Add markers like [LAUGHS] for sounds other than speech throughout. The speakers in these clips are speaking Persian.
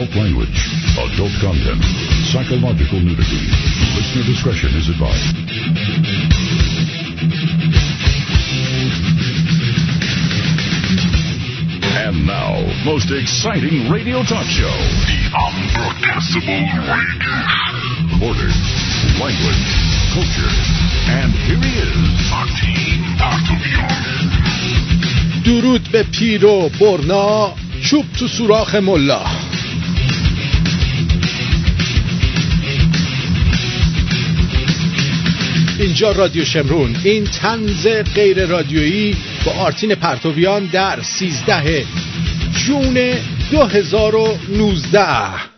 adult language, adult content, psychological nudity. Listener discretion is advised. And now, most exciting radio talk show. The Unbroadcastable Radio. Borders, language, culture, and here he is, Martin Bartomian. درود به پیر و برنا چوب تو سوراخ ملا اینجا رادیو شمرون. این تنز غیر رادیویی با آرتین پرتویان در 13 جون 2019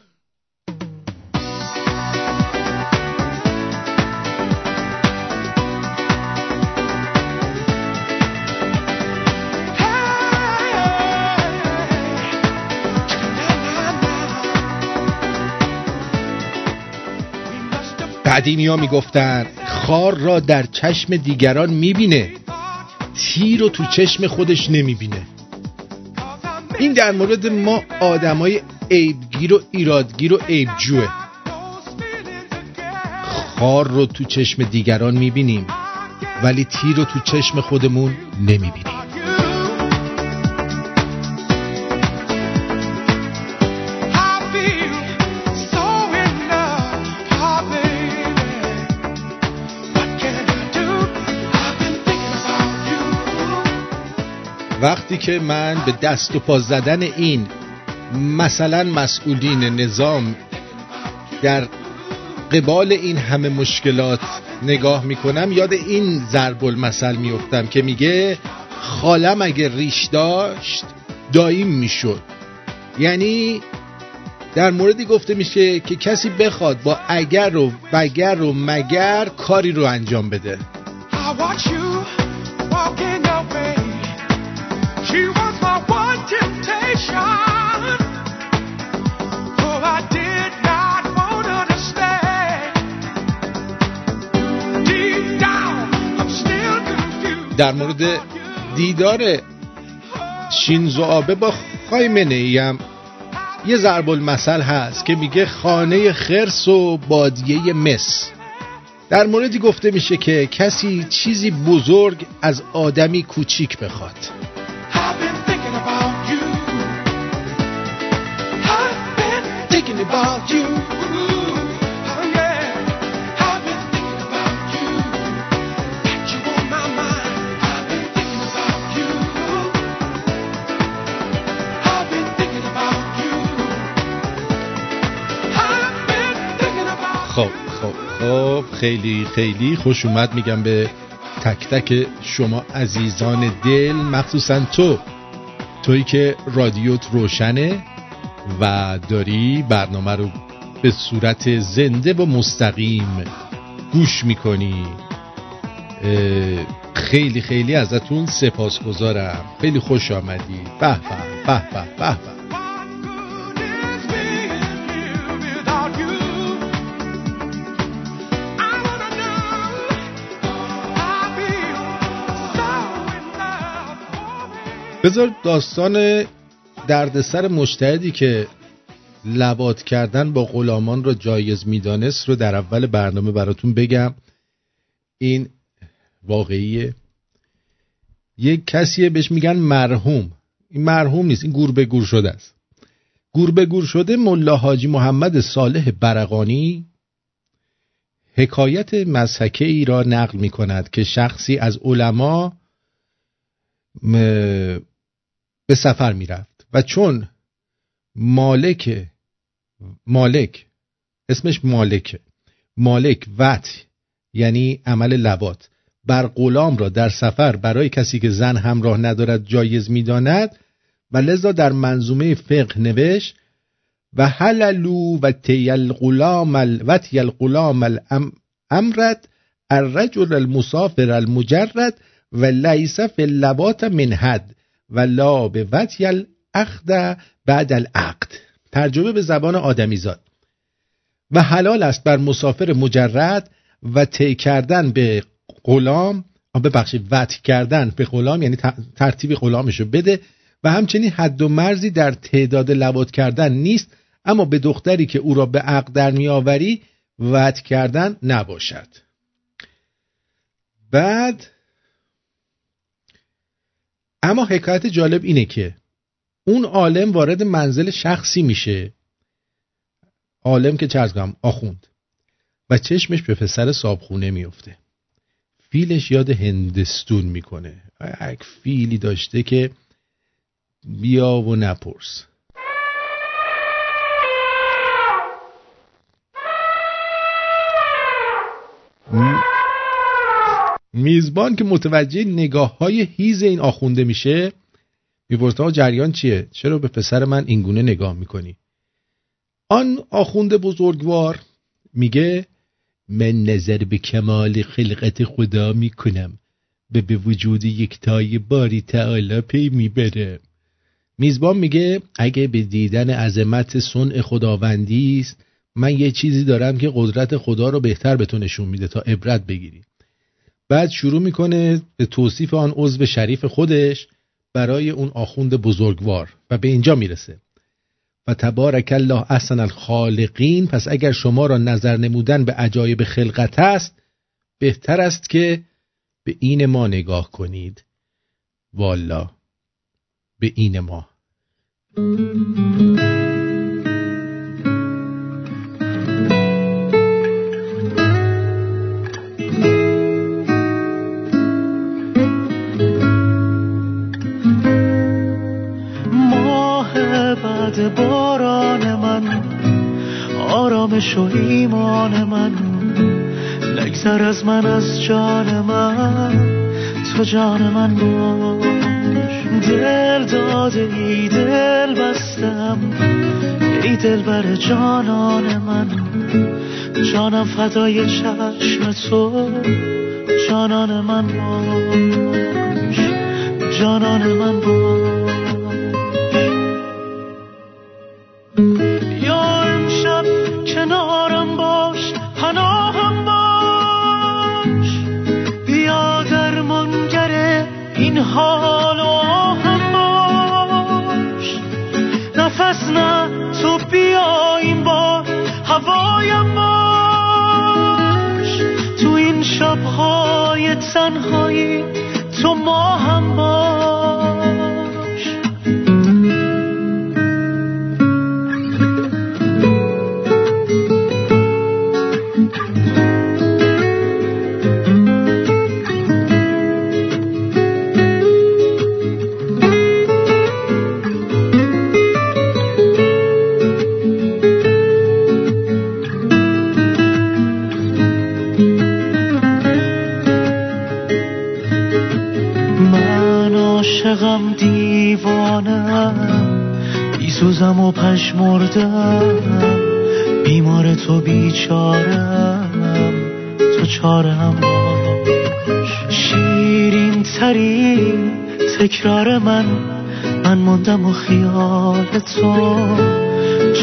قدیمی ها می‌گفتن خار را در چشم دیگران می‌بینه تیر رو تو چشم خودش نمی‌بینه. این در مورد ما آدمای عیبگیر و ایرادگیر و عیبجوه. خار رو تو چشم دیگران می‌بینیم ولی تیر رو تو چشم خودمون نمی‌بینیم. وقتی که من به دست و پا زدن این مثلا مسئولین نظام در قبال این همه مشکلات نگاه می‌کنم یاد این ضرب المثل میفتم که میگه خالم اگه ریش داشت دایم می‌شد. یعنی در موردی گفته میشه که کسی بخواد با اگر و بگر و مگر کاری رو انجام بده. I در مورد دیدار شینزو آبه با خایمنه ایم یه ضرب المثل هست که میگه خانه خرس و بادیه مس. در موردی گفته میشه که کسی چیزی بزرگ از آدمی کوچیک بخواد. About you. خیلی خیلی خوش اومد. میگم به تک تک شما عزیزان دل مخصوصا تو. تویی که رادیوت روشنه. و داری برنامه رو به صورت زنده و مستقیم گوش می‌کنی. خیلی خیلی ازتون سپاسگزارم. خیلی خوش آمدی. به به به به به. بذار داستان دردسر مشتهدی که لبات کردن با غلامان را جایز می‌دانست رو در اول برنامه براتون بگم. این واقعیه. یک کسیه بهش میگن مرحوم. این مرحوم نیست این گور به گور شده است. گور به گور شده ملا حاجی محمد صالح برقانی حکایت مزحکه ای را نقل می کند که شخصی از علما به سفر می‌رفت. و چون مالک مالک اسمش مالکه مالک وط یعنی عمل لبات بر غلام را در سفر برای کسی که زن همراه ندارد جایز می‌داند و لذا در منظومه فقه نوشت و حللو و تیل غلام تیل غلام الامرد الرجل المسافر المجرد و لیس فی اللبات من حد و لا به وطی اخد بعد العقد. ترجمه به زبان آدمیزاد. و حلال است بر مسافر مجرد و طی کردن به غلام ببخشید وطی کردن به غلام یعنی ترتیب غلامشو بده و همچنین حد و مرزی در تعداد لبات کردن نیست اما به دختری که او را به عقد در میآوری وعد کردن نباشد. بعد اما حکایت جالب اینه که اون عالم وارد منزل شخصی میشه. عالم که چرز کنم آخوند. و چشمش به پسر صابخونه میفته. فیلش یاد هندستون می‌کنه. یک فیلی داشته که بیا و نپرس. میزبان که متوجه نگاه های هیز این آخونده میشه می‌پرسه جریان چیه؟ چرا به پسر من اینگونه نگاه می‌کنی؟ آن آخونده بزرگوار میگه من نظر به کمال خلقت خدا می‌کنم. و به وجود یکتای باری تعالی پی می‌بره. میزبان میگه اگه به دیدن عظمت صنع خداوندی است من یه چیزی دارم که قدرت خدا رو بهتر به تو نشون میده تا عبرت بگیری. بعد شروع می‌کنه به توصیف آن عضو شریف خودش برای اون آخوند بزرگوار و به اینجا می‌رسه. و تبارک الله احسن الخالقین پس اگر شما را نظر نمودن به عجایب خلقت است بهتر است که به این ما نگاه کنید. والا به این ما. آرامش ایمان من. نگذر از من از جان من. تو جان من باش. دل داده ای دل بستم. ای دل بر جانان من. جانم فدای چشم تو. جانان من باش. جانان من باش. حال و باش. نفس نه تو بیا این بار هوایم باش. تو این شبهای تنهایی تو ما هم باش. من مندم و خیال تو.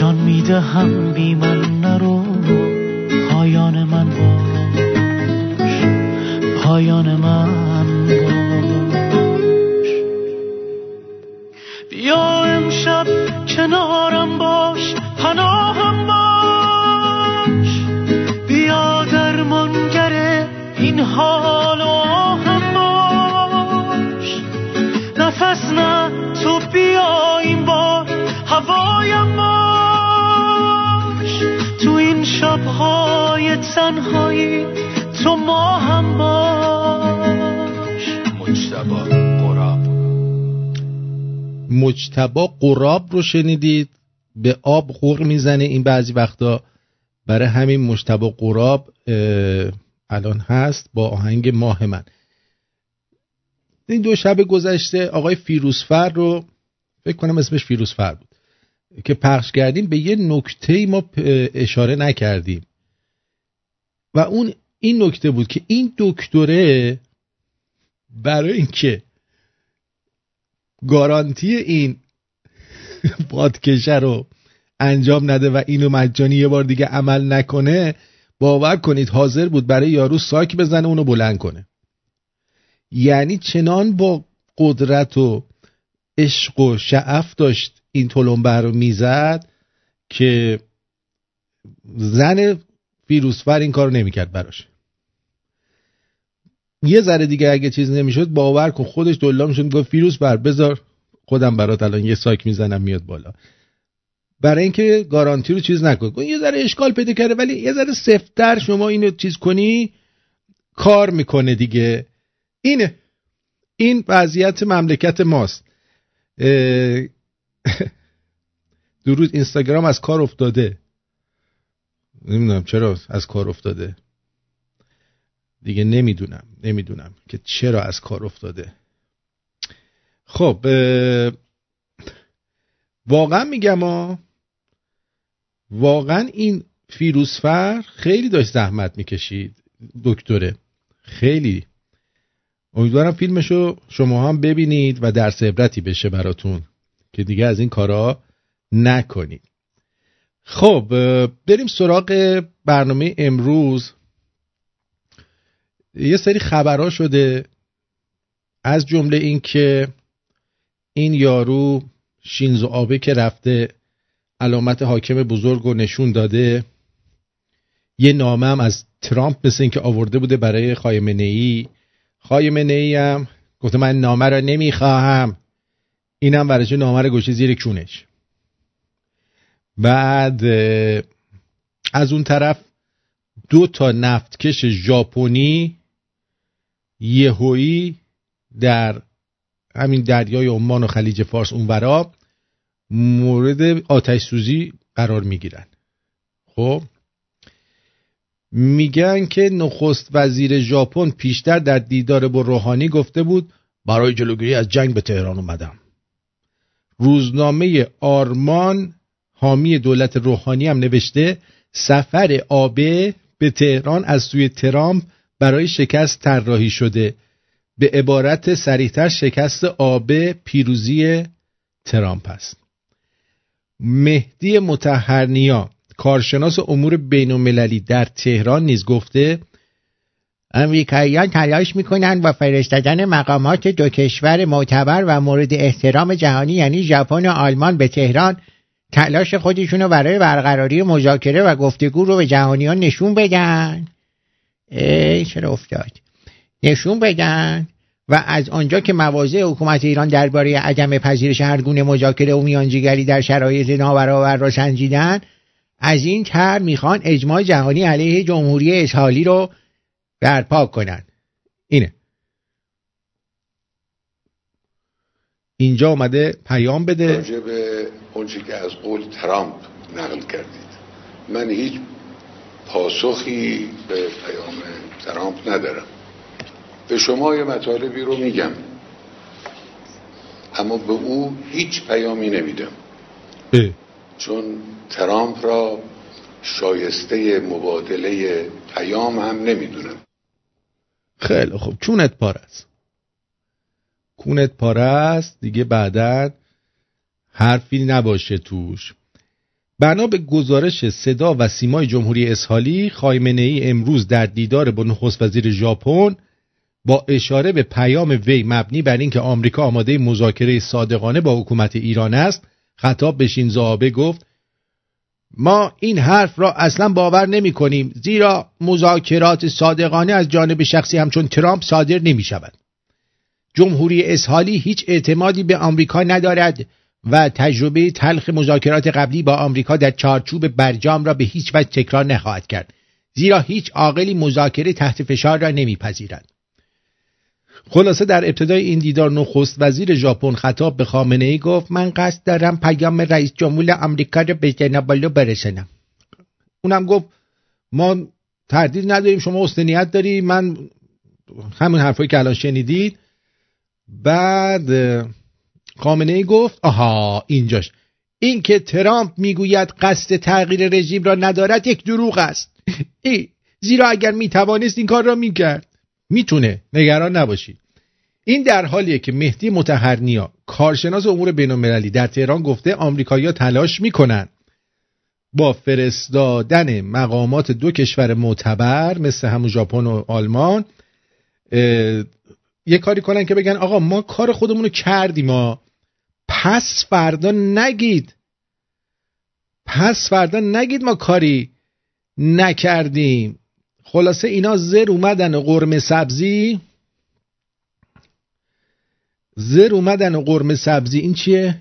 جان می‌دهم بی من رو شنیدید به آب غور می‌زنه این بعضی وقتا. برای همین مجتبا قراب الان هست با آهنگ ماه من. این دو شب گذشته آقای فیروزفر رو فکر کنم اسمش فیروزفر بود که پخش کردیم به یه نکته ما اشاره نکردیم. و اون این نکته بود که این دکتره برای اینکه گارانتی این [LAUGHS] پادکشه رو انجام نده و اینو مجانی یه بار دیگه عمل نکنه باور کنید حاضر بود برای یارو ساک بزنه اونو بلند کنه. یعنی چنان با قدرت و عشق و شعف داشت این تلمبه رو می‌زد که زن فیروسفر این کارو نمی‌کرد براش. یه ذره دیگه اگه چیز نمی‌شد باور کن خودش دلا می‌شد گفت فیروس بر بذار. خودم برات الان یه ساک می‌زنم میاد بالا. برای اینکه گارانتی رو چیز نکن. یه ذره اشکال پیدا کرده ولی یه ذره سفتر شما اینو چیز کنی کار می‌کنه دیگه. اینه. این وضعیت مملکت ماست. [LAUGHS] درود اینستاگرام از کار افتاده. نمی‌دونم چرا از کار افتاده. دیگه نمی‌دونم نمی‌دونم که چرا از کار افتاده. خب واقعا میگم واقعا این فیروسفر خیلی داشت زحمت می‌کشید دکتره. خیلی. امیدوارم فیلمشو شما هم ببینید و درس عبرتی بشه براتون که دیگه از این کارا نکنید. خب بریم سراغ برنامه امروز. یه سری خبرها شده. از جمله این که این یارو شینزو آبه که رفته علامت حاکم بزرگ رو نشون داده یه نامه هم از ترامپ مثل این که آورده بوده برای خایمنه ای خایمنه ای هم گفته من نامه رو نمی‌خواهم. اینم برای نامه رو گوشه زیر کونش. بعد از اون طرف دو تا نفتکش ژاپنی یهویی در همین دریای عمان و خلیج فارس اونورا مورد آتش سوزی قرار می‌گیرن. خب؟ میگن که نخست وزیر ژاپن پیشتر در دیدار با روحانی گفته بود برای جلوگیری از جنگ به تهران اومدم. روزنامه آرمان حامی دولت روحانی هم نوشته سفر آبه به تهران از سوی ترامپ برای شکست طراحی شده. به عبارت سریعتر شکست آبه پیروزی ترامپ است. مهدی متحرنیا کارشناس امور بین در تهران نیز گفته امریکاییان تلاش می‌کنند با فرستادن مقامات دو کشور معتبر و مورد احترام جهانی یعنی ژاپن و آلمان به تهران. تلاش خودشونو برای برقراری مذاکره و گفتگو رو به جهانیان نشون بدن. ای چرا افتاد؟ نشون بدن و از آنجا که مواضع حکومت ایران درباره عدم پذیرش هر گونه مذاکره و میانجیگری در شرایط نابرابر را سنجیدن از این تر می‌خوان اجماع جهانی علیه جمهوری اسحالی رو برپا کنند اینه. اینجا اومده پیام بده. راجع به اونچه که از قول ترامپ نقل کردید. من هیچ پاسخی به پیام ترامپ ندارم. به شما یه مطالبی رو میگم. اما به او هیچ پیامی نمیدم. چون ترامپ را شایسته مبادله پیام هم نمی‌دونم. خیلی خوب. چونت پار است کونت پاره است دیگه بعدا حرفی نباشه توش. بنا به گزارش صدا و سیمای جمهوری اسحالی خایمنه ای امروز در دیدار با نخست وزیر ژاپن با اشاره به پیام وی مبنی بر اینکه آمریکا آماده مذاکره صادقانه با حکومت ایران است خطاب به شینزو گفت ما این حرف را اصلا باور نمی کنیم زیرا مذاکرات صادقانه از جانب شخصی همچون ترامپ صادر نمی شود. جمهوری اسحالی هیچ اعتمادی به آمریکا ندارد و تجربه تلخ مذاکرات قبلی با آمریکا در چارچوب برجام را به هیچ وجه تکرار نخواهد کرد زیرا هیچ عاقلی مذاکره تحت فشار را نمیپذیرد خلاصه در ابتدای این دیدار نخست وزیر ژاپن خطاب به خامنه ای گفت من قصد دارم پیام رئیس جمهور آمریکا را به جنابالو برسنم اونم گفت ما تردید نداریم شما استنیت داری من همون حرفایی که الان شنیدید. بعد خامنه ای گفت آها اینجاش. این که ترامپ می‌گوید قصد تغییر رژیم را ندارد یک دروغ است. [LAUGHS] ای زیرا اگر می‌توانست این کار را می‌کرد. می‌تونه نگران نباشید این در حالیه که مهدی متحرنیا کارشناس امور بین در تهران گفته آمریکایی‌ها تلاش می‌کنن با فرستادن مقامات دو کشور معتبر مثل همون ژاپن و آلمان یه کاری کنن که بگن آقا ما کار خودمون رو کردیم ما پس فردا نگید. پس فردا نگید ما کاری نکردیم. خلاصه اینا زر اومدن قرمه سبزی. زر اومدن قرمه سبزی. این چیه؟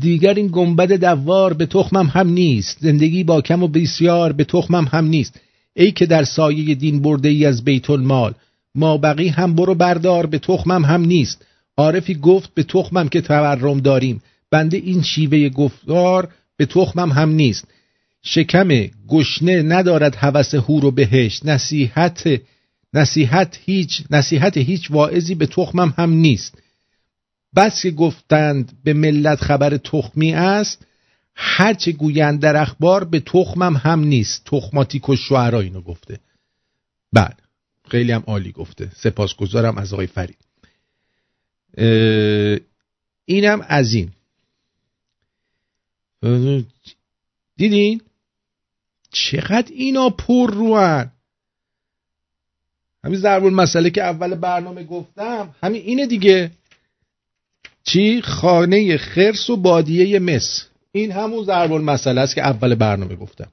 دیگر این گنبد دوار به تخمم هم نیست. زندگی با کم و بسیار به تخمم هم نیست. ای که در سایه دین برده ای از بیت المال ما بقی هم برو بردار به تخمم هم نیست. عارفی گفت به تخمم که تورم داریم. بنده این شیوه گفتار به تخمم هم نیست. شکم گشنه ندارد هوس هور و بهشت. نصیحت نصیحت هیچ نصیحت هیچ واعظی به تخمم هم نیست. بس که گفتند به ملت خبر تخمی است هرچه گویند در اخبار به تخمم هم نیست. تخماتیک و شعرا اینو گفته. بله خیلی هم عالی گفته. سپاسگزارم از آقای فرید. اینم از این. دیدین؟ چقدر اینا پر روان؟ همین ضرب مسئله که اول برنامه گفتم همین اینه دیگه. چی؟ خانه خرس و بادیه مس. این همون ضرب مسئله است که اول برنامه گفتم.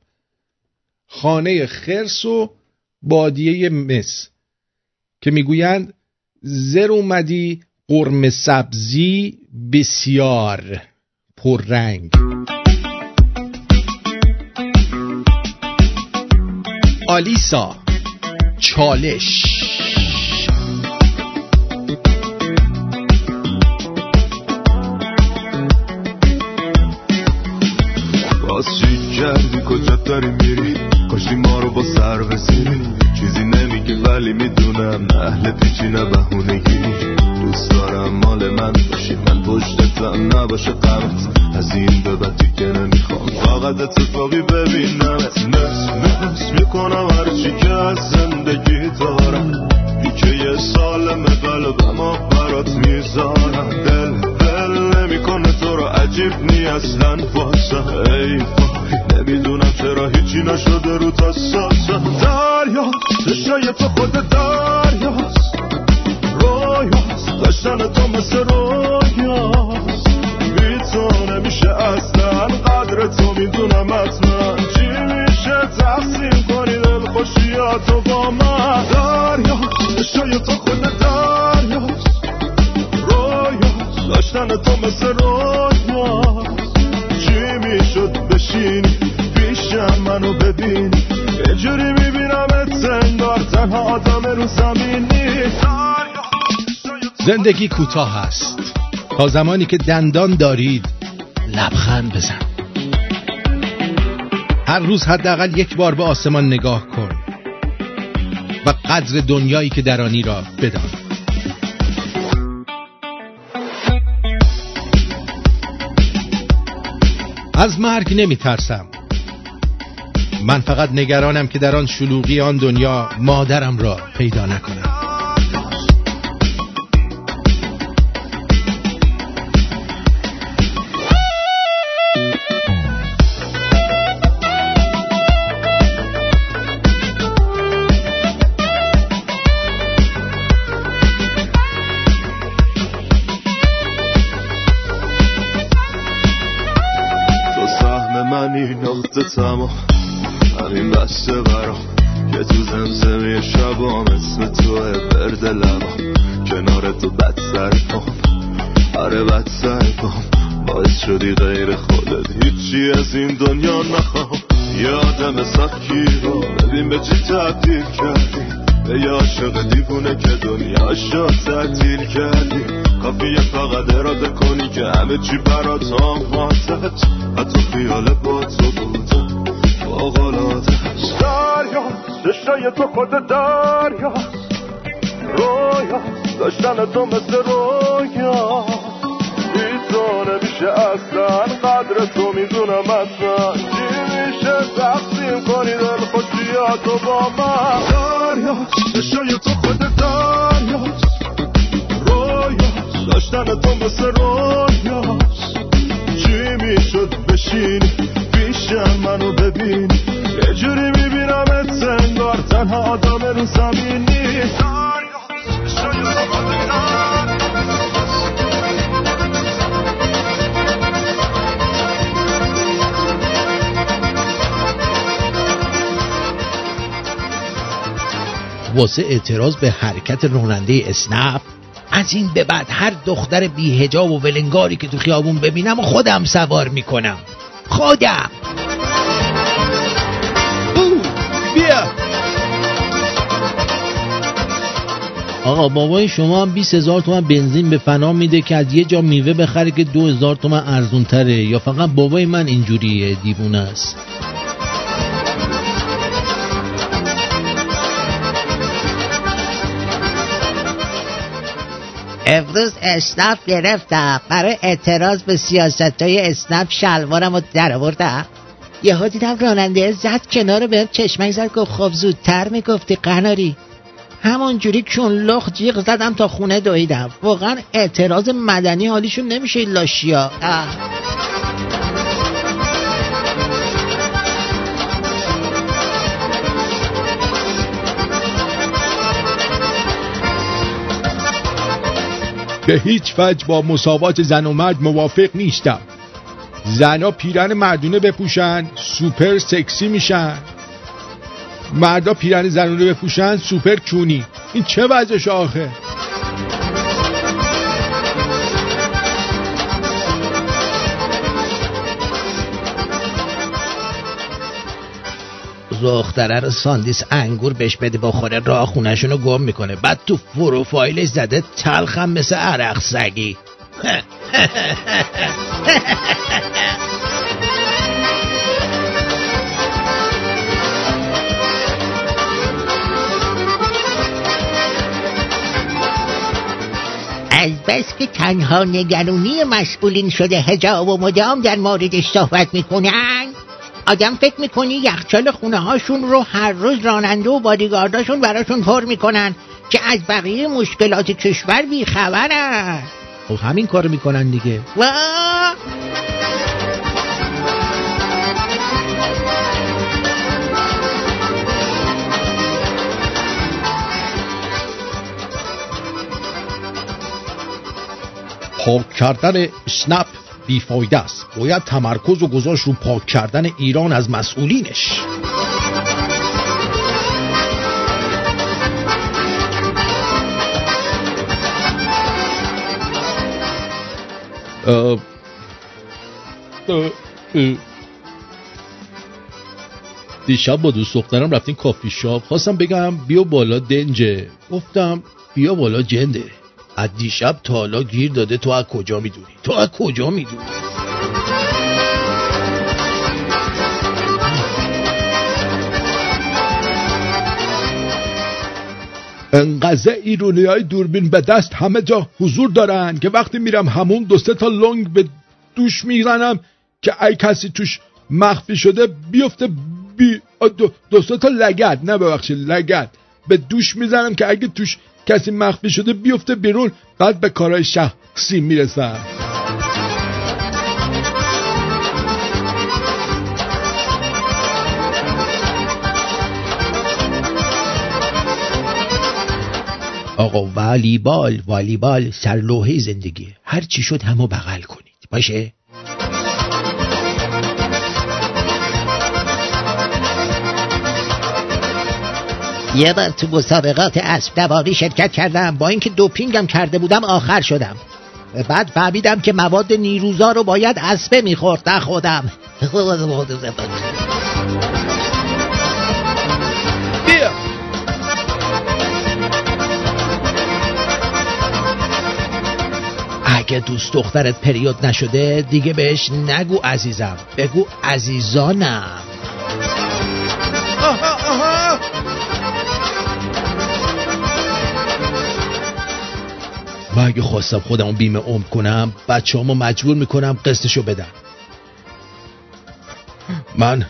خانه خرس و بادیه مس. که می‌گویند زر اومدی قرم سبزی بسیار پررنگ. آلیسا. چالش. باز چی کردی کجا داری میری؟ کاشی ما رو با سر بسیری چیزی نمیگی ولی می‌دونم اهل پیچی نه بهونگی. دوست دارم مال من باشی. من پشتتم نباشه قمت از این به دیگه نمی‌خوام. فقط اتفاقی ببینمت نس نس می‌کنم هرچی که از زندگی دارم. که یه سالم قلبم برات می‌ذارم. دل دل نمی‌کنه تو رو عجیب نی اصلا. واسه ای نمی‌دونم چرا هیچی نشده رو تا ساسم دریا چشای تو خود دریاست رویاست داشتن تو مثل رویاست بی تو نمیشه اصلا. قدر تو می‌دونم حتما. چی میشه تقسیم کنی دل خوشیاتو با من؟ دریا چشای تو خود دریاست داشتن تو مثل رویاست چی می‌شد بشینی؟ پیشم منو ببین یه جوری می‌بینم انگار تنها آدم رو زمینی زندگی کوتاه است. تا زمانی که دندان دارید لبخند بزن. هر روز حداقل یک بار به آسمان نگاه کن و قدر دنیایی که درانی را بدان. از مرگ نمی ترسم من فقط نگرانم که در آن شلوغی آن دنیا مادرم را پیدا نکنم. نقطه تمام. همین بسته برام که تو زمزمه شبام اسم توه برد لبام. کنار تو بد سر پام. آره بد سر پام. باعث شدی غیر خودت. هیچی از این دنیا نخوام. یه آدم سخی رو. ببین به چی تبدیل کردی. به عاشق دیوونه که دنیاشو تعطیل کردی. کافیه فقط اراده کنی که همه چی برات آماده حتی خیال با تو بودم. فوقلاده دریاست چشای تو خود دریاست رویاست داشتن تو مثل رویاست بی تو نمیشه اصلا. قدر تو می‌دونم اصلا. چی میشه؟ تقسیم کنی دل خوشیاتو با من. دریاست چشای تو خود دریاست رویاست داشتن تو مثل رویاست چی می‌شد بشینی پیشم منو ببین یه جوری می‌بینم انگار تنها آدم رو زمینی. واسه اعتراض به حرکت راننده اسنپ از این به بعد هر دختر بیهجاب و ولنگاری که تو خیابون ببینم خودم سوار می‌کنم. خودم. بیا. آقا بابای شما هم 20 هزار تومن بنزین به فنا میده که از یه جا میوه بخره که دو هزار تومن ارزون تره یا فقط بابای من اینجوریه دیوونه است؟ امروز اسنپ گرفتم. برای اعتراض به سیاست های اسنپ شلوارم رو در آوردم. یهو دیدم راننده زد کنار به چشمک زد گفت خب زودتر می‌گفتی قناری. همونجوری چون لخ جیغ زدم تا خونه دویدم. واقعا اعتراض مدنی حالیشون نمیشه لاشیا. به هیچ وجه با مساوات زن و مرد موافق نیستم. زنا پیرن مردونه بپوشن سوپر سکسی میشن. مردا پیرن زنونه بپوشن سوپر کونی این چه وضعش آخه؟ دختره رو ساندیس انگور بهش بده بخوره راه خونشون رو گم می‌کنه. بعد تو پروفایلش زده تلخم مثل عرق سگی. از بس که تنها نگرونی مسئولین شده هجاب و مدام در موردش صحبت می‌کنن. آدم فکر می‌کنی یخچال خونه هاشون رو هر روز راننده و بادیگارداشون براشون پر می‌کنن که از بقیه مشکلات کشور بیخبرن. خب همین کار می‌کنن دیگه. پاک کردن سنپ بیفایده است. باید تمرکز و گذاشت رو پاک کردن ایران از مسئولینش. دیشب با دوست دخترم رفتیم کافی شاپ. خواستم بگم بیا بالا دنجه. گفتم بیا بالا جنده. از دیشب تا حالا گیر داده تو از کجا می‌دونی؟ تو از کجا می‌دونی؟ انقدر ایرونی های دوربین به دست همه جا حضور دارن که وقتی میرم همون دو سه تا لنگ به دوش می‌زنم که ای کسی توش مخفی شده بیفته بی دو, دو سه تا لگت نه ببخشید لگت به دوش می‌زنم که اگه توش کسی مخفی شده بیفته بیرون بعد به کارهای شخصی می‌رسن. آقا والیبال والیبال سرلوحه زندگی. هر چی شد همو بغل کنید. باشه؟ یه بار تو مسابقات اسب دواری شرکت کردم. با اینکه دوپینگم کرده بودم آخر شدم. بعد فهمیدم که مواد نیروزا رو باید اسبه می‌خورد. نه خودم. اگه دوست دخترت پریود نشده دیگه بهش نگو عزیزم. بگو عزیزانم. من اگه خواستم خودمو بیمه عمر کنم بچه همو مجبور می‌کنم قسطشو بدم. من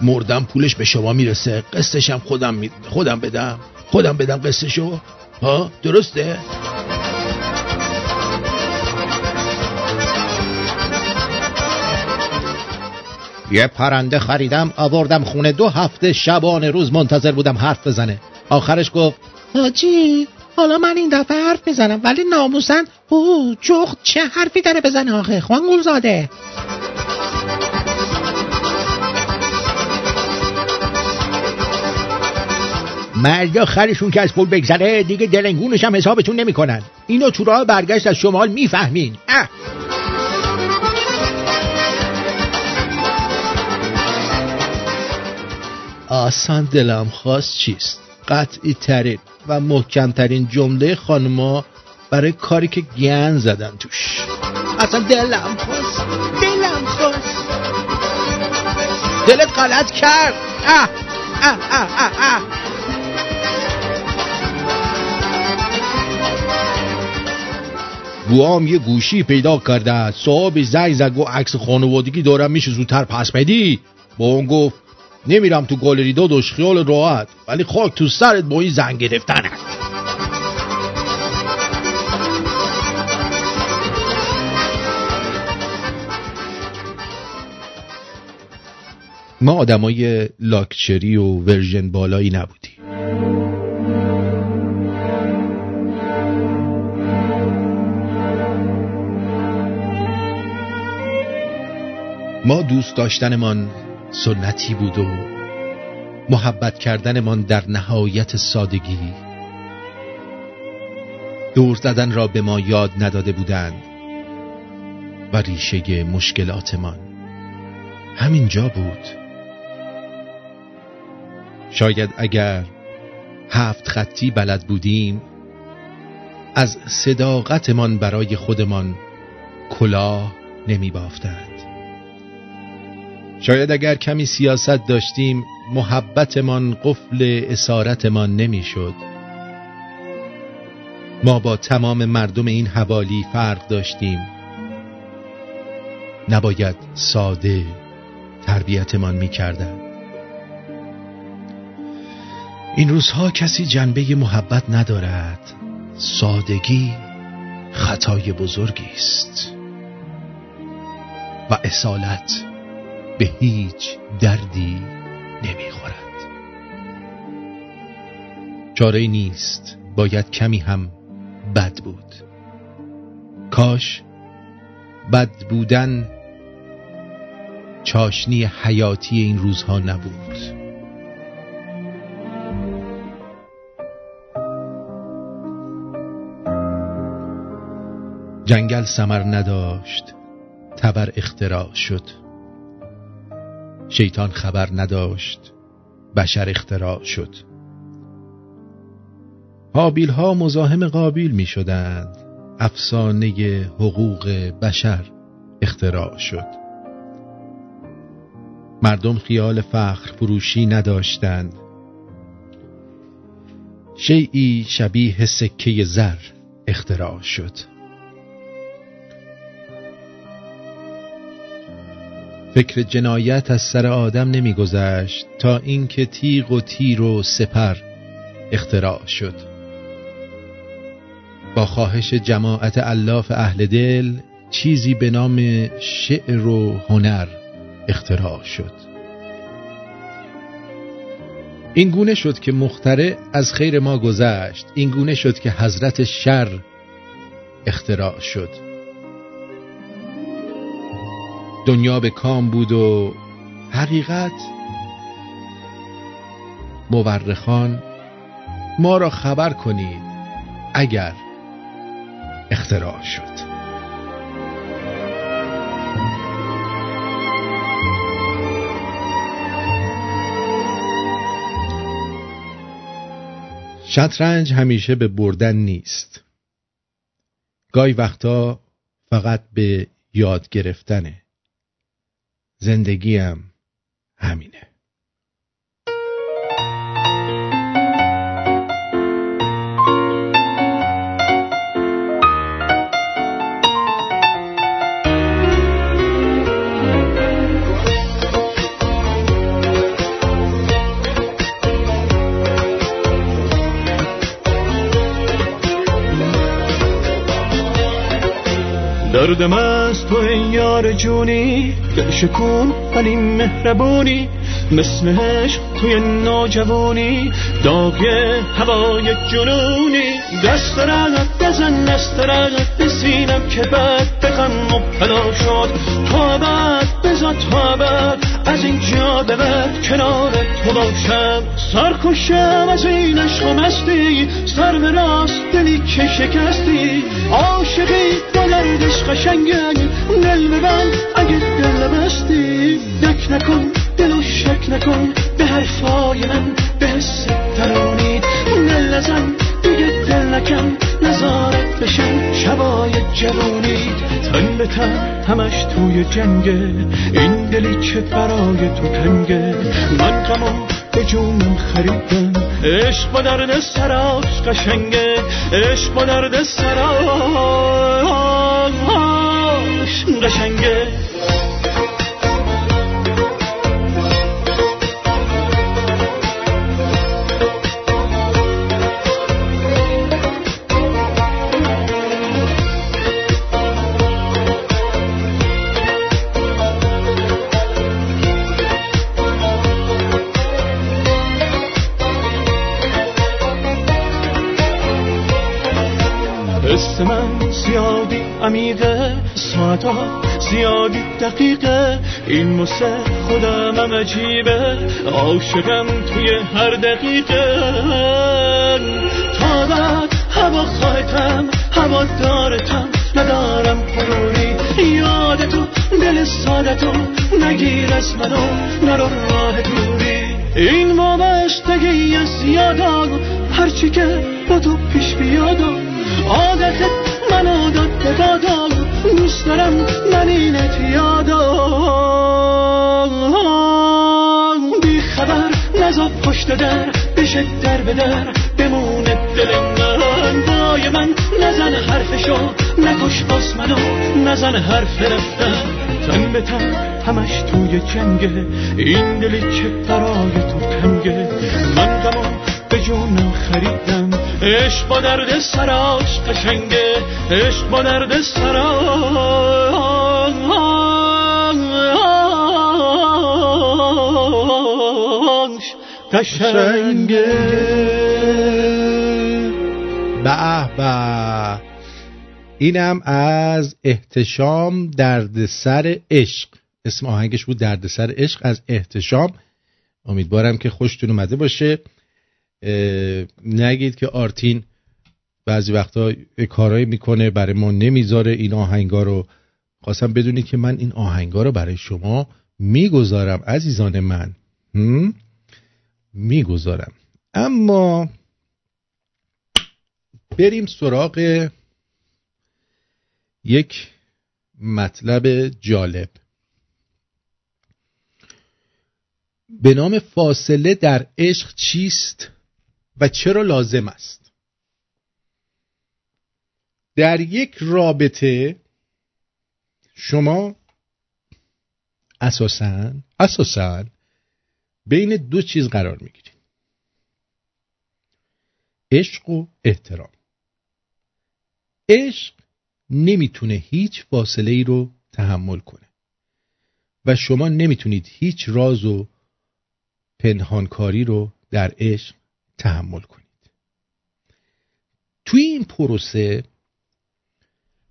مردم پولش به شما می‌رسه قسطشم خودم می... خودم بدم. خودم بدم قسطشو. ها درسته؟ یه پرنده خریدم آوردم خونه دو هفته شبانه روز منتظر بودم حرف بزنه. آخرش گفت حاجی حالا من این دفعه حرف می‌زنم ولی ناموسن او جخت چه حرفی داره بزنه آخه؟ خوان زاده مردا خرشون که از پول بگذره دیگه دلنگونش هم حسابتون نمی‌کنن. اینو تو راه برگشت از شمال می‌فهمین. اه. آسان دلم خواست چیست؟ قطعی ترین. و محکمترین جمله خانما برای کاری که گن زدن توش. اصلا دلم خواست دلم خواست دلت غلط کرد. اه اه اه اه اه. بوام یه گوشی پیدا کرده صاحب زنگ زد و عکس خانوادگی دارم میشه زودتر پس بدی؟ با اون گفت نمیرم تو گالری داداش خیال راحت. ولی خاک تو سرت با این زنگ گرفتنه ما آدمای لاکچری و ورژن بالایی نبودیم. ما دوست داشتنمان سنتی بود و محبت کردنمان در نهایت سادگی. دور زدن را به ما یاد نداده بودند و ریشه مشکلاتمان همینجا بود. شاید اگر هفت خطی بلد بودیم از صداقتمان برای خودمان کلاه نمی بافتند شاید اگر کمی سیاست داشتیم محبتمان قفل اسارتمان نمی‌شد. ما با تمام مردم این حوالی فرق داشتیم. نباید ساده تربیتمان می‌کردند. این روزها کسی جنبه محبت ندارد. سادگی خطای بزرگی است. و اصالت به هیچ دردی نمی‌خورد. چاره نیست باید کمی هم بد بود. کاش بد بودن چاشنی حیاتی این روزها نبود. جنگل سمر نداشت تبر اختراع شد. شیطان خبر نداشت. بشر اختراع شد. حابیل ها مزاحم قابیل می شدند افسانه حقوق بشر اختراع شد. مردم خیال فخر فروشی نداشتند. شیعی شبیه سکه زر اختراع شد. فکر جنایت از سر آدم نمیگذشت تا اینکه تیغ و تیر و سپر اختراع شد. با خواهش جماعت الاف اهل دل چیزی به نام شعر و هنر اختراع شد. این گونه شد که مختره از خیر ما گذشت. این گونه شد که حضرت شر اختراع شد. دنیا به کام بود و حقیقت. مورخان ما را خبر کنید اگر اختراع شد. شطرنج همیشه به بردن نیست. گاهی وقتا فقط به یاد گرفتنه. زندگیم همینه. دردم از یار جونی دل شکون ولی مهربونی. مثل عشق توی ناجوونی داغ هوای جنونی. دست رقت بزن دست رقت بسینم که بعد به غم مبتلا شد تو عبد بزا تو عبد از اینجا به بعد کنار تو باشم. سرخوشم از این عشق و مستی سر به راست دلی که شکستی. عاشقی با دردش قشنگن دل ببند اگه دل بستی دک نکن دل و شک نکن به حرفای من به حس درونی دل دیگه دل نکن نزارت بشن شبای جوونی تن به تن همش توی جنگه این دلی که برای تو تنگه من غمو به جونم خریدم. عشق با درد سراش قشنگه عشق با درد سراش قشنگه عمیقه. ساعتها زیادی دقیقه. این مسه خودم هم عجیبه. عاشقم توی هر دقیقه. تا بعد هوا خواهتم هوا دارتم. ندارم غروری یادتو دل سادتو. نگیر از منو نرو راه دوری. این وابستگی از یادم. هرچی که با تو پیش بیادم. عادتت من عادت به دادم دوست دارم من اینت یادم. بی خبر نزا پشت در بشه در به در بمونه دل من. بای من نزن حرفشو نکش باز منو نزن حرف رفتن. تن به تن همش توی جنگه این دلی که برای تو تنگه. من غمو به جونم خریدم. عشق با درد سراش قشنگه عشق با درد سراش قشنگه. به به. اینم از احتشام دردسر عشق. اسم آهنگش بود دردسر عشق از احتشام. امیدوارم که خوشتون اومده باشه. نگید که آرتین بعضی وقتا کارایی می‌کنه برای ما نمی‌ذاره این آهنگا رو. خواستم بدونید که من این آهنگا رو برای شما می‌گذارم عزیزان من. می‌گذارم. اما بریم سراغ یک مطلب جالب. به نام فاصله در عشق چیست؟ و چرا لازم است؟ در یک رابطه شما اساسا اساسا بین دو چیز قرار می‌گیرید. عشق و احترام. عشق نمی‌تونه هیچ فاصله ای رو تحمل کنه و شما نمی‌تونید هیچ راز و پنهانکاری رو در عشق تحمل کنید. توی این پروسه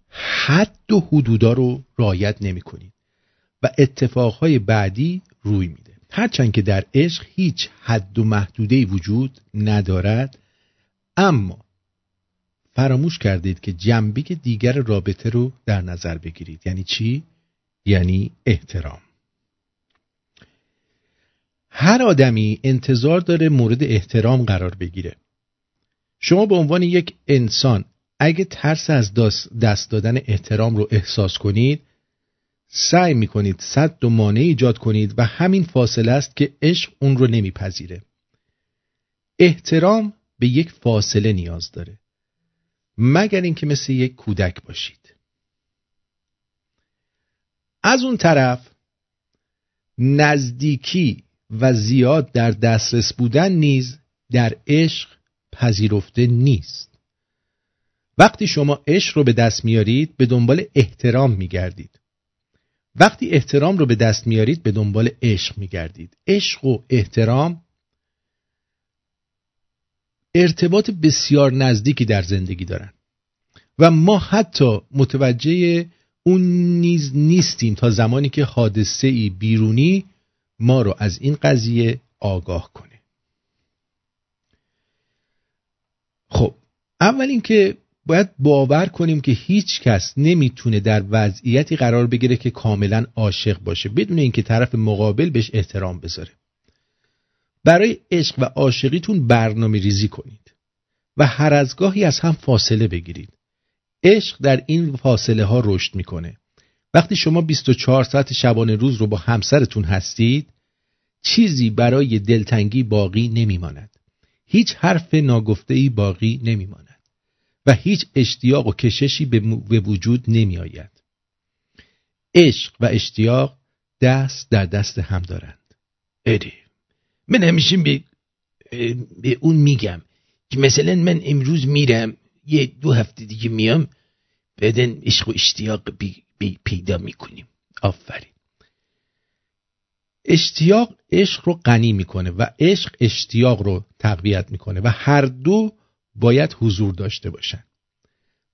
حد و حدودا رو رعایت نمی کنید و اتفاقهای بعدی روی میده. هرچند که در عشق هیچ حد و محدوده وجود ندارد اما فراموش کردید که جنبه دیگر رابطه رو در نظر بگیرید. یعنی چی؟ یعنی احترام. هر آدمی انتظار داره مورد احترام قرار بگیره. شما به عنوان یک انسان اگه ترس از دست دادن احترام رو احساس کنید سعی می‌کنید صد و مانع ایجاد کنید و همین فاصله است که عشق اون رو نمیپذیره. احترام به یک فاصله نیاز داره. مگر اینکه مثل یک کودک باشید. از اون طرف نزدیکی و زیاد در دسترس بودن نیز در عشق پذیرفته نیست. وقتی شما عشق رو به دست میارید به دنبال احترام میگردید. وقتی احترام رو به دست میارید به دنبال عشق میگردید. عشق و احترام ارتباط بسیار نزدیکی در زندگی دارن. و ما حتی متوجه اون نیز نیستیم تا زمانی که حادثه بیرونی ما رو از این قضیه آگاه کنه. خب اول اینکه باید باور کنیم که هیچ کس نمی‌تونه در وضعیتی قرار بگیره که کاملا عاشق باشه بدون اینکه طرف مقابل بهش احترام بذاره. برای عشق و عاشقیتون برنامه ریزی کنید و هر از گاهی از هم فاصله بگیرید. عشق در این فاصله ها رشد می‌کنه. وقتی شما 24 ساعت شبانه روز رو با همسرتون هستید چیزی برای دلتنگی باقی نمیماند هیچ حرف ناگفته باقی نمیماند و هیچ اشتیاق و کششی به وجود نمی آید. عشق و اشتیاق دست در دست هم دارند اره من همیشه به, به اون میگم که مثلا من امروز میرم یه دو هفته دیگه میام بعدن عشق و اشتیاق بی پیدا می‌کنیم. آفرین. اشتیاق عشق رو غنی می‌کنه و عشق اشتیاق رو تقویت می‌کنه و هر دو باید حضور داشته باشن.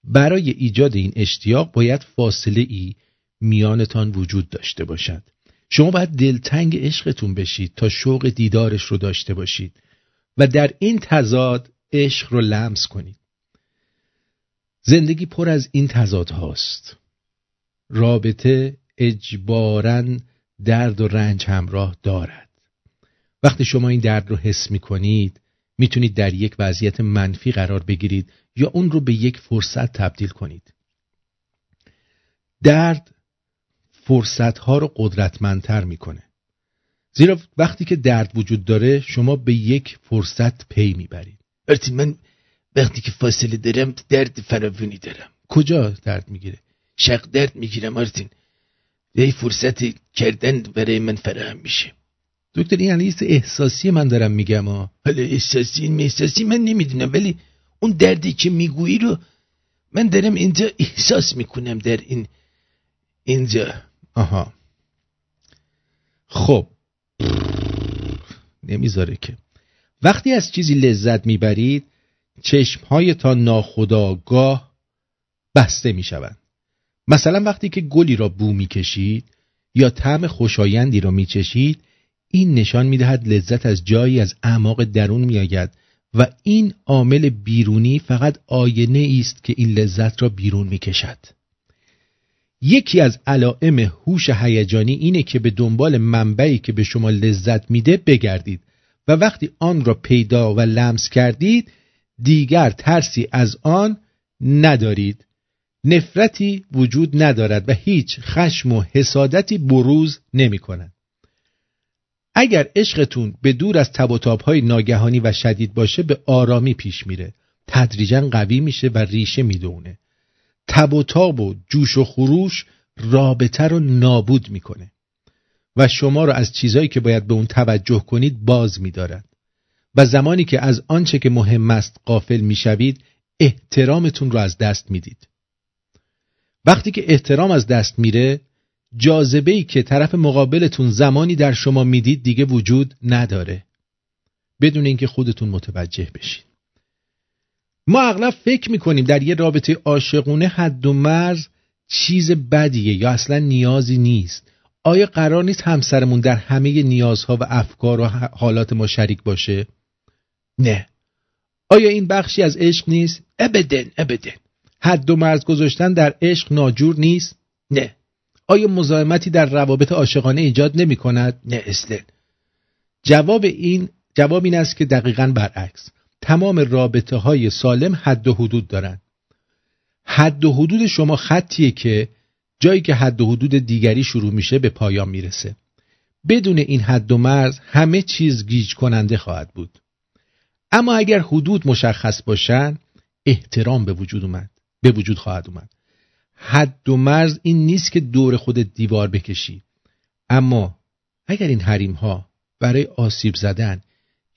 برای ایجاد این اشتیاق باید فاصله ای میانتان وجود داشته باشد. شما باید دلتنگ عشقتون بشید تا شوق دیدارش رو داشته باشید و در این تضاد عشق رو لمس کنید. زندگی پر از این تضاد هاست رابطه اجباراً درد و رنج همراه دارد. وقتی شما این درد رو حس می کنید می‌تونید در یک وضعیت منفی قرار بگیرید یا اون رو به یک فرصت تبدیل کنید. درد فرصت ها رو قدرتمندتر می‌کنه. زیرا وقتی که درد وجود داره شما به یک فرصت پی می‌برید. ارتی من وقتی که فاصله دارم درد فراوانی دارم. کجا درد می‌گیره؟ شق درد می‌گیرم آرتین یه فرصت کردن برای من فراهم میشه. دکتر این یعنی احساسی من دارم میگم ها. حالا احساسی احساسی من نمی‌دونم ولی اون دردی که می‌گویی رو من دارم اینجا احساس می‌کنم در این اینجا. آها. خب. نمی‌ذاره که. وقتی از چیزی لذت می‌برید تا ناخداگاه بسته می‌شوند. مثلا وقتی که گلی را بو می‌کشید یا طعم خوشایندی را میچشید این نشان می‌دهد لذت از جایی از اعماق درون میآید و این عامل بیرونی فقط آینه است که این لذت را بیرون می‌کشد. یکی از علائم هوش هیجانی اینه که به دنبال منبعی که به شما لذت میده بگردید و وقتی آن را پیدا و لمس کردید دیگر ترسی از آن ندارید. نفرتی وجود ندارد و هیچ خشم و حسادتی بروز نمی کند. اگر عشقتون به دور از تب و های ناگهانی و شدید باشه به آرامی پیش میره. تدریجا قوی میشه و ریشه می‌دونه. تب و تاب و جوش و خروش رابطه رو نابود می‌کنه. و شما رو از چیزایی که باید به اون توجه کنید باز میدارد. و زمانی که از آنچه که مهم است قافل می‌شوید احترامتون رو از دست می‌دید. وقتی که احترام از دست میره جاذبه ای که طرف مقابلتون زمانی در شما می‌دید دیگه وجود نداره. بدون اینکه خودتون متوجه بشید ما اغلب فکر می‌کنیم در یه رابطه عاشقونه حد و مرز چیز بدیه یا اصلا نیازی نیست. آیا قرار نیست همسرمون در همه نیازها و افکار و حالات ما شریک باشه؟ نه. آیا این بخشی از عشق نیست؟ ابدن ابدن حد و مرز گذاشتن در عشق ناجور نیست؟ نه. آیا مزاحمتی در روابط عاشقانه ایجاد نمی کند؟ نه اصلا جواب این جواب این است که دقیقا برعکس. تمام رابطه های سالم حد و حدود دارند. حد و حدود شما خطیه که جایی که حد و حدود دیگری شروع میشه به پایان می‌رسه. بدون این حد و مرز همه چیز گیج کننده خواهد بود. اما اگر حدود مشخص باشن احترام به وجود اومد. به وجود خواهد اومد. حد و مرز این نیست که دور خود دیوار بکشی. اما اگر این حریم ها برای آسیب زدن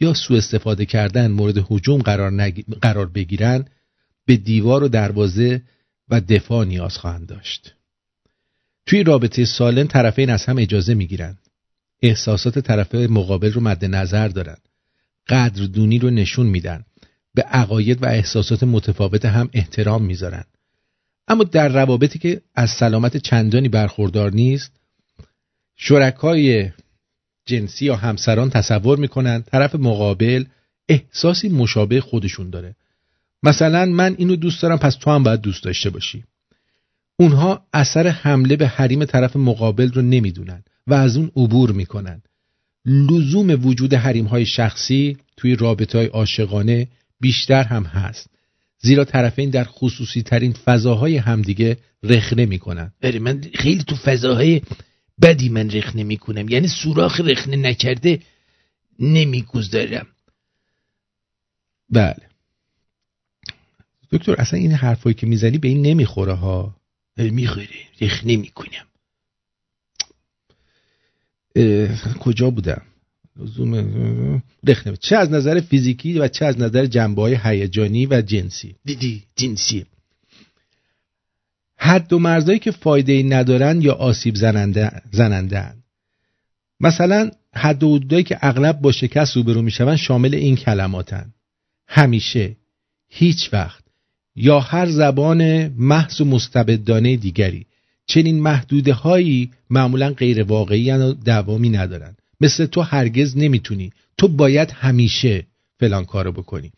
یا سوء استفاده کردن مورد حجوم قرار, نگ... قرار بگیرن به دیوار و دروازه و دفاع نیاز خواهند داشت. توی رابطه سالم طرفین از هم اجازه می‌گیرن احساسات طرف مقابل رو مد نظر دارن. قدردونی رو نشون میدن. به عقاید و احساسات متفاوت هم احترام می‌ذارن. اما در روابطی که از سلامت چندانی برخوردار نیست شرکای جنسی یا همسران تصور می‌کنن طرف مقابل احساسی مشابه خودشون داره. مثلا من اینو دوست دارم پس تو هم باید دوست داشته باشی. اونها اثر حمله به حریم طرف مقابل رو نمی‌دونن و از اون عبور می‌کنن. لزوم وجود حریم های شخصی توی رابطه های عاشقانه بیشتر هم هست. زیرا طرفین در خصوصی ترین فضاهای همدیگه رخنه می‌کنن. بله من خیلی تو فضاهای بدی من رخنه می‌کنم. یعنی سوراخ رخنه نکرده نمی‌گذارم. بله. دکتر اصلا این حرفایی که می‌زنی به این نمی‌خوره ها؟ می‌خوره. رخنه می‌کنم. کجا بودم؟ لزوم رخنه چه از نظر فیزیکی و چه از نظر جنبه های هیجانی و جنسی؟ دیدی جنسی. حد و مرزایی که فایده ای ندارن یا آسیب زننده زننده مثلا حد و حدودایی که اغلب با شکست روبرو میشون شامل این کلماتن. همیشه هیچ وقت یا هر زبان محض و مستبدانه دیگری. چنین محدوده هایی معمولا غیر واقعی و دوامی ندارن. مثل تو هرگز نمی‌تونی. تو باید همیشه فلان کارو بکنی.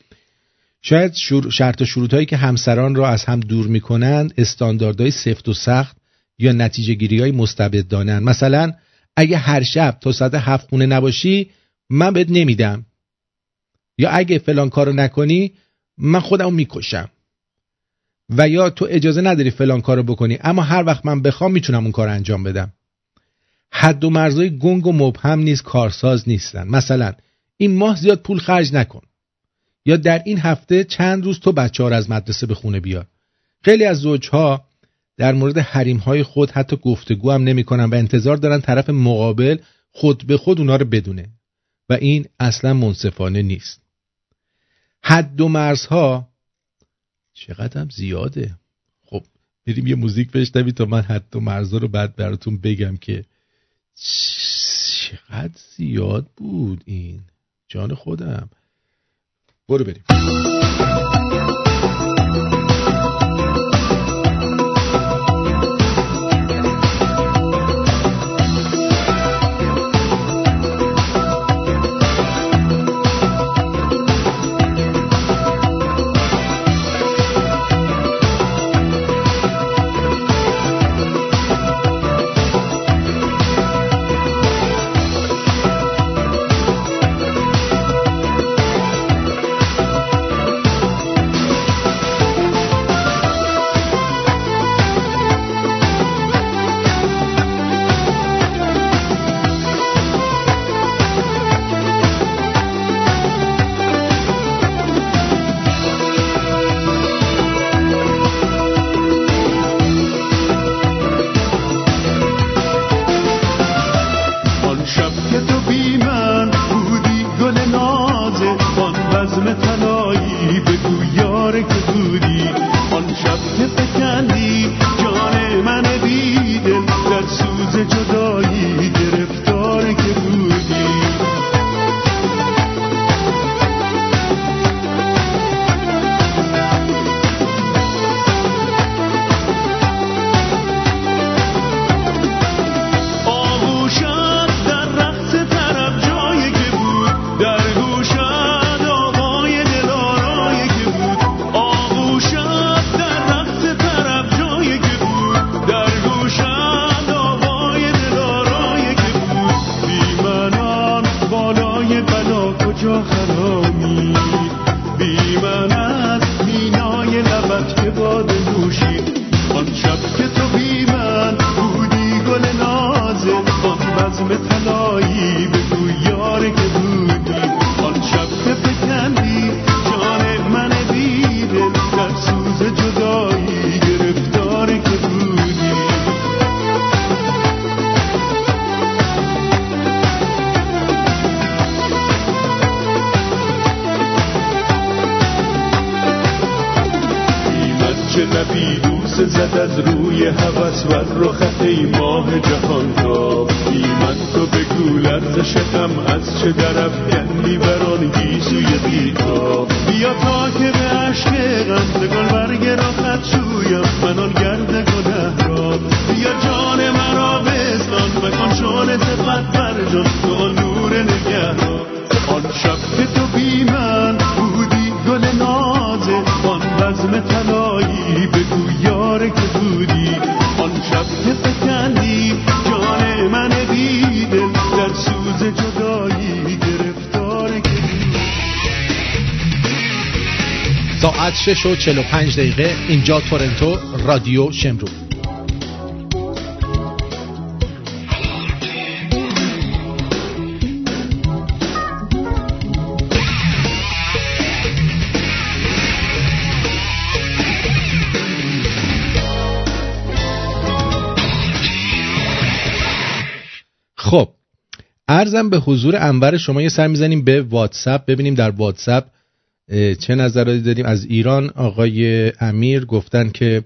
شاید شرط و شروط هایی که همسران را از هم دور می‌کنند استانداردهای سفت و سخت یا نتیجه گیری های مثلا اگه هر شب تا ساعت هفت خونه نباشی من بهت نمیدم. یا اگه فلان کارو نکنی من خودمو می‌کشم. و یا تو اجازه نداری فلان کارو بکنی. اما هر وقت من بخوام می‌تونم اون کار انجام بدم. حد و مرزای گنگ و مبهم نیز کارساز نیستن. مثلا این ماه زیاد پول خرج نکن. یا در این هفته چند روز تو بچه ها از مدرسه به خونه بیار. خیلی از زوجها در مورد حریم های خود حتی گفتگو هم نمی‌کنن و انتظار دارن طرف مقابل خود به خود اونا رو بدونه. و این اصلا منصفانه نیست. حد و مرزها چقدر هم زیاده. خب بریم یه موزیک بشنوی تا من حد و مرزها رو بعد براتون بگم که چقدر زیاد بود این. جان خودم. برو بریم. 6 و 45 دقیقه. اینجا تورنتو رادیو شمرو. خب ارزم به حضور انور شما یه سر می‌زنیم به واتساپ. ببینیم در واتساپ چه نظراتی داریم؟ از ایران آقای امیر گفتن که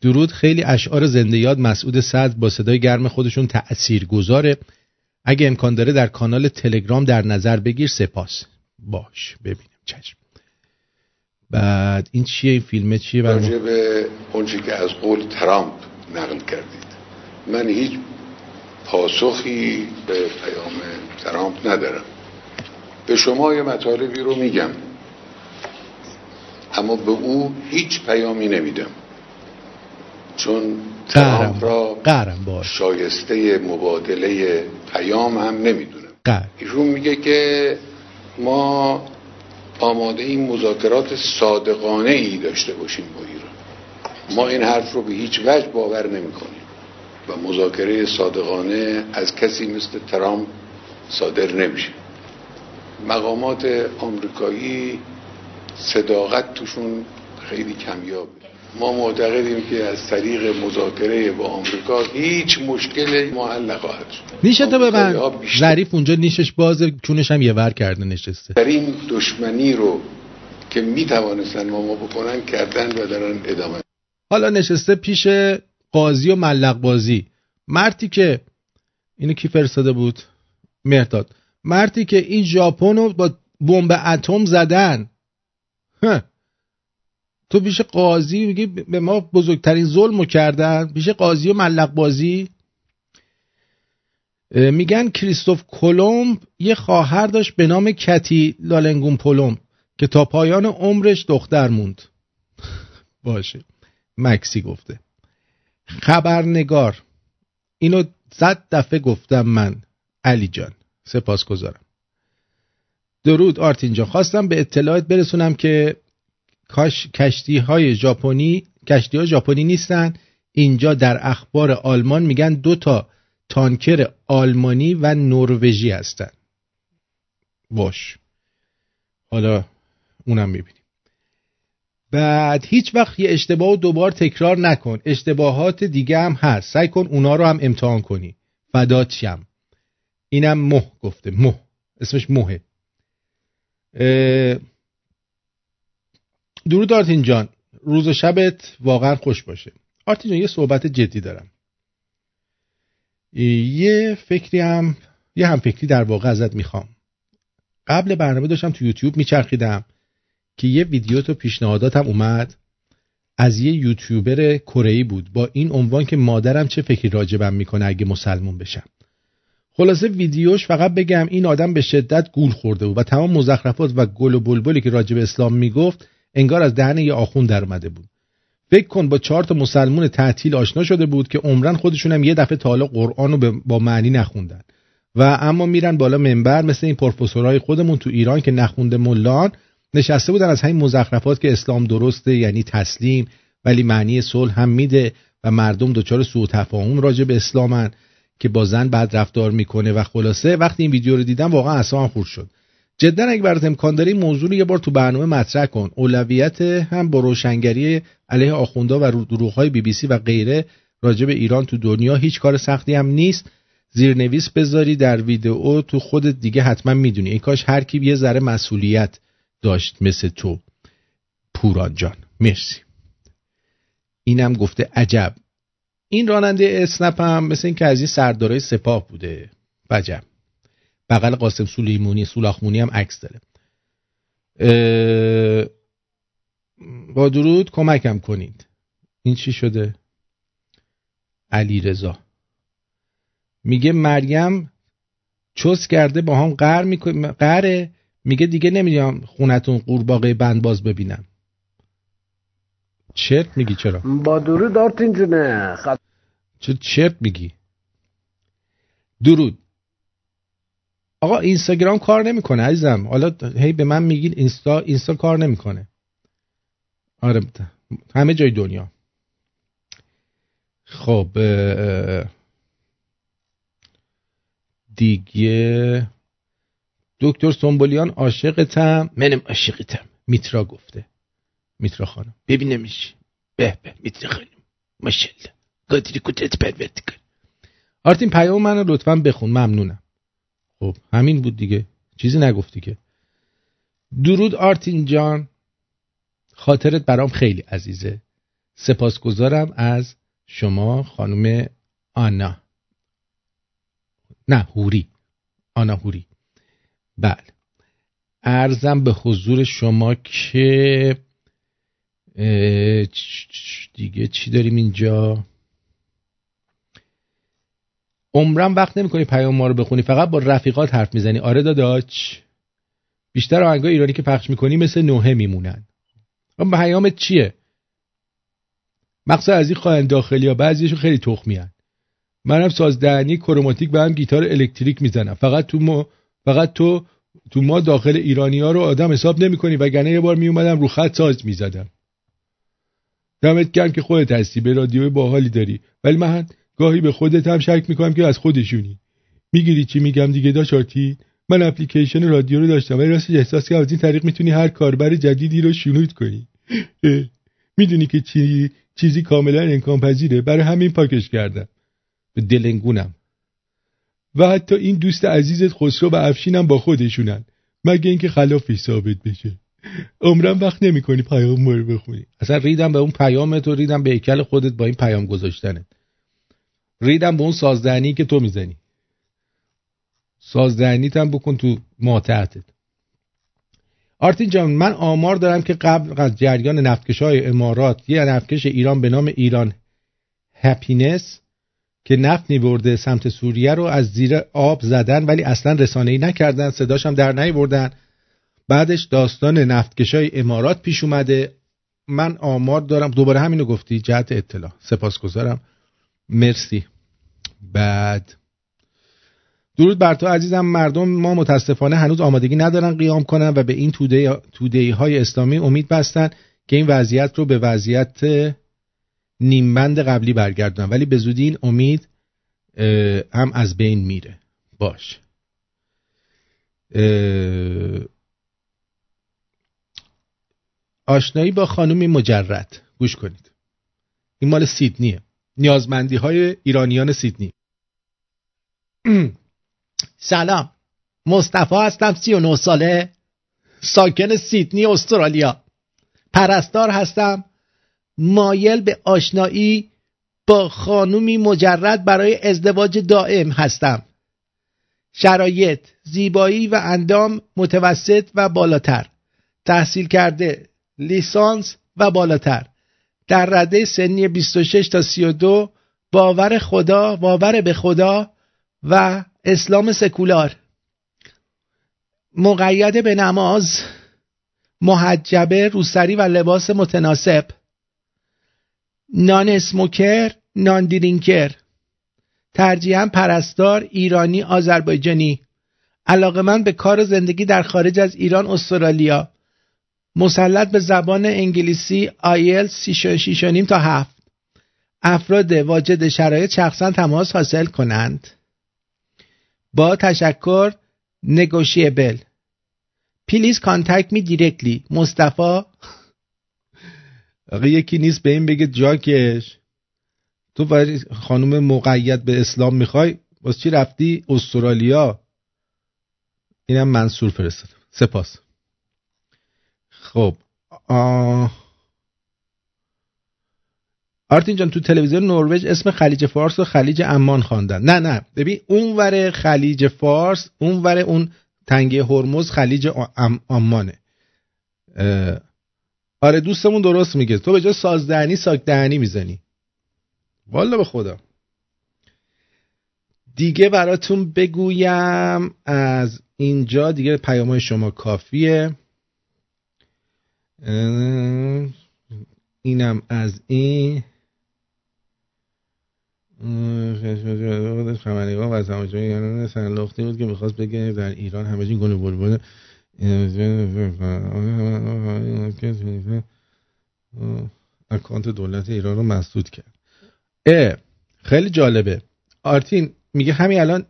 درود خیلی اشعار زنده یاد مسعود صدر با صدای گرم خودشون تأثیر گذاره اگه امکان داره در کانال تلگرام در نظر بگیر سپاس. باش ببینیم چشم. بعد این چیه؟ این فیلمه چیه؟ برام به اونچه که از قول ترامپ نقل کردید. من هیچ پاسخی به پیام ترامپ ندارم. به شما یه مطالبی رو میگم. اما به او هیچ پیامی نمیدم. چون ترامپ را شایسته مبادله پیام هم نمی‌دونم. ایشون میگه که ما آماده این مذاکرات صادقانه ای داشته باشیم با ایران. ما این حرف رو به هیچ وجه باور نمی کنیم و مذاکره صادقانه از کسی مثل ترامپ صادر نمیشه. مقامات آمریکایی صداقت توشون خیلی کمیابه ما معتقدیم که از طریق مذاکره با آمریکا هیچ مشکلی ما حل نخواهد شد. نیشه تو ببند. ظریف اونجا نیشش بازه چونش هم یه ور کرده نشسته. در این دشمنی رو که می توانستن ما ما بکنن کردن و دارن ادامه حالا نشسته پیش قاضی و ملق بازی. مرتی که اینو کی فرستاده بود؟ مرداد مرتی که این ژاپن رو با بمب اتم زدن. تو پیش قاضی میگی به ما بزرگترین ظلم رو کردن؟ پیش قاضی و ملق بازی؟ میگن کریستوف کلمب یه خواهر داشت به نام کتی لالنگون پولوم که تا پایان عمرش دختر موند. [LAUGHS] باشه. مکسی گفته. خبرنگار. اینو صد دفعه گفتم من. علی جان. سپاس گذارم درود آرتین جان خواستم به اطلاعات برسونم که کاش کشتی های ژاپنی کشتی های ژاپنی نیستن. اینجا در اخبار آلمان میگن دو تا تانکر آلمانی و نروژی هستن. باش. حالا اونم می‌بینیم. بعد هیچ وقت یه اشتباه و دوبار تکرار نکن. اشتباهات دیگه هم هست. سعی کن اونا رو هم امتحان کنی. فدات شم. اینم مه گفته. مه. اسمش مهه. درود آرتین جان. روز و شبت واقعا خوش باشه. آرتین جان یه صحبت جدی دارم. یه فکری هم یه هم فکری در واقع ازت می‌خوام. قبل برنامه داشتم تو یوتیوب میچرخیدم که یه ویدیو تو پیشنهاداتم اومد از یه یوتیوبر کره بود. با این عنوان که مادرم چه فکری راجبم می‌کنه اگه مسلمون بشم. خلاصه ویدیوش فقط بگم این آدم به شدت گول خورده بود و تمام مزخرفات و گل و بلبلی که راجب اسلام می‌گفت انگار از دهن یه آخون در اومده بود. فکر کن با چهار تا مسلمون تعطیل آشنا شده بود که عمرن خودشون هم یه دفعه تا حالا قرآن رو با معنی نخوندن. و اما میرن بالا منبر مثل این پروفسورهای خودمون تو ایران که نخونده ملان نشسته بودن از همین مزخرفات که اسلام درسته یعنی تسلیم ولی معنی صلح هم میده و مردم دچار سوء تفاهم راجع به اسلامن. که با زن بد رفتار می‌کنه و خلاصه وقتی این ویدیو رو دیدم واقعا اعصابم خورد شد. جدا اگه برات امکان داره این موضوع رو یه بار تو برنامه مطرح کن. اولویت هم با روشنگری علیه آخوندا و دروغ‌های بی بی سی و غیره راجع به ایران تو دنیا هیچ کار سختی هم نیست. زیرنویس بذاری در ویدئو تو خودت دیگه حتما می‌دونی. ای کاش هر کی یه ذره مسئولیت داشت مثل تو. پوران جان مرسی. اینم گفته عجب. این راننده اسنپ هم مثل این که از این سردارای سپاه بوده. عجب بغل قاسم سلیمونی سولاخمونی هم عکس داره. با درود کمکم کنید. این چی شده؟ علی رضا میگه مریم چوس کرده با هم قهر می‌کنه قهره. میگه دیگه نمیام خونتون قورباغه بندباز ببینم. چرت میگی چرا؟ با درود آرتین جونه. خط... چه چرت میگی. درود. آقا اینستاگرام کار نمی‌کنه عزیزم. حالا هی به من میگین اینستا اینستا کار نمی‌کنه. آره همه جای دنیا. خب دیگه دکتر سنبولیان عاشقتم. منم عاشقتم. میترا گفته. میترا خانم. ببینمش. به به. میترا خانم. ماشالله قادری کتت پرورد کن آرتین پیام منو لطفا بخون. ممنونم. خب همین بود دیگه. چیزی نگفتی که. درود آرتین جان. خاطرت برام خیلی عزیزه. سپاسگزارم از شما خانم آنا. نه هوری. آنا هوری. بله. ارزم به حضور شما که دیگه چی داریم اینجا؟ عمرم وقت نمی‌کنی پیام ما رو بخونی فقط با رفیقات حرف می‌زنی. آره داداچ بیشتر آهنگای ایرانی که پخش می‌کنی مثل نوحه میمونن. اما پیامت چیه؟ مقصد از این خواهند داخلی ها بعضیشون خیلی تخمیان منم سازدهنی کروماتیک و هم گیتار الکتریک می‌زنم. فقط تو ما فقط تو تو ما داخل ایرانی ها رو آدم حساب نمی کنی وگرنه یه بار می اومدم رو خط ساز می‌زدم. دمت گرم که خودت هستی به رادیو باحالی داری. ولی من گاهی به خودت هم شک می‌کنم که از خودشونی. می‌گیری چی میگم دیگه داشتی من اپلیکیشن رادیو رو داشتم ولی راستش احساس که از این طریق می‌تونی هر کاربر جدیدی رو شنود کنی. [LAUGHS] می‌دونی که چی چیزی کاملا امکان پذیره. برای همین پاکش کردم. به دلنگونم. و حتی این دوست عزیزت خسرو و افشینم با خودشونن. مگه اینکه خلافش ثابت بشه. عمرم وقت نمی‌کنی پیام رو بخونی. اصلا ریدم به اون پیامت و ریدم به ایکل خودت با این پیام گذاشتنت. ریدم به اون سازدهنی که تو می‌زنی. سازدهنیت هم بکن تو ماتحتت آرتین جان من آمار دارم که قبل از جریان نفتکش های امارات یه نفتکش ایران به نام ایران هپینس که نفت نیورده سمت سوریه رو از زیر آب زدن ولی اصلا رسانه ای نکردن صداش هم در نیوردن بعدش داستان نفتکش های امارات پیش اومده. من آمار دارم. دوباره همینو گفتی جهت اطلاع. سپاسگزارم. مرسی. بعد. درود بر تو عزیزم مردم ما متاسفانه هنوز آمادگی ندارن قیام کنن و به این توده, توده های اسلامی امید بستن که این وضعیت رو به وضعیت نیمبند قبلی برگردونن. ولی به زودی این امید هم از بین میره. باش. آشنایی با خانومی مجرد. گوش کنید. این مال سیدنیه. نیازمندی های ایرانیان سیدنی. [CLEARS THROAT] سلام. مصطفی هستم 39 ساله. ساکن سیدنی استرالیا. پرستار هستم. مایل به آشنایی با خانومی مجرد برای ازدواج دائم هستم. شرایط زیبایی و اندام متوسط و بالاتر. تحصیل کرده لیسانس و بالاتر. در رده سنی 26 تا 32 باور خدا باور به خدا و اسلام سکولار. مقید به نماز محجبه روسری و لباس متناسب. نان اسموکر نان درینکر ترجیحاً پرستار ایرانی آذربایجانی. علاقه من به کار زندگی در خارج از ایران استرالیا. مسلط به زبان انگلیسی آیل شیشانیم تا هفت. افراد واجد شرایط شخصا تماس حاصل کنند. با تشکر negotiable. Please contact me directly مصطفی؟ آقا یکی نیست به این بگه جاکش. تو برای خانم مقید به اسلام می‌خوای؟ باز چی رفتی؟ استرالیا؟ اینم منصور فرستاد سپاس. خب. آرتین جان تو تلویزیون نروژ اسم خلیج فارس و خلیج امان خواندن. نه نه. ببین اونور خلیج فارس اونور اون تنگه هرمز خلیج امانه آره دوستمون درست میگه. تو به جای سازدهنی ساکدهنی می‌زنی. والا به خدا. دیگه براتون بگویم از اینجا دیگه پیام های شما کافیه. اه، اینم از این. خبرنگار و تماشای ایران سنلختی بود که می‌خواست بگه در ایران همه چی گل بلبل. اکانت دولت ایران رو مسدود کرد. اه خیلی جالبه. آرتین میگه همین الان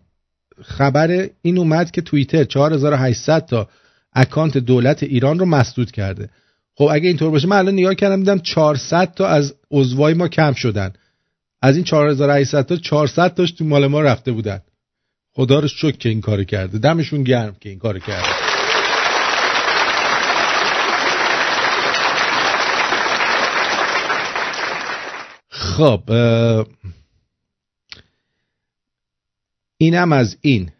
خبر این اومد که توییتر 4800 تا اکانت دولت ایران رو مسدود کرده. خب اگه اینطور باشه من الان نگاه کردم دیدم 400 تا از عضوای ما کم شدن. از این 4800 تا 400 تاش تو مال ما رفته بودن. خدا رو شکر که این کارو کرده. دمشون گرم که این کارو کرده. خب اینم از این.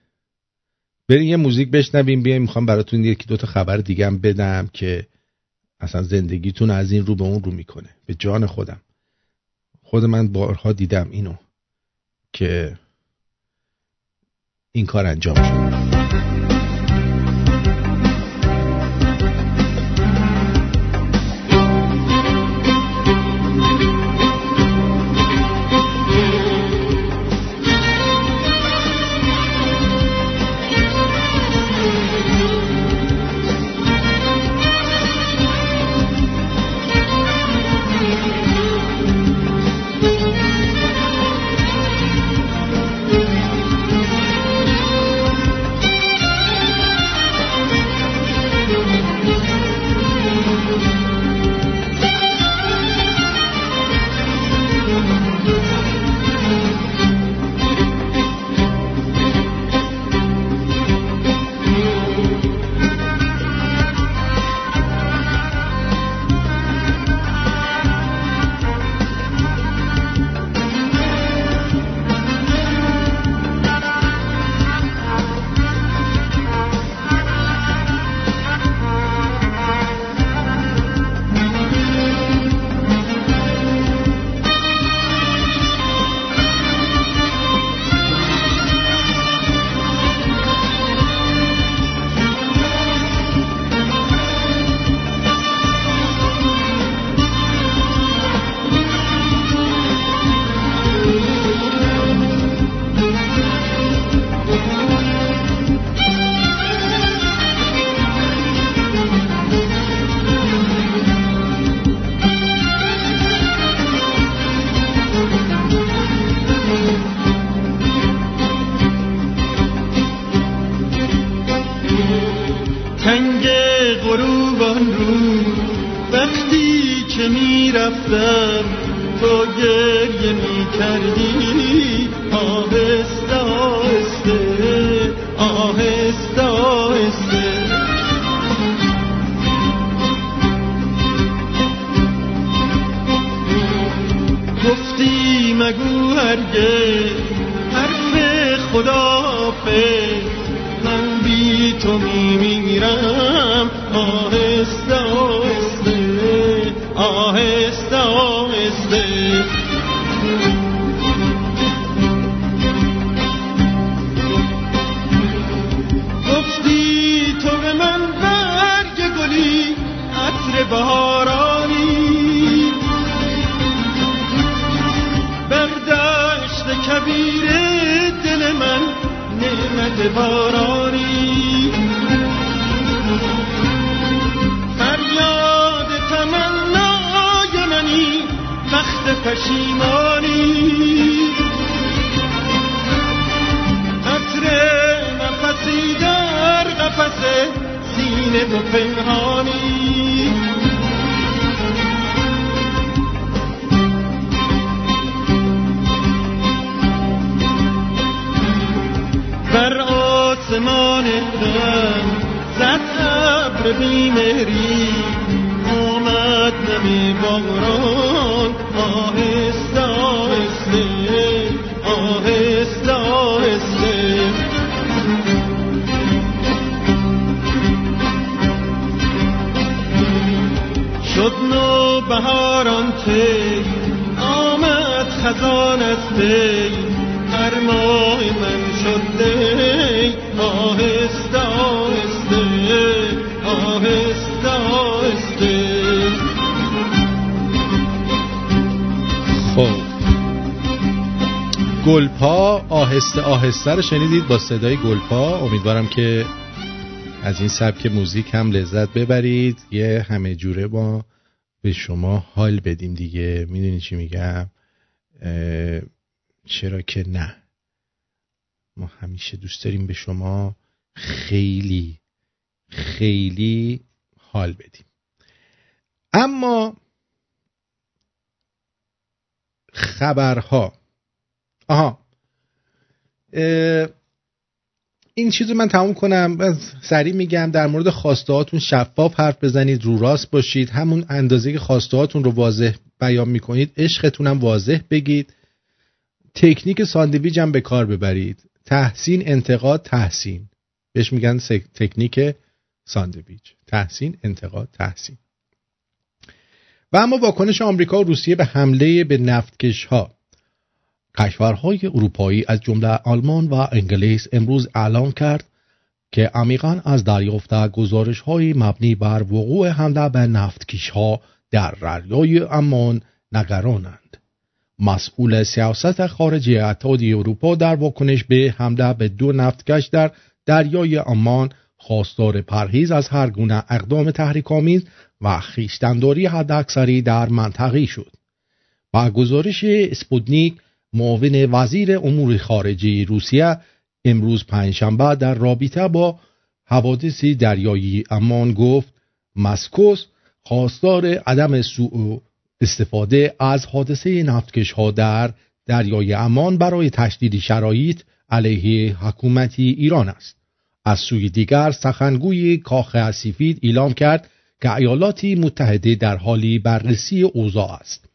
بریم یه موزیک بشنویم بیایم می‌خوام براتون یکی دوتا خبر دیگه هم بدم که اصلا زندگیتون از این رو به اون رو می‌کنه. به جان خودم. خود من بارها دیدم اینو که این کار انجام شد تی آمد خزان از پی هر ماه من شد دی آهسته آهسته آهسته آهسته. خب. گلپا آهسته آهسته رو شنیدید با صدای گلپا. امیدوارم که از این سبک موزیک هم لذت ببرید. یه همه جوره با به شما حال بدیم دیگه. می‌دونی چی میگم؟ چرا که نه. ما همیشه دوست داریم به شما خیلی خیلی حال بدیم. اما خبرها. آها. اه، این چیز رو من تموم کنم. از سریع میگم در مورد خواسته هاتون شفاف حرف بزنید رو راست باشید. همون اندازه که خواسته هاتون رو واضح بیان می‌کنید عشقتون هم واضح بگید. تکنیک ساندویج هم به کار ببرید. تحسین انتقاد تحسین. بهش میگن تکنیک ساندویچ. تحسین انتقاد تحسین. و اما واکنش آمریکا و روسیه به حمله به نفتکش ها کشورهای اروپایی از جمله آلمان و انگلیس امروز اعلام کرد که عمیقا از دریافت گزارش های مبنی بر وقوع حمله به نفتکش ها در دریای امان نگرانند. مسئول سیاست خارجی اتحادیه اروپا در واکنش به حمله به دو نفتکش در دریای امان خواستار پرهیز از هر گونه اقدام تحریک‌آمیز و خیشتنداری حداکثری در منطقه شد. با گزارش اسپوتنیک معاون وزیر امور خارجه روسیه امروز پنجشنبه در رابطه با حوادث دریایی امان گفت مسکوس خواستار عدم سوء استفاده از حادثه نفتکش ها در دریای امان برای تشدید شرایط علیه حکومتی ایران است. از سوی دیگر سخنگوی کاخ سفید اعلام کرد که ایالات متحده در حالی بررسی اوضاع است.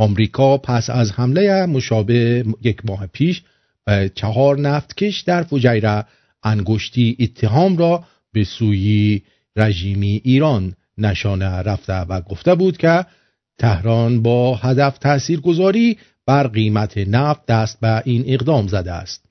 آمریکا پس از حمله مشابه یک ماه پیش به چهار نفتکش در فجیره انگشتی اتهام را به سوی رژیمی ایران نشانه رفته و گفته بود که تهران با هدف تاثیرگذاری بر قیمت نفت دست به این اقدام زده است.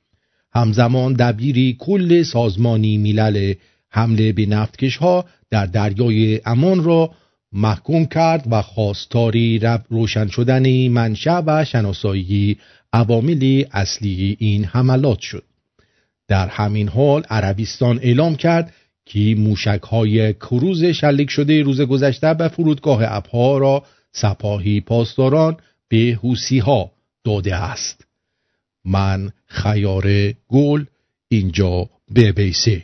همزمان دبیری کل سازمانی ملل حمله به نفتکش ها در دریای امان را محکوم کرد و خواستاری رب روشن شدن منشأ و شناسایی عوامل اصلی این حملات شد. در همین حال عربستان اعلام کرد که موشک های کروز شلیک شده روز گذشته به فرودگاه ابها را سپاهی پاسداران به حوسی ها داده است. من خیار گل اینجا به بیسه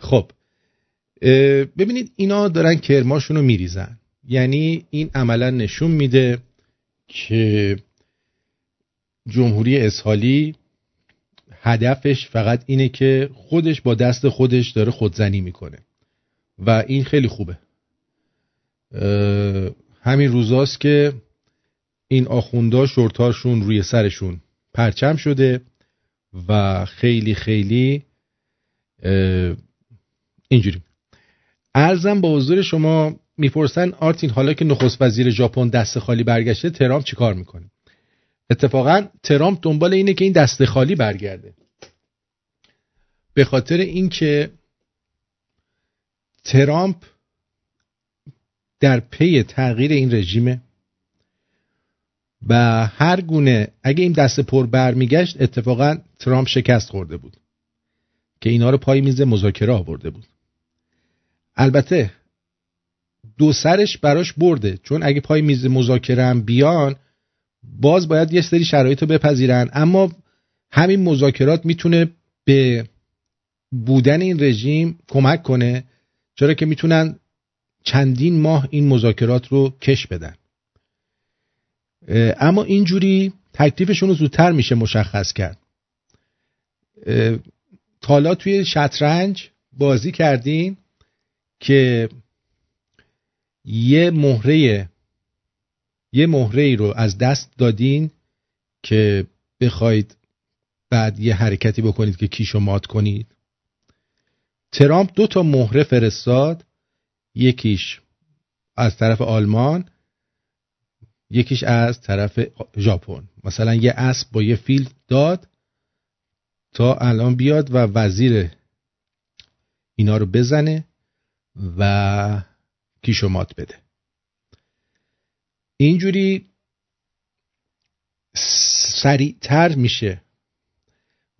خب ببینید اینا دارن کرماشون رو میریزن. یعنی این عملا نشون میده که جمهوری اسحالی هدفش فقط اینه که خودش با دست خودش داره خودزنی می‌کنه. و این خیلی خوبه. همین روزاست که این آخوندا شورتارشون روی سرشون پرچم شده و خیلی خیلی اینجوری. ارزم با حضور شما می‌پرسن آرتین حالا که نخست وزیر ژاپن دست خالی برگشته ترامپ چیکار می‌کنه؟ اتفاقا ترامپ دنبال اینه که این دست خالی برگرده. به خاطر اینکه ترامپ در پی تغییر این رژیم و هر گونه اگه این دست پر برمیگشت اتفاقا ترامپ شکست خورده بود که اینا رو پای میز مذاکره آورده بود. البته دو سرش براش برده. چون اگه پای میز مذاکره هم بیان باز باید یه سری شرایط رو بپذیرن. اما همین مذاکرات می‌تونه به بودن این رژیم کمک کنه چرا که می‌تونن چندین ماه این مذاکرات رو کش بدن. اما اینجوری تکلیفشون رو زودتر میشه مشخص کرد. تالا توی شطرنج بازی کردین. که یه مهره یه مهره رو از دست دادین که بخواید بعد یه حرکتی بکنید که کیشو مات کنید. ترامپ دو تا مهره فرستاد. یکیش از طرف آلمان یکیش از طرف ژاپن. مثلا یه اسب با یه فیل داد تا الان بیاد و وزیر اینا رو بزنه. و کیشومات بده. اینجوری سریعتر میشه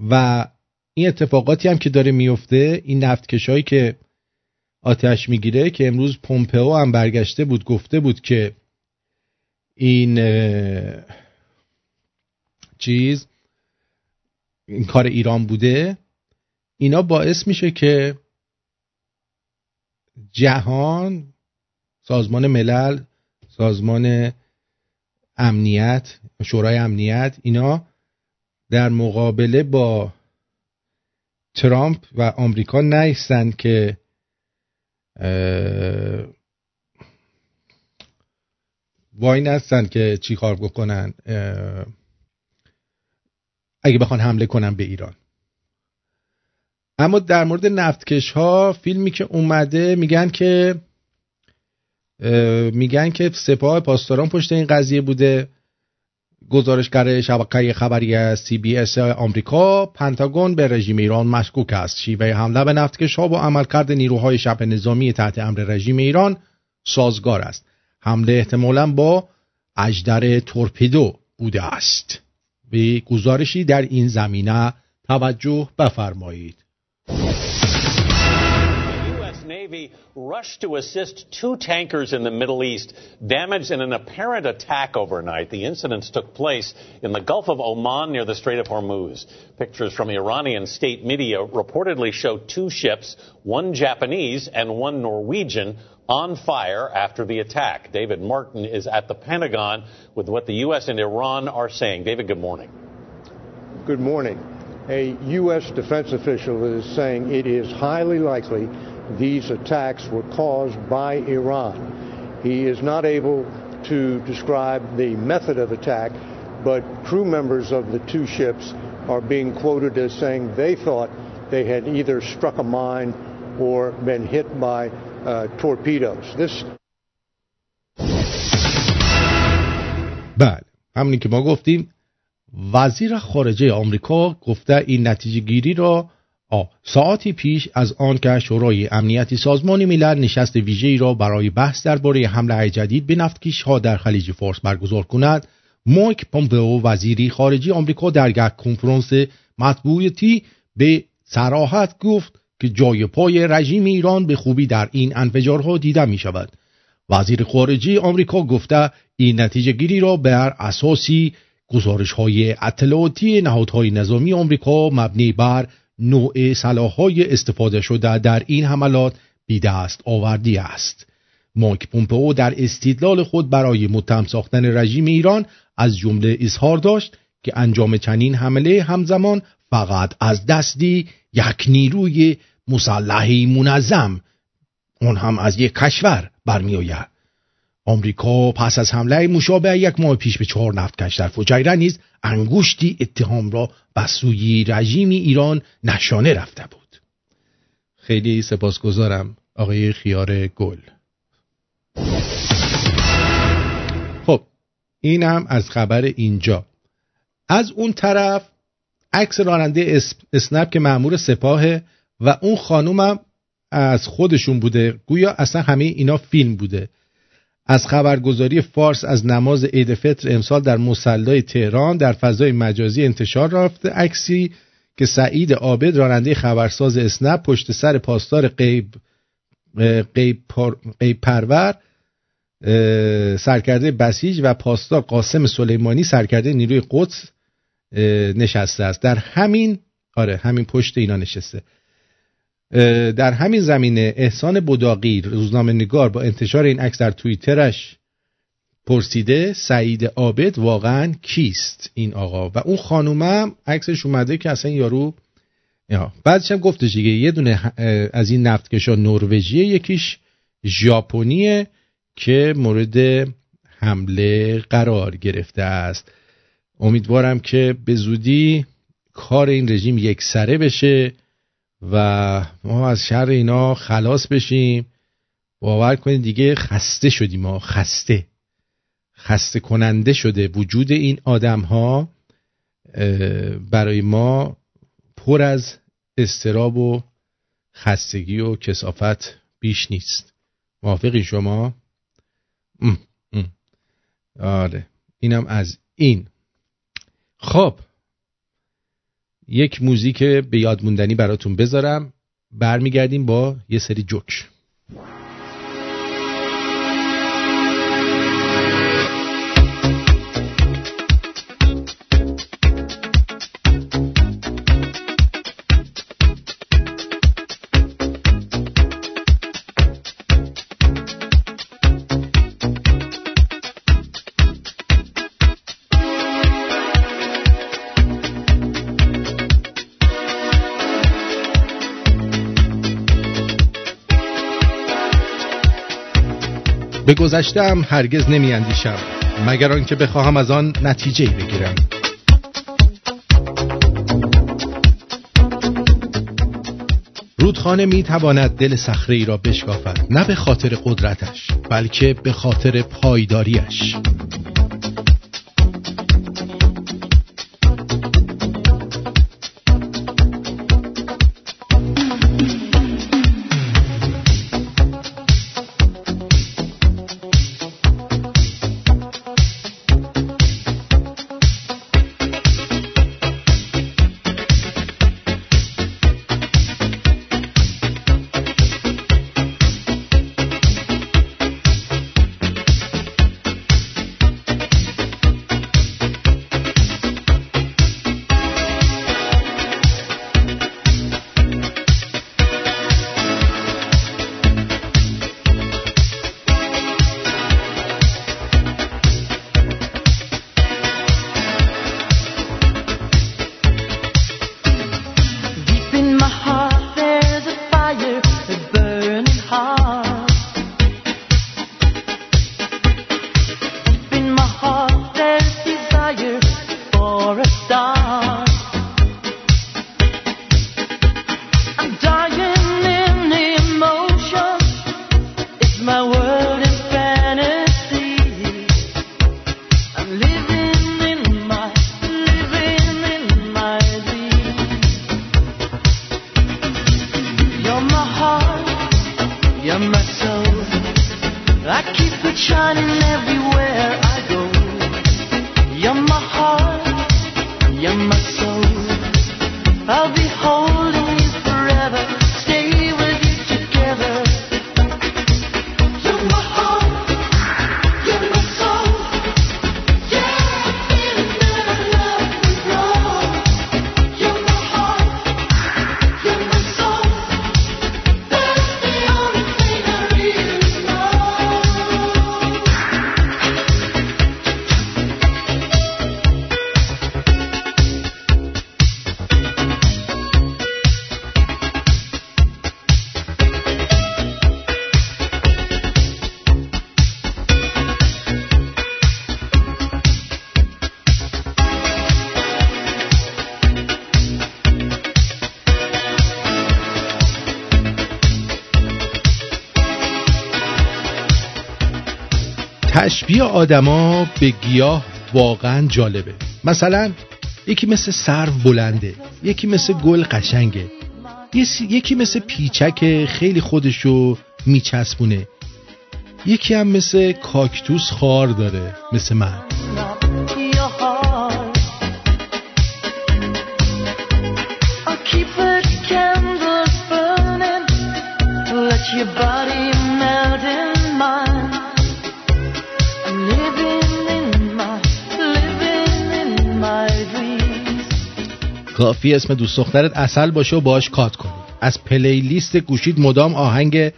و این اتفاقاتی هم که داره میفته این نفتکشایی که آتش می‌گیره که امروز پومپئو هم برگشته بود گفته بود که این چیز این کار ایران بوده اینا باعث میشه که جهان سازمان ملل سازمان امنیت شورای امنیت اینا در مقابله با ترامپ و آمریکا نیستند که وای نستن که چی کار بکنن اگه بخوان حمله کنن به ایران. اما در مورد نفتکش ها فیلمی که اومده میگن که میگن که سپاه پاسداران پشت این قضیه بوده. گزارشگر شبکه خبری سی بی اس آمریکا پنتاگون به رژیم ایران مشکوک است. شیوه حمله به نفتکش ها با عملکرد نیروهای شب نظامی تحت امر رژیم ایران سازگار است. حمله احتمالا با اجدر تورپیدو بوده است. به گزارشی در این زمینه توجه بفرمایید. Navy rushed to assist two tankers in the Middle East damaged in an apparent attack overnight. The incidents took place in the Gulf of Oman near the Strait of Hormuz. Pictures from Iranian state media reportedly show two ships, one Japanese and one Norwegian, on fire after the attack. David Martin is at the Pentagon with what the U.S. and Iran are saying. David, good morning. Good morning. A U.S. defense official is saying it is highly likely these attacks were caused by Iran. He is not able to describe the method of attack, but crew members of the two ships are being quoted as saying they thought they had either struck a mine or been hit by uh, torpedoes. This بله همونی که ما گفتیم وزیر خارجه آمریکا گفته این نتیجه گیری را آ. ساعتی پیش از آن که شورای امنیتی سازمان ملل نشست ویژه‌ای را برای بحث درباره حمله جدید به نفتکش ها در خلیج فارس برگزار کند مایک پومپئو وزیری خارجی آمریکا در یک کنفرانس مطبوعاتی به صراحت گفت که جای پای رژیم ایران به خوبی در این انفجارها دیده می شود وزیر خارجی آمریکا گفته این نتیجه گیری را بر اساسی گزارش های اطلاعاتی نهادهای نظامی آمریکا مبنی بر نوع سلاحهای استفاده شده در این حملات بیدست آوردی است. مایک پومپئو در استدلال خود برای متهم ساختن رژیم ایران از جمله اظهار داشت که انجام چنین حمله همزمان فقط از دستی یک نیروی مسلحی منظم اون هم از یک کشور برمیآید. آمریکا پس از حمله مشابه یک ماه پیش به چهار نفتکش در فجیره نیز انگشتی اتهام را به سوی رژیم ایران نشانه رفته بود. خیلی سپاسگزارم آقای خیار گل. خب اینم از خبر اینجا. از اون طرف عکس راننده اسنپ که معمور سپاهه و اون خانومم از خودشون بوده گویا اصلا همه اینا فیلم بوده. از خبرگزاری فارس از نماز عید فطر امسال در مسلای تهران در فضای مجازی انتشار رفته عکسی که سعید عابد راننده خبرساز اسنپ پشت سر پاسدار قیب قیب, پرور سرکرده بسیج و پاسدار قاسم سلیمانی سرکرده نیروی قدس نشسته است. در همین آره همین پشت اینا نشسته. در همین زمینه احسان بداقی روزنامه نگار با انتشار این عکس در توییترش پرسیده سعید عابد واقعا کیست این آقا؟ و اون خانومم عکسش اومده که اصلا یارو یا بعدش هم گفتش دیگه یه دونه از این نفتکشا نروژیه یکیش ژاپنیه که مورد حمله قرار گرفته است. امیدوارم که به زودی کار این رژیم یک سره بشه. و ما از شر اینا خلاص بشیم. باور کنید دیگه خسته شدیم ما خسته. خسته کننده شده وجود این آدم ها برای ما پر از استراب و خستگی و کسافت بیش نیست. موافقی شما؟ ام، ام. آره اینم از این. خب. یک موزیک به یاد موندنی براتون بذارم. برمیگردیم با یه سری جوک. به گذشتم هرگز نمی اندیشم مگر آنکه بخواهم از آن نتیجه بگیرم. رودخانه می تواند دل صخره را بشکافد نه به خاطر قدرتش بلکه به خاطر پایداریش تشبیه آدما به گیاه واقعا جالبه. مثلا یکی مثل سرو بلنده یکی مثل گل قشنگه. یکی مثل پیچک خیلی خودشو میچسبونه. یکی هم مثل کاکتوس خار داره مثل من. Your heart. کافی اسم دوست دخترت اصل باشه و باش کات کنی. از پلیلیست گوشید مدام آهنگ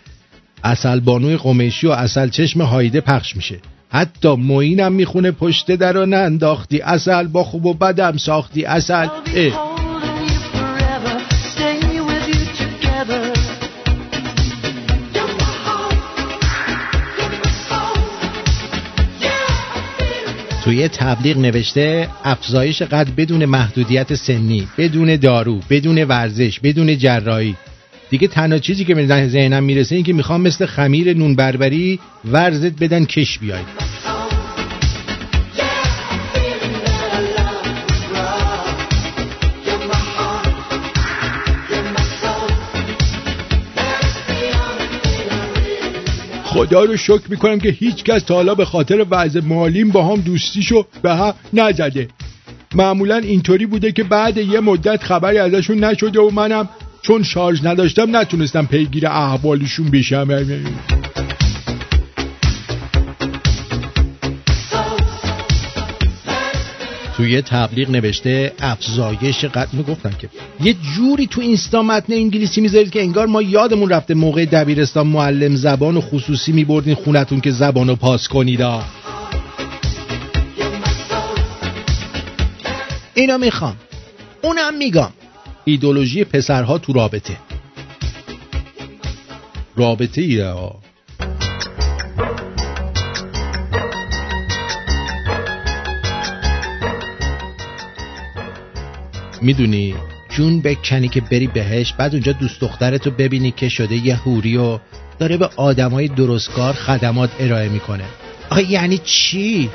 اصل بانوی قمیشی و اصل چشم هایده پخش میشه. حتی معینم می‌خونه پشت در رو ننداختی اصل با خوب و بدم ساختی اصل. توی تبلیغ نوشته افزایش قد بدون محدودیت سنی بدون دارو بدون ورزش بدون جراحی. دیگه تنها چیزی که به ذهنم می‌رسه این که می‌خوام مثل خمیر نون بربری ورزت بدن کش بیای خدا رو شکر می‌کنم که هیچ کس تا حالا به خاطر وضع مالیم با هم دوستیشو به هم نزده. معمولا اینطوری بوده که بعد یه مدت خبری ازشون نشده و منم چون شارژ نداشتم نتونستم پیگیر احوالشون بشم. توی تبلیغ نوشته افزایش قد گفتن که یه جوری تو اینستا متن انگلیسی می‌ذارید که انگار ما یادمون رفته موقع دبیرستان معلم زبان و خصوصی میبردین خونتون که زبان رو پاس کنید. اینو می‌خوام. اونم میگم. ایدولوژی پسرها تو رابطه. رابطه ایه می‌دونی جون بکنی که بری بهش بعد اونجا دوست دخترتو ببینی که شده یه هوری و داره به آدمای درستکار خدمات ارائه می‌کنه. آخه یعنی چی؟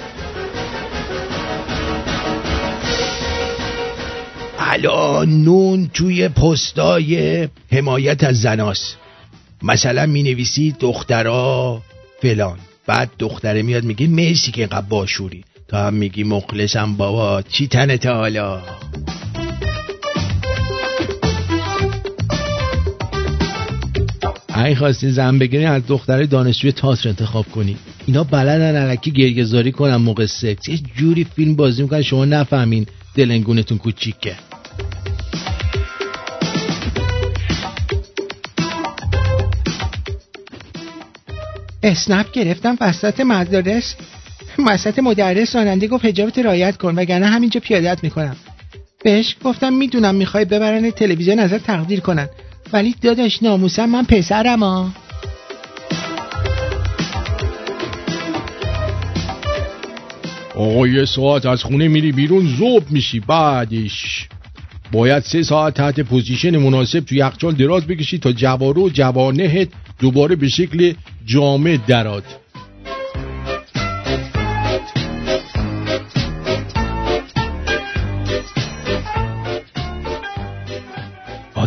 الان نون توی پستای حمایت از زناس. مثلا می نویسی دخترا فلان بعد دختره میاد میگه مرسی که اینقدر باشوری. تا هم میگی مخلصم بابا چی تنت حالا؟ اگه خواستی زن بگیری از دختر دانشجوی تاتر انتخاب کنی اینا بلدن علکی گریهزاری کنن موقع سکس. یه جوری فیلم بازی می‌کنن شما نفهمین دلنگونتون کوچیکه. اسنپ گرفتم وسط مدارس. وسط مدرس راننده گفت حجابت رایت کن وگرنه همینجا پیادت می‌کنم. بهش گفتم می‌دونم می‌خوای ببرن تلویزیون ازت تقدیر کنن. ولی داداش ناموسم من پسرم ها آقا یه ساعت از خونه میری بیرون زوب میشی بعدش. باید سه ساعت تحت پوزیشن مناسب تو یخچال دراز بکشی تا جوارو و جوانهت دوباره به شکل جامع دراد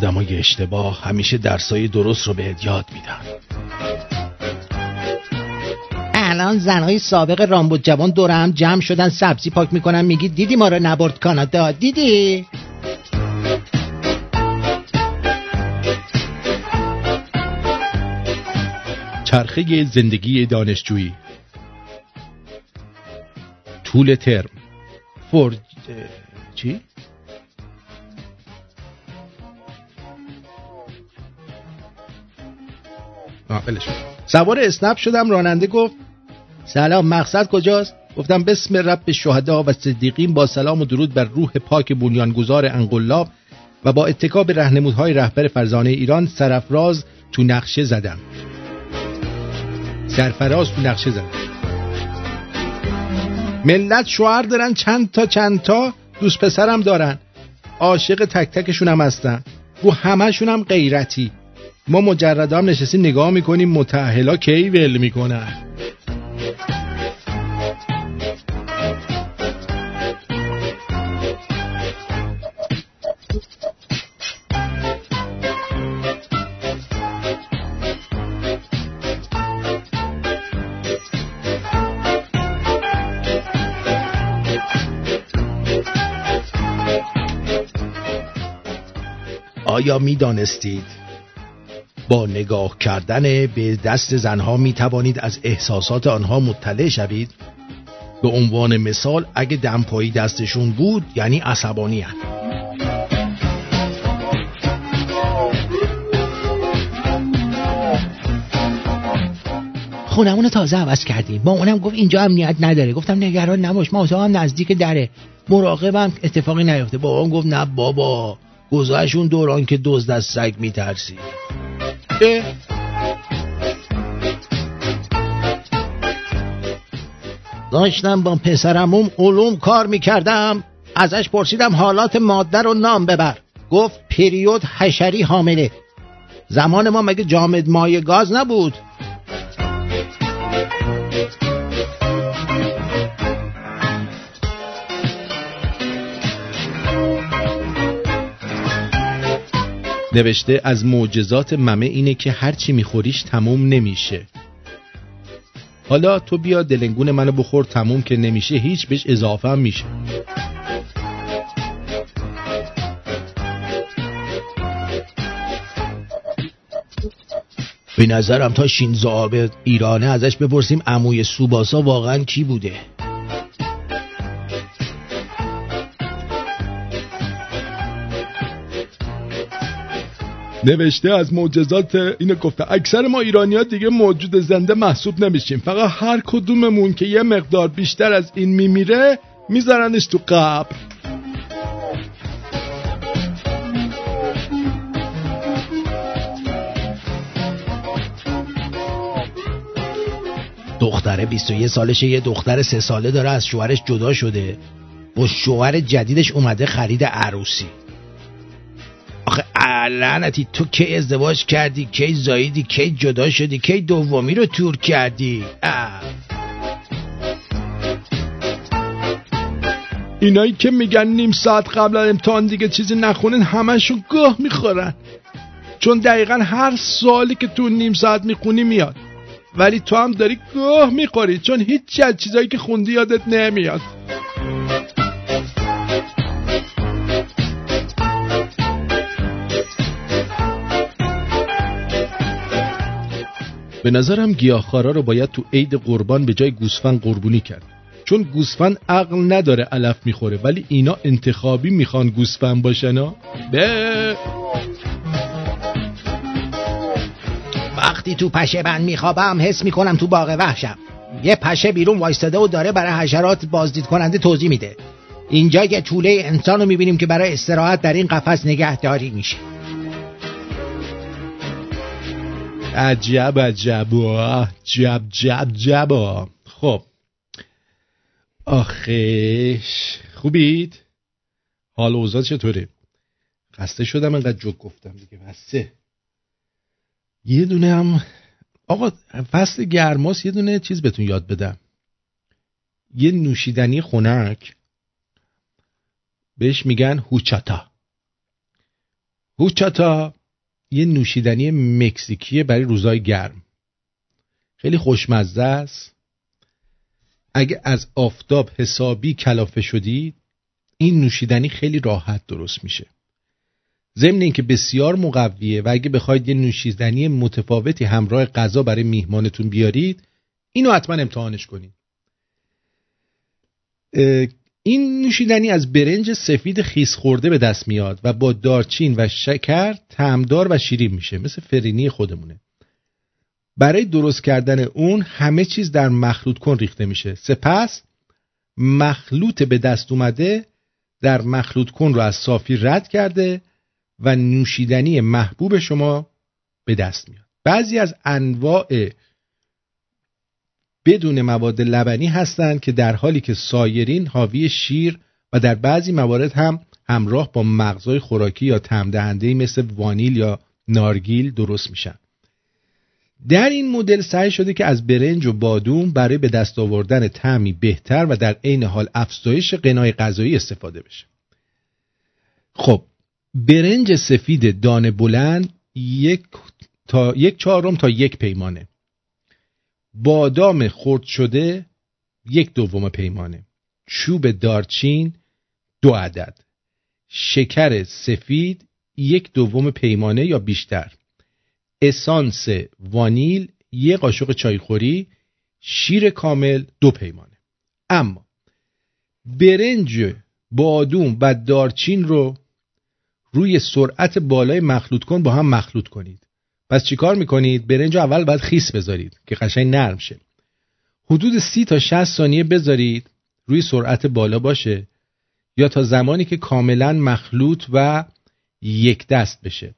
آدمای اشتباه همیشه درسای درست رو بهت یاد میدن. الان زنهای سابق رامبود جوان دور هم جمع شدن سبزی پاک می‌کنن میگی دیدی ما رو نبرد کانادا؟ دیدی؟ چرخه زندگی دانشجویی. طول ترم. فور چی؟ سوار اسنپ شدم راننده گفت سلام مقصد کجاست؟ گفتم بسم رب شهدا و صدیقین با سلام و درود بر روح پاک بنیانگذار انقلاب و با اتکا به رهنمودهای رهبر فرزانه ایران سرفراز تو نقشه زدم. سرفراز تو نقشه زدم. ملت شوهر دارن چند تا چند تا دوست پسرم دارن. عاشق تک تکشونم هستن. رو همشونم غیرتی. ما مجرد هم نشستیم نگاه می‌کنیم متحلا کی ول می‌کنن آیا می‌دانستید با نگاه کردن به دست زنها می توانید از احساسات آنها مطلع شوید. به عنوان مثال اگه دمپایی دستشون بود یعنی عصبانی هن. خونمون تازه عوض کردیم. با اونم گفت اینجا امنیت نداره. گفتم نگران نباش ما هم نزدیک دره. مراقبم اتفاقی نیفته. بابام گفت نه بابا گذاشون دوران که دزد از سگ میترسی. داشتم با پسرموم علوم کار می‌کردم. ازش پرسیدم حالات ماده رو نام ببر. گفت پریود حشری حامله. زمان ما مگه جامد مایه گاز نبود؟ نوشته از معجزات ممه اینه که هرچی میخوریش تموم نمیشه. حالا تو بیا دلنگون منو بخور تموم که نمیشه هیچ بهش اضافه هم میشه. به نظرم تا شینزو آبه ایرانه ازش بپرسیم عموی سوباسا واقعا کی بوده؟ نوشته از معجزات اینو گفته. اکثر ما ایرانی ها دیگه موجود زنده محسوب نمیشیم. فقط هر کدوممون که یه مقدار بیشتر از این میمیره میذارنش تو قبر. دختره 21 سالشه یه دختر سه ساله داره از شوهرش جدا شده. با شوهر جدیدش اومده خرید عروسی. آخه لعنتی تو کی ازدواج کردی؟ کی زاییدی؟ کی جدا شدی؟ کی دومی رو تور کردی؟ اه. اینایی که میگن نیم ساعت قبل از امتحان دیگه چیزی نخونن همشون گاه می‌خورن. چون دقیقا هر سوالی که تو نیم ساعت می‌خونی میاد. ولی تو هم داری گاه می‌خوری چون هیچ از چیزایی که خوندی یادت نمیاد. به نظرم گیاهخوارا رو باید تو عید قربان به جای گوسفند قربونی کرد. چون گوسفند عقل نداره علف می‌خوره ولی اینا انتخابی می‌خوان گوسفند باشن ها؟ به. وقتی تو پشه بند میخوابم حس می‌کنم تو باغ وحشم. یه پشه بیرون وایستاده و داره برای حشرات بازدید کننده توضیح میده. اینجا یه طوله انسان رو می‌بینیم که برای استراحت در این قفس نگهداری میشه. عجب عجب جب جب خب. آخش. خوبید؟ حال اوضاع چطوره؟ خسته شدم انقدر جوک گفتم دیگه. بسته یه دونه هم آقا فصل گرماس یه دونه چیز بهتون یاد بدم. یه نوشیدنی خنک. بهش میگن هوچاتا. هوچاتا. یه نوشیدنی مکزیکیه برای روزای گرم. خیلی خوشمزه است. اگه از آفتاب حسابی کلافه شدید این نوشیدنی خیلی راحت درست میشه. ضمن اینکه بسیار مقویه و اگه بخواید یه نوشیدنی متفاوتی همراه غذا برای میهمانتون بیارید اینو حتما امتحانش کنید. این نوشیدنی از برنج سفید خیس خورده به دست میاد و با دارچین و شکر تعمدار و شیرین میشه. مثل فرینی خودمونه. برای درست کردن اون همه چیز در مخلوط کن ریخته میشه. سپس مخلوط به دست اومده در مخلوط کن رو از صافی رد کرده و نوشیدنی محبوب شما به دست میاد. بعضی از انواع بدون مواد لبنی هستند که در حالی که سایرین حاوی شیر و در بعضی موارد هم همراه با مغزای خوراکی یا تمدهنده مثل وانیل یا نارگیل درست میشن. در این مدل سعی شده که از برنج و بادوم برای به دست آوردن طعمی بهتر و در عین حال افزایش قنای غذایی استفاده بشه. خب برنج سفید دانه بلند یک تا یک چهارم تا یک پیمانه. بادام خرد شده یک دوم پیمانه. چوب دارچین دو عدد. شکر سفید یک دوم پیمانه یا بیشتر. اسانس وانیل یک قاشق چایخوری. شیر کامل دو پیمانه. اما برنج بادوم و دارچین رو روی سرعت بالای مخلوط کن با هم مخلوط کنید. پس چیکار می‌کنید؟ برنج اول باید خیس بذارید که قشنگ نرم شه. حدود سی تا 60 ثانیه بذارید روی سرعت بالا باشه یا تا زمانی که کاملا مخلوط و یک دست بشه.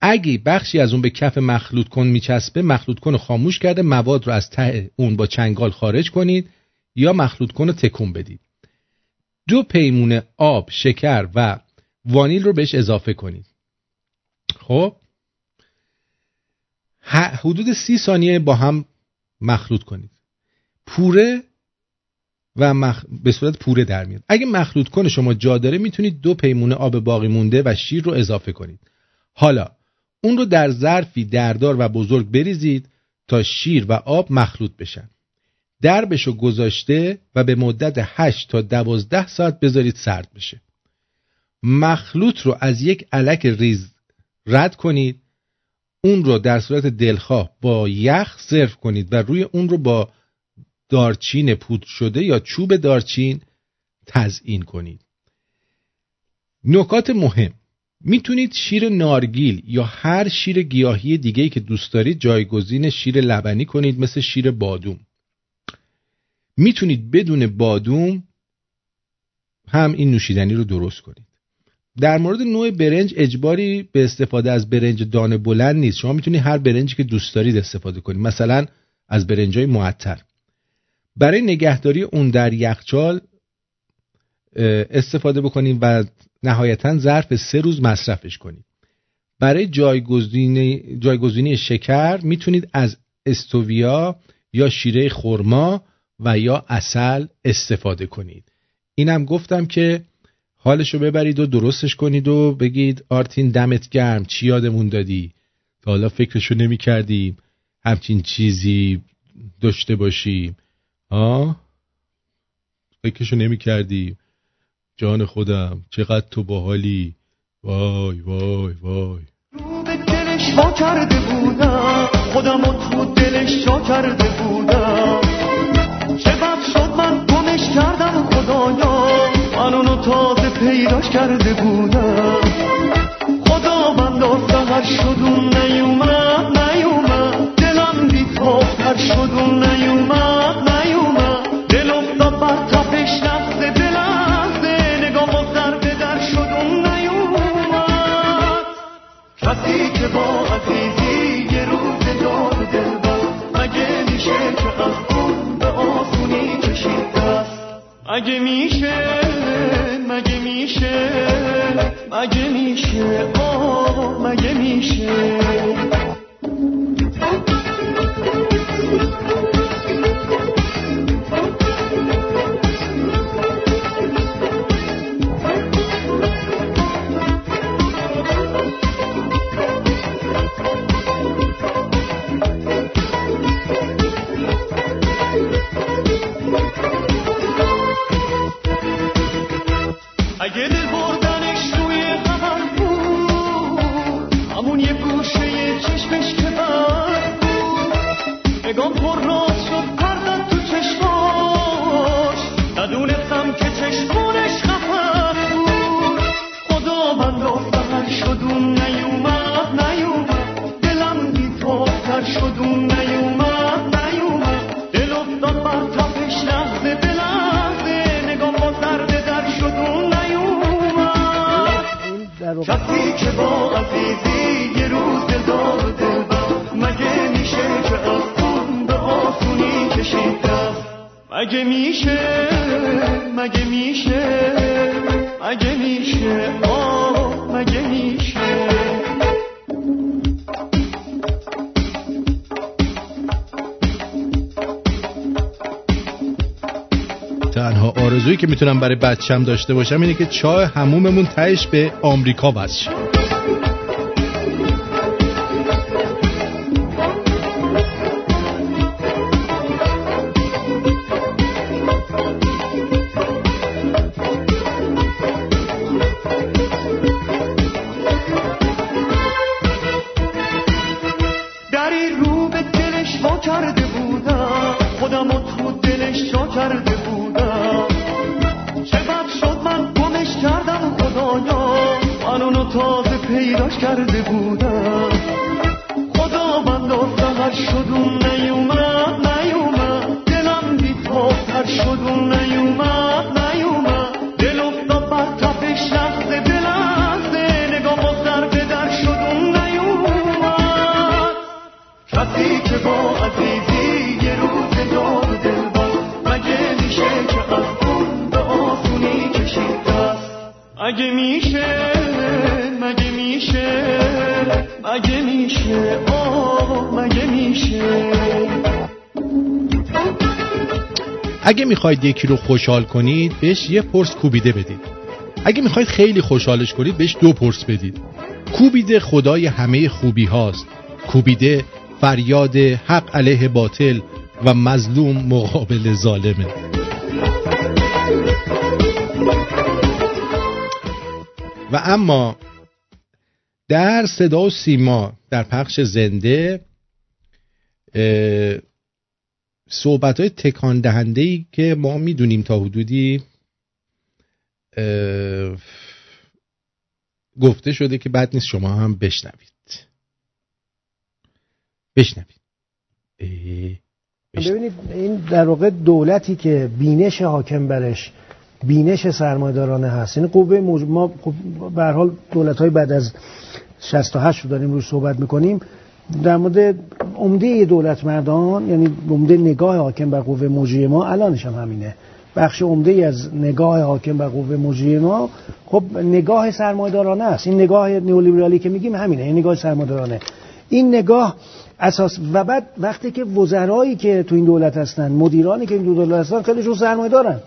اگه بخشی از اون به کف مخلوط کن میچسبه مخلوط کن خاموش کرده مواد رو از ته اون با چنگال خارج کنید یا مخلوط کن رو تکون بدید. دو پیمونه آب شکر و وانیل رو بهش اضافه کنید. خب؟ حدود سی ثانیه با هم مخلوط کنید. پوره و مخ... به صورت پوره در میاد. اگه مخلوط کنه شما جا داره می‌تونید دو پیمونه آب باقی مونده و شیر رو اضافه کنید. حالا اون رو در ظرفی دردار و بزرگ بریزید تا شیر و آب مخلوط بشن. دربشو گذاشته و به مدت 8 تا 12 ساعت بذارید سرد بشه. مخلوط رو از یک علک ریز رد کنید. اون رو در صورت دلخواه با یخ سرو کنید و روی اون رو با دارچین پود شده یا چوب دارچین تزئین کنید. نکات مهم. می‌تونید شیر نارگیل یا هر شیر گیاهی دیگه که دوست دارید جایگزین شیر لبنی کنید مثل شیر بادوم. می‌تونید بدون بادوم هم این نوشیدنی رو درست کنید. در مورد نوع برنج اجباری به استفاده از برنج دانه بلند نیست. شما می‌تونید هر برنجی که دوست دارید استفاده کنید مثلا از برنجای معطر برای نگهداری اون در یخچال استفاده بکنید و نهایتا ظرف سه روز مصرفش کنید برای جایگزینی, جایگزینی شکر می‌تونید از استوویا یا شیره خرما و یا اصل استفاده کنید. اینم گفتم که حالشو ببرید و درستش کنید و بگید آرتین دمت گرم چی یادمون دادی؟ تا حالا فکرشو نمی کردیم همچین چیزی داشته باشیم. آه فکرشو نمی کردیم جان خودم چقدر تو باحالی. وای وای وای. رو دلش وا کرده بودم. خودم تو دلش جا کرده بودم. چه کردم خدایا من اونو تازه پیداش کرده بودم. خدا من داستر شد نیومد نیومد. دلم بیتافتر شد اون نیومد نیومد. دل افتاد بر تپش لحظه به لحظه نگاه و در شد اون نیومد. کسی که با عزیزی یه روز داد دل بست مگه میشه که از به آسونی کشید؟ مگه میشه؟ مگه میشه؟ مگه میشه؟ آه مگه میشه؟ می‌تونم برای بچم داشته باشم اینه که چای هموممون تهش به آمریکا وصل می‌خواید یکی رو خوشحال کنید بهش یه پرس کوبیده بدید. اگه می‌خواید خیلی خوشحالش کنید بهش دو پرس بدید. کوبیده خدای همه خوبی هاست. کوبیده فریاد حق علیه باطل و مظلوم مقابل ظالمه. و اما در صدا و سیما در پخش زنده صحبت های تکان دهنده ای که ما می‌دونیم تا حدودی گفته شده که بعد نیست شما هم بشنوید. بشنوید. ببینید این در واقع دولتی که بینش حاکم برش بینش سرمایدارانه هست. این قوه موج... ما خب به حال دولت های بعد از 68 رو داریم روی صحبت می‌کنیم. در مورد عمده دولت مردان یعنی عمده نگاه حاکم بر قوه مجریه ما الانش هم همینه. بخش عمده از نگاه حاکم بر قوه مجریه ما خب نگاه سرمایدارانه است. این نگاه نئولیبرالی که میگیم همینه این نگاه سرمایدارانه این نگاه اساس و بعد وقتی که وزرایی که تو این دولت هستن مدیرانی که این دولت هستن خیلیشون سرمایه دارن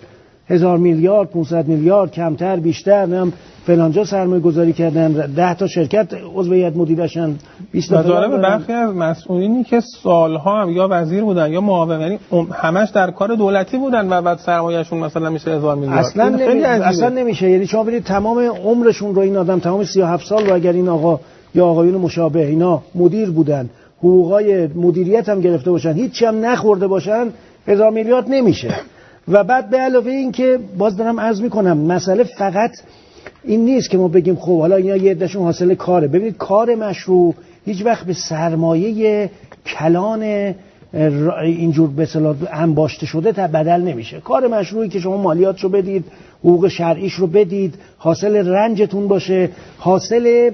هزار میلیارد 500 میلیارد کمتر بیشتر نم فلانجا سرمایه گذاری کردن ده تا شرکت عضو هیئت مدیرشن 20 تا به برخی از مسئولینی که سالها هم یا وزیر بودن یا معاون یعنی همش در کار دولتی بودن و بعد سرمایه‌شون مثلا میشه هزار میلیارد. اصلا نمی... اصلا نمیشه. یعنی شما ببینید تمام عمرشون رو این آدم تمام 37 سال رو اگر این آقا یا آقایون مشابه اینا مدیر بودن حقوقای مدیریت هم گرفته باشن هیچی هم نخورده باشن هزار میلیارد نمیشه. و بعد به علاوه این که باز دارم عرض می‌کنم مسئله فقط این نیست که ما بگیم خب حالا اینا یه عدهشون حاصل کاره. ببینید کار مشروع هیچ وقت به سرمایه کلان اینجور به انباشته شده تا بدل نمیشه. کار مشروعی که شما مالیات رو بدید حقوق شرعیش رو بدید حاصل رنجتون باشه حاصل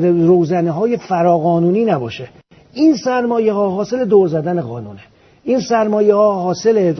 روزنه های فراقانونی نباشه. این سرمایه ها حاصل دور زدن قانونه. این سرمایه ها حاصل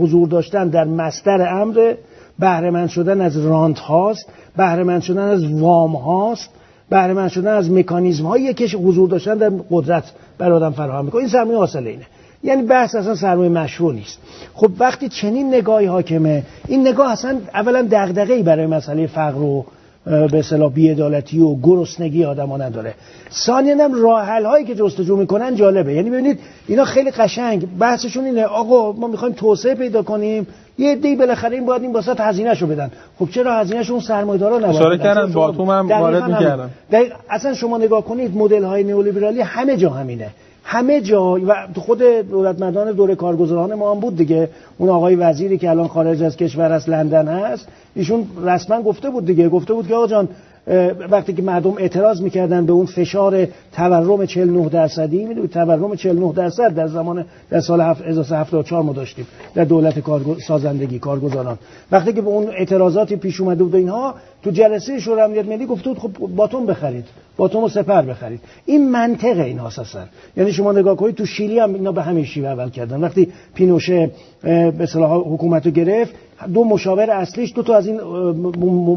حضور داشتن در مستر امر بهرهمند شدن از رانت هاست بهرهمند شدن از وام هاست بهرهمند شدن از مکانیزم هایی که حضور داشتن در قدرت بر آدم فراهم می‌کنه. این سرمایه حاصل اینه. یعنی بحث اصلا سرمایه مشروع نیست. خب وقتی چنین نگاهی حاکمه این نگاه اصلا اولا دغدغه‌ای برای مسئله فقر و به اصطلاح بی‌عدالتی و گرسنگی آدما نداره. ثانیا هم راه هایی که جستجو می‌کنن جالبه. یعنی ببینید اینا خیلی قشنگ. بحثشون اینه آقا ما می‌خوایم توسعه پیدا کنیم. یه عده‌ای بالاخره این باید این واسط هزینه‌شو بدن. خب چرا هزینه‌شو اون سرمایه‌دارا نباید اشاره کردن باتوم هم وارد می‌کردن. اصلا شما نگاه کنید مدل های نئولیبرالی همه جا همینه. همه جا و خود دولتمردان دوره کارگزاران ما هم بود دیگه. اون آقای وزیری که الان خارج از کشور از لندن هست. ایشون رسما گفته بود دیگه گفته بود که آقا جان وقتی که مردم اعتراض می‌کردن به اون فشار تورم 49 درصدی می‌دونید تورم 49 درصد در زمان در سال 1974 ما داشتیم در دولت کارگو... سازندگی کارگزاران. وقتی که به اون اعتراضاتی پیش اومده بود اینها تو جلسه شورای امنیت ملی گفته بود خب باتوم بخرید باتوم و سپر بخرید. این منطقه این اساسا یعنی شما نگاه کنید تو شیلی هم اینا به همین شیوه اول کردن. وقتی پینوشه به اصطلاح حکومت رو گرفت دو مشاور اصلیش دو تا از این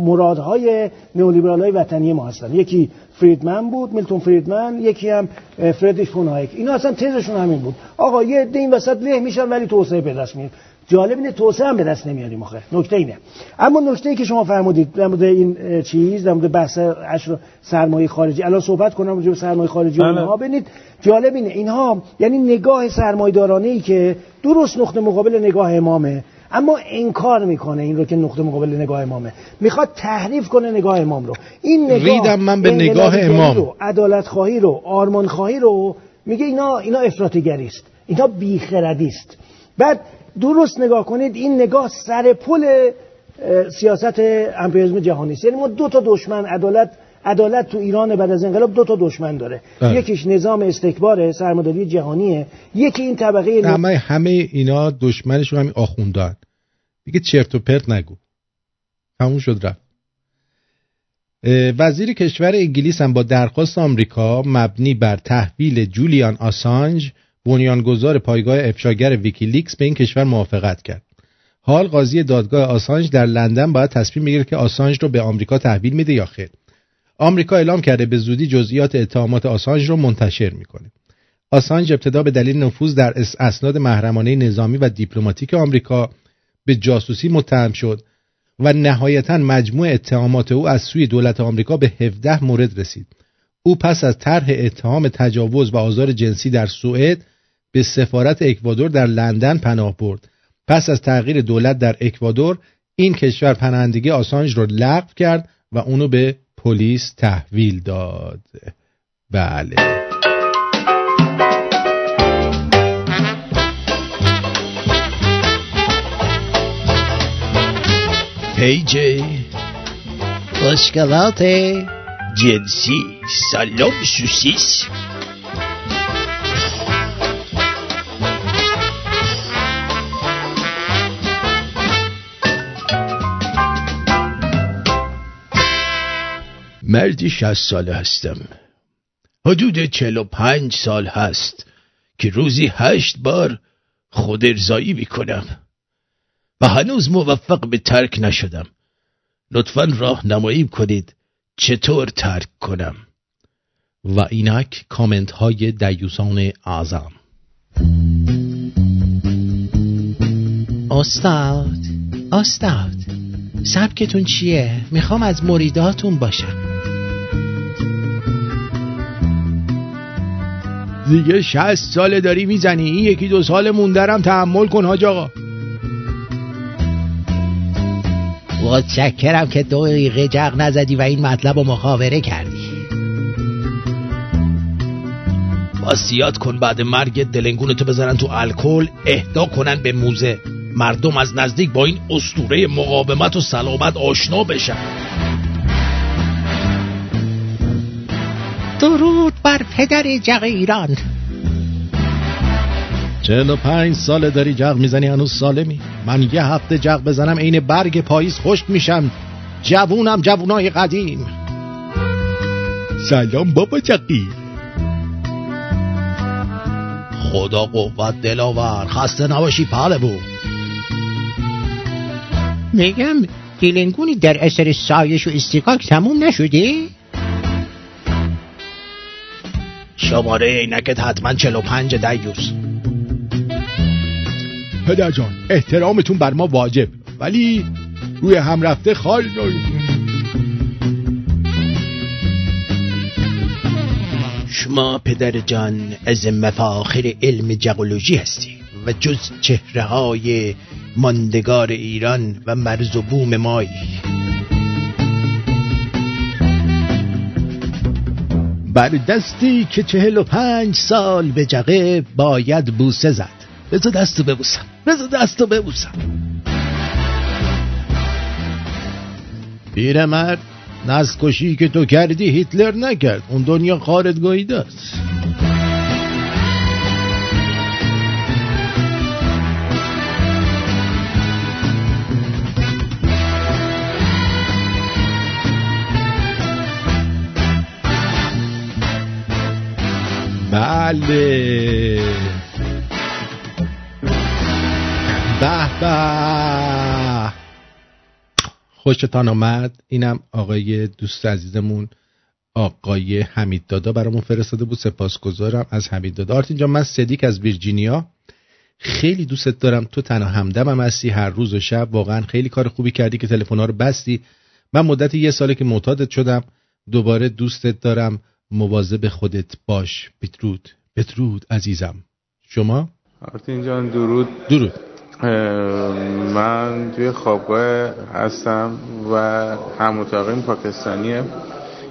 مرادهای نئولیبرال های وطنی ما هستن. یکی فریدمن بود میلتون فریدمن یکی هم فردریش فون هایک. اینا اصلا تزشون همین بود. آقا یه عده این وسط له میشن ولی توسعه به دست میاد. جالب اینه توسعه هم به دست نمیاریم آخه. نکته اینه. اما نکته ای که شما فرمودید در مورد این چیز در مورد بحث عشر سرمایه خارجی. الان صحبت کنم راجع به سرمایه خارجی اونها ببینید جالب اینه. اینها یعنی نگاه سرمایه‌دارانه ای که درست نقطه مقابل نگاه امامه اما انکار می‌کنه این رو که نقطه مقابل نگاه امامه. می‌خواد تحریف کنه نگاه امام رو. این نگاه ریدم من به نگاه امام. رو عدالت خواهی رو آرمان خواهی رو میگه اینا اینا افراطگری است اینا بیخردی است بعد درست نگاه کنید این نگاه سر پل سیاست امپریالیسم جهانی است. یعنی ما دو تا دشمن عدالت عدالت تو ایران بعد از انقلاب دو تا دشمن داره. ده. یکیش نظام استکبار سرمایه‌داری جهانیه. یکی این طبقه همه همه اینا دشمنشون همین آخوندان. دیگه چرت و پرت نگو. تموم شد رفت. وزیر کشور انگلیس هم با درخواست آمریکا مبنی بر تحویل جولیان آسانج بنیانگذار پایگاه افشاگر ویکیلیکس به این کشور موافقت کرد. حال قاضی دادگاه آسانج در لندن باید تصمیم بگیره که آسانج رو به آمریکا تحویل میده یا خیر. آمریکا اعلام کرده به زودی جزئیات اتهامات آسانج رو منتشر می‌کنه. آسانج ابتدا به دلیل نفوذ در اسناد محرمانه نظامی و دیپلماتیک آمریکا به جاسوسی متهم شد و نهایتا مجموع اتهامات او از سوی دولت آمریکا به 17 مورد رسید. او پس از طرح اتهام تجاوز و آزار جنسی در سوئد به سفارت اکوادور در لندن پناه برد. پس از تغییر دولت در اکوادور این کشور پناهندگی آسانج رو لغو کرد و اونو به پلیس تحویل داد. بله. پیج مشکلات جنسی سلام سوسیس. مردی شست ساله هستم. حدود چل و پنج سال هست که روزی هشت بار خود ارزایی می‌کنم. و هنوز موفق به ترک نشدم. لطفا راهنمایی کنید. چطور ترک کنم؟ و اینک کامنت های دیوسان اعظم. استاد استاد سبکتون چیه؟ می‌خوام از مریداتون باشم. دیگه شست ساله داری می‌زنی. این یکی دو سال موندرم تحمل کن حاج آقا. متشکرم که دو دقیقه جغ نزدی و این مطلب رو مخابره کردی. واسیات کن بعد مرگ دلنگون تو بذارن تو الکل اهدا کنن به موزه. مردم از نزدیک با این استوره مقاومت و سلامت آشنا بشن. درود بر پدر جغ ایران. چهل و پنج ساله داری جغ می‌زنی هنوز سالمی؟ من یه هفته جغ بزنم عین برگ پاییز خشک میشم. جوونم جوونای قدیم. سلام بابا جقی خدا قوت دلاور خسته نباشی پهلوون میگم دیلنگونی در اثر سایش و استیکاک تموم نشدی؟ شماره عینکت حتما 45 دیوس پدر جان احترامتون بر ما واجب ولی روی هم رفته خال شما پدر جان از مفاخر علم جغولوژی هستی و جز چهره های ماندگار ایران و مرز و بوم مایی. بر دستی که چهل و پنج سال به جقه باید بوسه زد. بذار دستو ببوسم بذار دستو ببوسم. پیرمرد نسل که تو کردی هیتلر نکرد. اون دنیا خارت گویده بله. به به. خوشتان آمد. اینم آقای دوست عزیزمون آقای حمید دادا برامون فرستاده بود. سپاسگزارم از حمید دادا. آرتین جان من صدیک از ویرجینیا. خیلی دوستت دارم. تو تنها همدمم هستی. هر روز و شب واقعا خیلی کار خوبی کردی که تلفن‌ها رو بستی. من مدت یه ساله که معتادت شدم. دوباره دوستت دارم. مواظب خودت باش بدرود. بدرود عزیزم. شما؟ آرتین جان درود. درود. من توی خوابگاه هستم و هم اتاقیم پاکستانیه.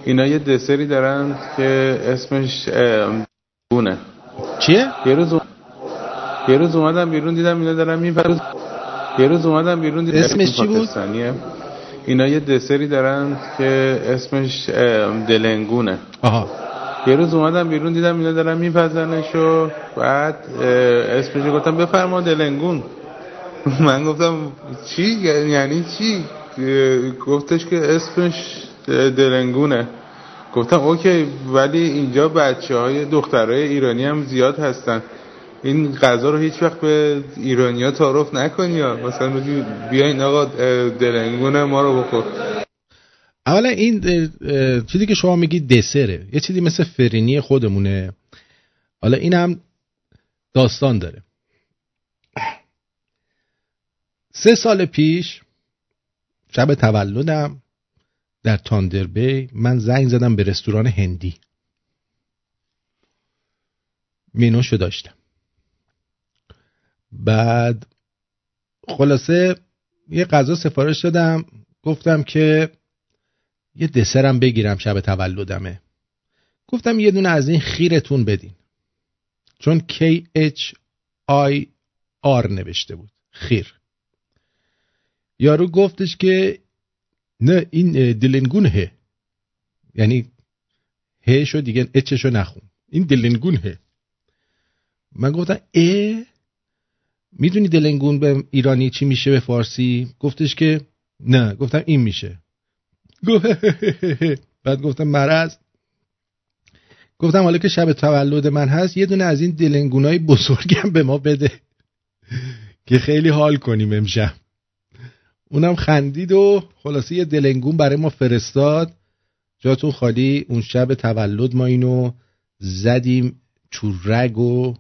اینا یه دسری دارن که اسمش بونه چیه؟ یه روز یه روز اومدم بیرون دیدم اینا دارن میپرد یه روز اومدم بیرون دیدم اسمش چی بود؟ اینا یه دسری دارن که اسمش دلنگونه. آها. یه روز اومدم بیرون دیدم اینا دارن میپزنش و بعد اسمش گفتم بفرما دلنگون. [LAUGHS] من گفتم چی؟ یعنی چی؟ گفتش که اسمش دلنگونه. گفتم اوکی ولی اینجا بچه های دخترهای ایرانی هم زیاد هستن. این غذا رو هیچ وقت به ایرانیا تعارف نکنی مثلا بگی بیاین آقا دلنگون ما رو بخور. اولا این چیزی که شما میگی دسره یه چیزی مثل فرینی خودمونه. حالا این هم داستان داره. سه سال پیش شب تولدم در تاندربی من زنگ زدم به رستوران هندی. مینوشو داشتم. بعد خلاصه یه غذا سفارش دادم گفتم که یه دسرم بگیرم شب تولدمه. گفتم یه دونه از این خیرتون بدین. چون K H I R نوشته بود خیر. یارو گفتش که نه این دلنگونه یعنی هشو دیگه اچشو نخون. این دلنگونه من گفتم اه؟ می‌دونی دلنگون به ایرانی چی میشه به فارسی؟ گفتش که نه. گفتم این میشه. [LAUGHS] بعد گفتم مرض. گفتم حالا که شب تولد من هست یه دونه از این دلنگونای بزرگم به ما بده [LAUGHS] که خیلی حال کنیم امشب. اونم خندید و خلاصه یه دلنگون برای ما فرستاد. جاتون خالی. اون شب تولد ما اینو زدیم تو رگ و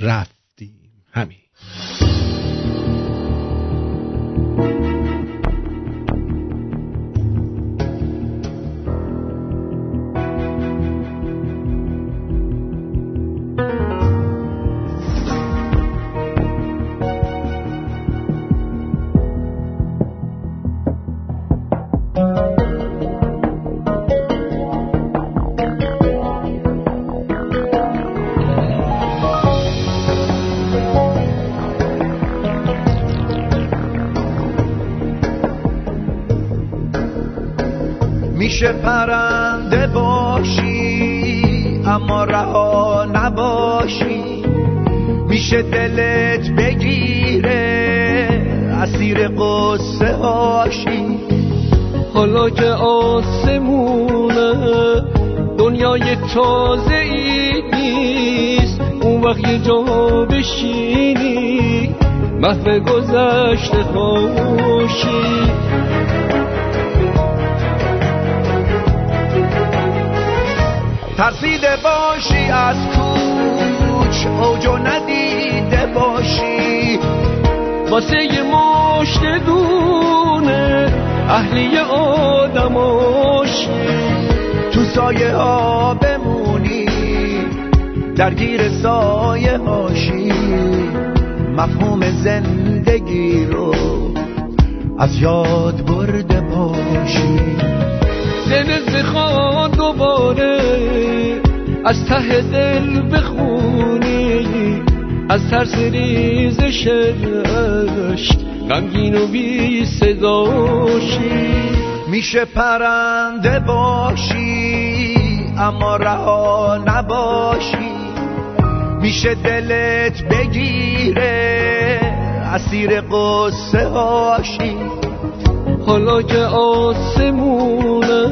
رفتیم. همین. محو گذشته باشی ترسیده باشی از کوچ اوجو ندیده باشی. واسه یه مشت دونه اهلی آدماشی تو سایه ها بمونی درگیر سایه هاشی مفهوم زندگی رو از یاد برده باشی. دلت بخواد دوباره از ته دل بخونی از ترس ریزش اشک غمگین و بی صداشی. میشه پرنده باشی اما رها نباشی. میشه دلت بگیره اسیر قصه هاشی. حالا که آسمونه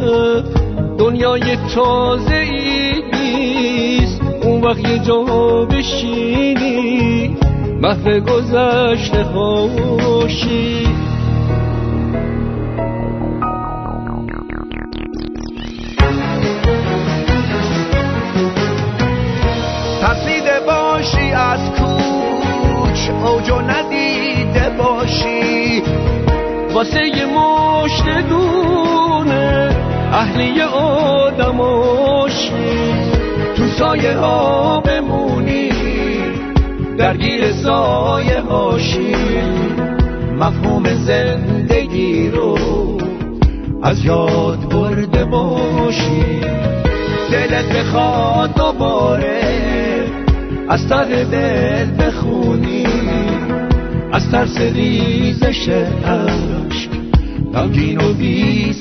دنیای تازه ای نیست. اون وقت یه جا بشینی محو گذشته هاشی. ترسیده باشی از کوچ اوجو ندیده باشی. واسه یه مشت دونه اهلی آدماشی تو سایه ها بمونی. درگیر سایه هاشی مفهوم زندگی رو از یاد برده باشی. دلت بخواد دوباره از ته دل بخونی. از ترس ریزش عشق غمگین و بی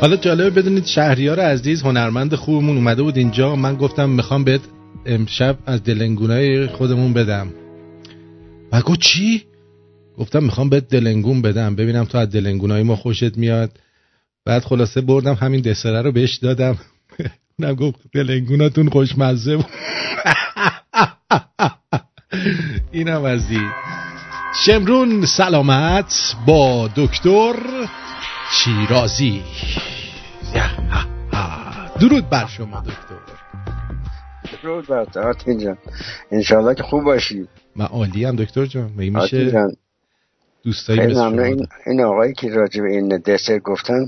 حالا جالبه بدونید شهریار عزیز هنرمند خوبمون اومده بود اینجا. من گفتم می‌خوام بهت امشب از دلنگونای خودمون بدم. و گفت چی؟ گفتم می‌خوام بهت دلنگون بدم. ببینم تو از دلنگونای ما خوشت میاد. بعد خلاصه بردم همین دسره رو بهش دادم. [LAUGHS] اونم گفت دلنگوناتون خوشمزه بود. [LAUGHS] اینم از این شمرون سلامت با دکتر شیرازی. درود بر شما دکتر. درود بر تو آتین جان. انشالله که خوب باشی. من عالی هم دکتر جان. می میشه دوستایی این, این آقایی که راجع به این دسر گفتن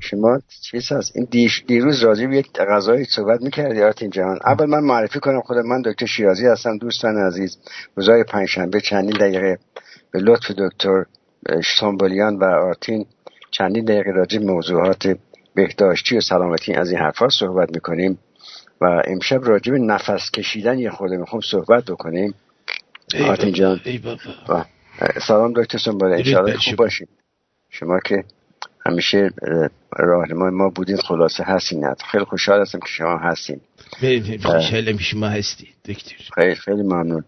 شما چیز هست. این دیش دیروز راجع به یک غذای صحبت می‌کردی آرتین جهان. اول من معرفی کنم خودم من دکتر شیرازی هستم دوستان عزیز. روزای پنجشنبه چندین دقیقه به لطف دکتر سامبولیان و آرتین چندین دقیقه راجع موضوعات بهداشتی و سلامتی از این حرفا صحبت می‌کنیم و امشب راجع به نفس کشیدن یه خورده می‌خوام صحبت بکنیم. آرتین جان. سلام دکتر انشاءالله خوب باشید شما که همیشه راهنمای ما بودین خلاصه هستین نه. خیلی خوشحال هستم که شما هستین. خوشحالم شما هستی دکتر. خیلی خیلی ممنون.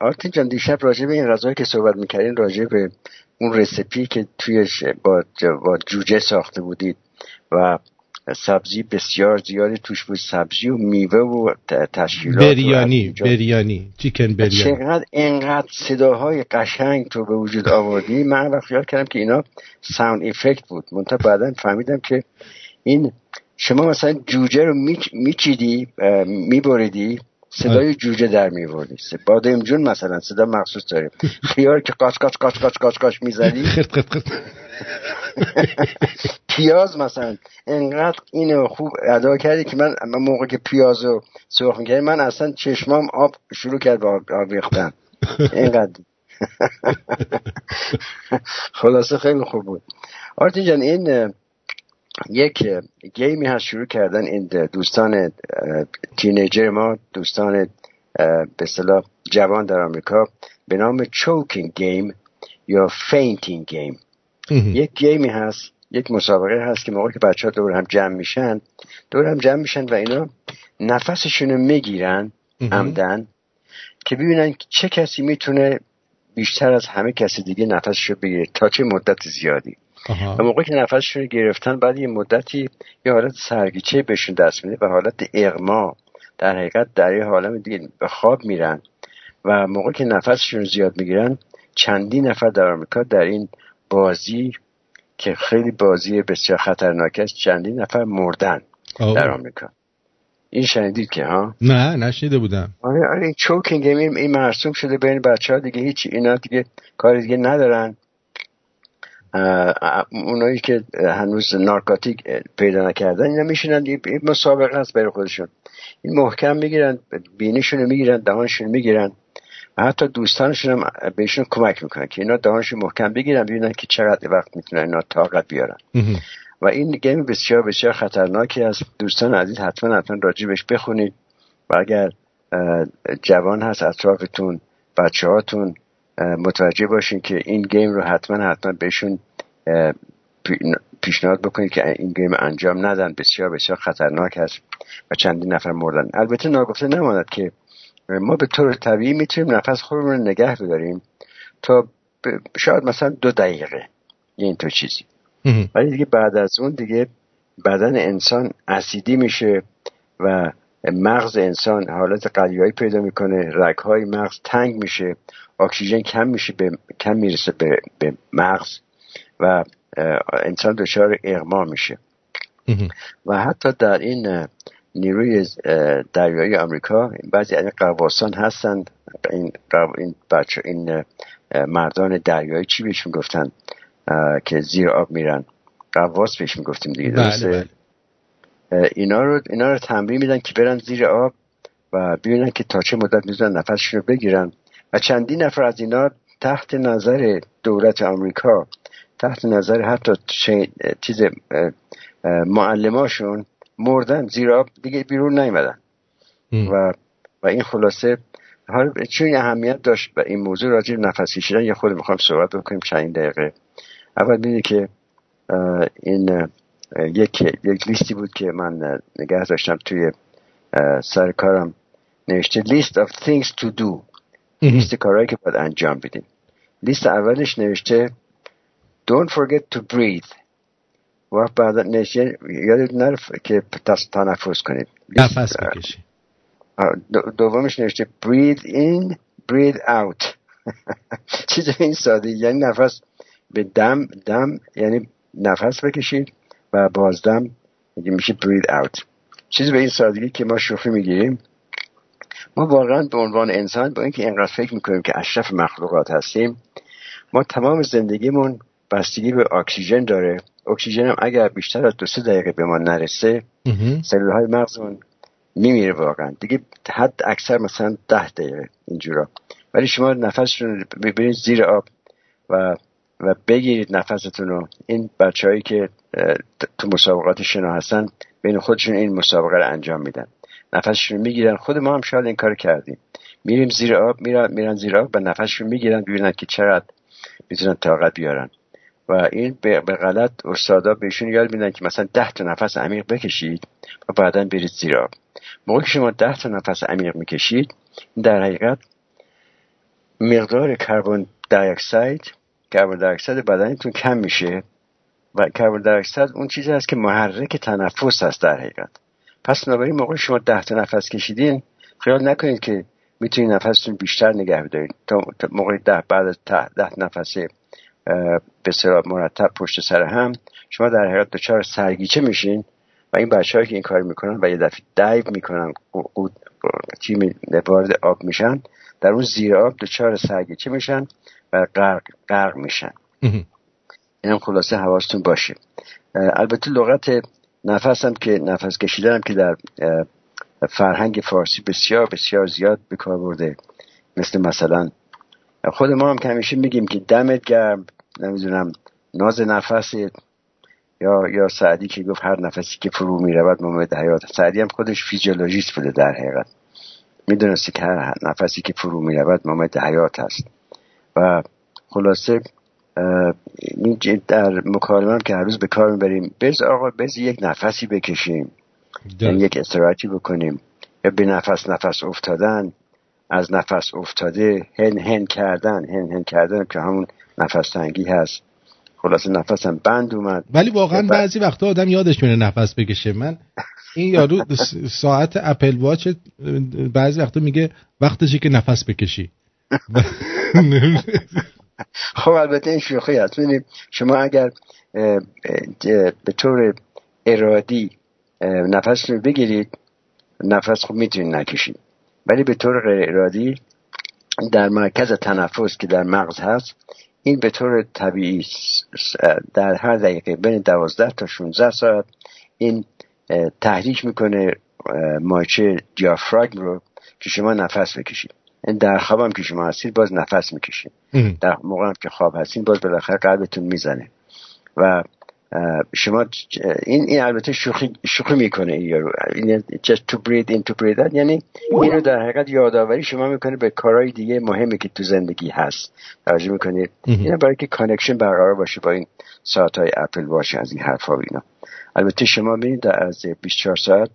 آرتین جان دیشب راجع به این غذایی که صحبت می‌کردین راجع به اون رسیپی که توی با, با جوجه ساخته بودید و سبزی بسیار زیادی توش بود سبزی و میوه و تشکیلات بریانی بریانی چیکن بریانی. چقدر اینقدر صداهای قشنگ تو به وجود آوردی. من وقت خیال کردم که اینا ساوند افکت بود. منتها بعدا فهمیدم که این شما مثلا جوجه رو میچیدی میبریدی صدای جوجه در میوردی بادم جون مثلا صدا مخصوص داریم. خیار که قاچ قاچ قاچ قاچ قاچ قاچ می‌زدی [LAUGHS] [LAUGHS] پیاز مثلا. انقدر اینو خوب ادا کردی که من موقع که پیاز رو سرخ می‌کردی من اصلا چشمام آب شروع کرد با آب ریختن. اینقدر. [LAUGHS] خلاصه خیلی خوب بود. آرتی جان این یک گیمی هست شروع کردن این دوستان تینیجر ما دوستان به صلاح جوان در آمریکا به نام چوکینگ گیم یا fainting game یک game ی هست یک مسابقه هست که موقع که بچه ها دور هم جمع میشن دور هم جمع میشن و اینا نفسشون رو می‌گیرن عمدن که ببینن چه کسی می‌تونه بیشتر از همه کسی دیگه نفسش رو بگیره تا چه مدت زیادی. و موقعی که نفسشون رو گرفتن بعد یه مدتی یه حالت سرگیچه بهشون دست میده و حالت اغما در حقیقت در یه حالت دیگه به خواب میرن. و موقعی که نفسشون رو زیاد می‌گیرن چندین نفر در آمریکا در این بازی که خیلی بازی بسیار خطرناک است چندین نفر مردن در آمریکا. این شنیدید که ها؟ نه نشنیده بودم. آره آره این چوکینگ این, این مرسوم شده بین بچه ها دیگه هیچی اینا دیگه کار دیگه ندارن. اونایی که هنوز نارکاتیک پیدا نکردن اینا میشینن این مسابقه است برای خودشون. این محکم می‌گیرن بینیشون رو می‌گیرن دهانشون می‌گیرن. حتی دوستانشون هم بهشون کمک می‌کنن که اینا دهانشون محکم بگیرن ببینن که چقدر وقت می‌تونن اینا طاقت بیارن. و این گیم بسیار بسیار خطرناکی است. دوستان عزیز حتما حتما راجبش بخونید. و اگر جوان هست اطرافتون بچه هاتون متوجه باشین که این گیم رو حتما حتما بهشون پیشنهاد بکنید که این گیم انجام ندن. بسیار بسیار خطرناک است و چندین نفر مردن. البته ناگفته نماند که ما به طور طبیعی می‌تونیم نفس خودمون رو نگه بداریم تا شاید مثلا دو دقیقه. یه این تو چیزی ولی دیگه بعد از اون دیگه بدن انسان اسیدی میشه و مغز انسان حالت قلیایی پیدا می‌کنه رگهای مغز تنگ میشه اکسیژن کم میشه به کم می‌رسه به, به مغز و انسان دچار اغما میشه. و حتی در این نیروی دریایی آمریکا بعضی از قواسان هستن. این این بچه این مردان دریایی چی بهشون گفتن؟ که زیر آب میرن. قواس بهش می‌گفتیم دیگه درسته؟ بله. بله. اینا رو اینا رو تمرین میدن که برن زیر آب و ببینن که تا چه مدت می‌تونن نفسشون رو بگیرن. و چندین نفر از اینا تحت نظر دولت آمریکا تحت نظر حتی چیز معلماشون مردن زیرا دیگه بیرون نیومدن. و و این خلاصه حالا چون اهمیت داشت و این موضوع راجع نفس کشیدن یه خود می‌خوام صحبت بکنیم چند دقیقه. اول ببینید که این یک یک لیستی بود که من نگه داشتم توی سر کارم نوشته لیست of things to do. لیست کارهایی که باید انجام بدیم. لیست اولش نوشته don't forget to breathe. و بعد نشه یادت نرف که تنفس کنید. نفس بکشی. دومش نوشته breathe in breathe out. [LAUGHS] چیز این ساده یعنی نفس به دم دم یعنی نفس بکشید و بازدم میشه breathe out. چیزی به این سادگی که ما شوخی می‌گیریم ما واقعا به عنوان انسان با اینکه اینقدر فکر می‌کنیم که اشرف مخلوقات هستیم ما تمام زندگیمون بستگی به اکسیژن داره. اکسیژن هم اگر بیشتر از دو سه دقیقه به ما نرسه سلول های مغزمون میمیره واقعا. دیگه حد اکثر مثلا ده دقیقه اینجورا. ولی شما نفسشون رو ببینید زیر آب و و بگیرید نفستون رو. این بچههایی که تو مسابقات شنا هستن بین خودشون این مسابقه رو انجام میدن. نفسشون می‌گیرن. خود ما هم شاید این کار کردیم. میریم زیر آب میرن, میرن زیر آب و نفسشون می‌گیرن ببینن که چقدر می‌تونن طاقت بیارن. و این به غلط استادا بهشون یاد میدن که مثلا ده تا نفس عمیق بکشید و بعدا برید زیر آب موقعی شما ده تا نفس عمیق می‌کشید در حقیقت مقدار carbon dioxide carbon dioxide بدنتون کم میشه و carbon dioxide اون چیزی هست که محرک تنفس هست در حقیقت. پس بنابراین موقع شما ده تا نفس کشیدین خیال نکنید که می‌تونید نفستون بیشتر نگه بدارید تا موقع ده بعد ده, ده نفس اه، به اصطلاح مرتب پشت سر هم. شما در حقیقت دچار سرگیچه میشین و این بچه که این کار می‌کنن و یه دفعه dive می‌کنن قو- قو- چی می- وارد آب میشن در اون زیر آب دچار سرگیچه میشن و غرق غرق میشن. اینم خلاصه حواستون باشه. البته لغت نفس هم که نفس کشیدن هم که در فرهنگ فارسی بسیار بسیار زیاد به کار برده مثل مثلا خود ما هم که همیشه میگیم که دمت گرم نمی‌دونم ناز نفس یا یا سعدی که گفت هر نفسی که فرو می‌رود مومد حیات. سعدی هم خودش فیزیولوژیست بوده در حقیقت. می‌دونسته که هر نفسی که فرو می‌رود مومد حیات هست و خلاصه در مکالمه که هر روز به کار می‌بریم بز آقا بز یک نفسی بکشیم. یعنی یک استراحتی بکنیم. یا به نفس نفس افتادن از نفس افتاده هن هن کردن هن هن کردن که همون نفس تنگی هست. خلاصه نفسم بند اومد. ولی واقعا بعضی وقتا آدم یادش میره نفس بکشه. من این یارو [LAUGHS] ساعت اپل واچ بعضی وقتا میگه وقتشه که نفس بکشی. [LAUGHS] خب البته این شوخی هست. شما اگر به طور ارادی نفس رو بگیرید نفس خب می‌تونید نکشید. ولی به طور غیر ارادی در مرکز تنفس که در مغز هست این به طور طبیعی در هر دقیقه بین دوازده تا 16 ساعت این تحریک می‌کنه اه، مایچه دیافراگم رو که شما نفس بکشید. این در خواب هم که شما هستید باز نفس می‌کشید. در موقع هم که خواب هستین باز بالاخره قلبتون می‌زنه. و شما این این البته شوخی شوخی می‌کنه این یارو. این just to breathe in to breathe out. یعنی اینو در حقیقت یادآوری شما می‌کنه به کارهای دیگه مهمی که تو زندگی هست. توجه می‌کنید اینا برای که connection برقرار باشه با این ساعت های Apple Watch از این حرفا و اینا. البته شما ببینید در از 24 ساعت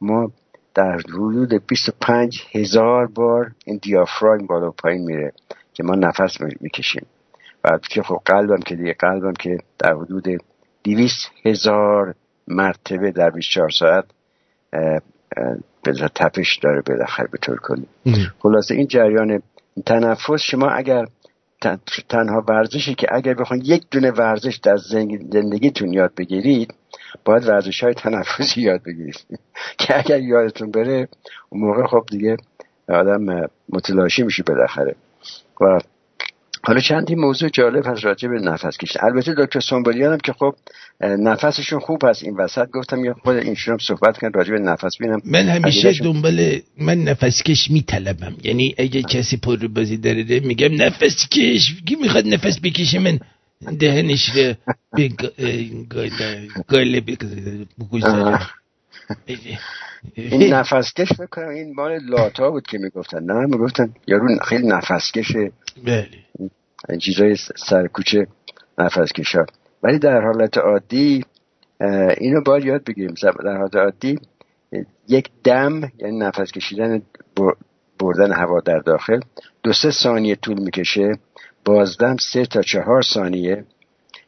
ما در حدود 25 هزار بار این دیافراگم بالا و پایین میره که ما نفس می- می‌کشیم. و که خب قلبم که دیگه قلبم که در حدود 200 هزار مرتبه در 24 ساعت به تپش داره بالاخره به طور کلی. خلاصه این جریان تنفس شما اگر تن- تنها ورزشی که اگر بخواید یک دونه ورزش در زندگیتون یاد بگیرید باید ورزش های تنفسی یاد بگیرید. [LAUGHS] که اگر یادتون بره اون موقع خب دیگه آدم متلاشی میشه بالاخره. و حالا چندی موضوع جالب هست راجع به نفس کشیدن. البته دکتر سنبولیان هم که خب نفسشون خوب هست این وسط گفتم یا خود اینشون هم صحبت کردن راجع به نفس بینم من همیشه دنبال من نفس کش میطلبم. یعنی اگه کسی پر بازی داره میگم نفس کش. کی می‌خواد نفس بکشه؟ من دهنش رو [LAUGHS] به گاله بگذارم [LAUGHS] این نفسکش فکر کنم این مال لاتا بود که می‌گفتن. نه می‌گفتن یارو خیلی نفسکشه. بله. این چیزای سرکوچه نفسکش ها ولی در حالت عادی اینو باید یاد بگیریم. در حالت عادی یک دم یعنی نفس کشیدن بر- بردن هوا در داخل دو سه ثانیه طول می‌کشه. بازدم سه تا چهار ثانیه.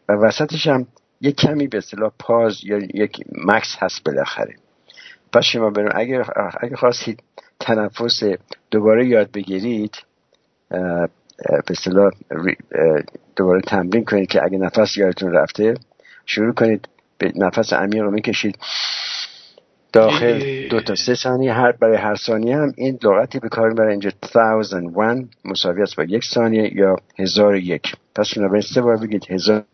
و وسطش هم یک کمی به اصطلاح پاز یا یک مکس هست بالاخره. پس شما بریم. اگر اگر خواستید تنفس دوباره یاد بگیرید به اصطلاح دوباره تمرین کنید که اگه نفس یادتون رفته شروع کنید به نفس عمیق رو می‌کشید. داخل دو تا سه ثانیه هر برای هر ثانیه هم این لغتی به کار برای اینجا 1001 مساوی است با یک ثانیه یا هزار یک. پس بنابراین سه بار بگید هزار.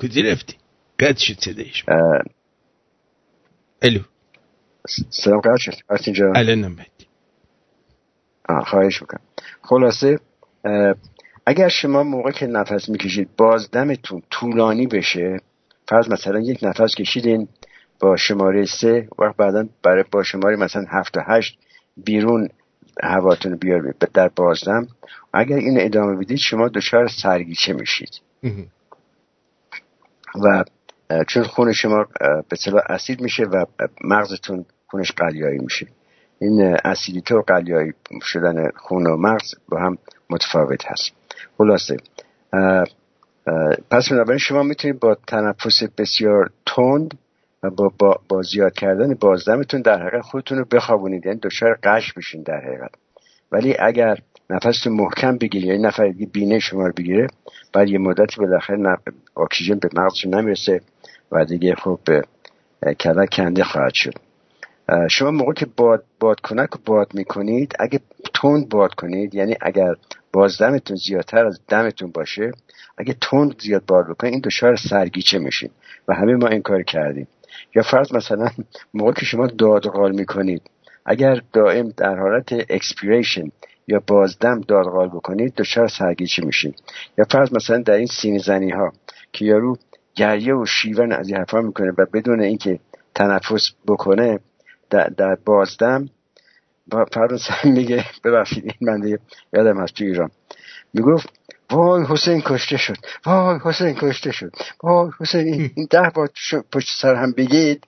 کجا رفتی قد شد الو سلام قرد شد آرتین جان الان اومد آه، خواهش می‌کنم خلاصه اگر شما موقع که نفس می‌کشید بازدمتون طولانی بشه فرض مثلا یک نفس کشیدین با شماره سه وقت بعدا برای با شماره مثلا هفت و هشت بیرون هواتون بیار در بازدم اگر این ادامه بدید شما دچار سرگیچه میشید و چون خون شما به اصطلاح اسید میشه و مغزتون خونش قلیایی میشه. این اسیدیته و قلیایی شدن خون و مغز با هم متفاوت هست. خلاصه پس بنابراین شما می‌تونید با تنفس بسیار تند و با, با, با زیاد کردن بازدمتون در حقیقت خودتون رو بخوابونید. یعنی دچار قش بشین در حقیقت. ولی اگر نفستون محکم بگیرید یعنی نفر بینه شما رو بگیره بعد یه مدتی بالاخره اکسیژن به مغزتون نمی‌رسه. و دیگه خب اه، کلک کنده خواهد شد. شما موقع که باد بادکنک رو باد می‌کنید اگه تند باد کنید یعنی اگر بازدمتون زیادتر از دمتون باشه اگه تند زیاد باد بکنید این دچار سرگیچه میشین و همه ما این کار کردیم. یا فرض مثلا موقع که شما داد و قال می‌کنید اگر دائم در حالت expiration یا بازدم داد و قال بکنید دچار سرگیچه میشین. یا فرض مثلا در این سینه زنی ها که یارو گریه و شیون از این حرفا می‌کنه و بدون اینکه تنفس بکنه در, در بازدم با مثلا میگه ببخشید این من یادم هست تو ایران. می‌گفت وای حسین کشته شد وای حسین کشته شد وای حسین این- ده بار پشت سر هم بگید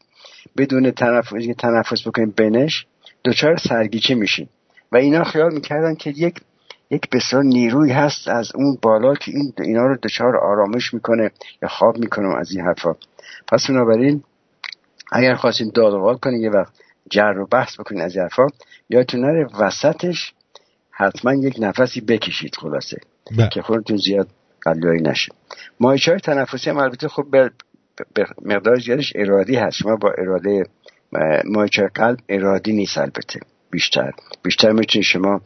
بدون تنفس تنفس بکنید بینش دچار سرگیچه میشین. و اینا خیال می‌کردن که یک یک بسیار نیروی هست از اون بالا که این اینا رو دچار آرامش می‌کنه یا خواب می‌کنه از این حرفا. پس بنابراین اگر خواستین داد کنین یه وقت جر و بحث بکنین از این حرفا. یادتون نره وسطش حتما یک نفسی بکشید خلاصه بله. که خودتون زیاد قلیایی نشه مایچه های تنفسی هم البته خب به به مقدار زیادش ارادی هست. شما با اراده مایچه قلب ارادی نیست البته. بیشتر. بیشتر می‌تونید شما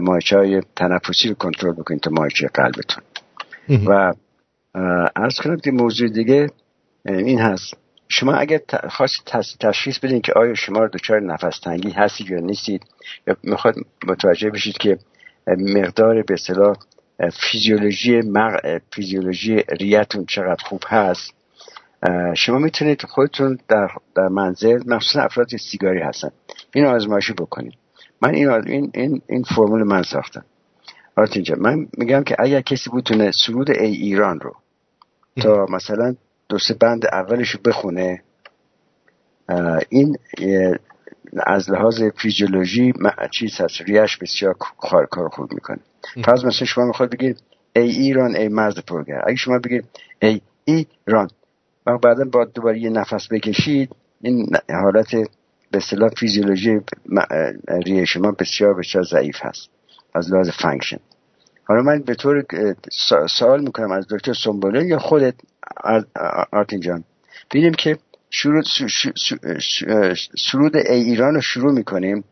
مایچه های تنفسی رو کنترل بکنید تا مایچه قلبتون. و عرض کنم که موضوع دیگه این هست. شما اگر خواستید تشخیص بدین که آیا شما رو دچار نفس تنگی هستید یا نیستید یا می‌خواد متوجه بشید که مقدار به اصطلاح فیزیولوژی مغ... فیزیولوژی ریتون چقدر خوب هست شما می‌تونید خودتون در, در منزل مخصوصا افراد سیگاری هستن این آزمایشی بکنید. من این این این, این فرمول من ساختم. آرتین جان، من میگم که اگر کسی بتونه سرود ای ایران رو تا مثلا دو سه بند اولش رو بخونه این از لحاظ فیزیولوژی چیز هست ریش بسیار کار کار خوب می‌کنه. فرض مثلا شما می‌خواد بگید ای ایران ای مرز پرگهر. اگه شما بگید ای ایران و بعدا با دوباره یه نفس بکشید این حالت به اصطلاح فیزیولوژی ریه شما بسیار بسیار ضعیف هست از لحاظ function حالا من به طور سوال می‌کنم از دکتر سنبوله یا خودت؟ آر- آر- آرتین جان. ببینیم که شروع سرود ای ایران رو شروع می‌کنیم.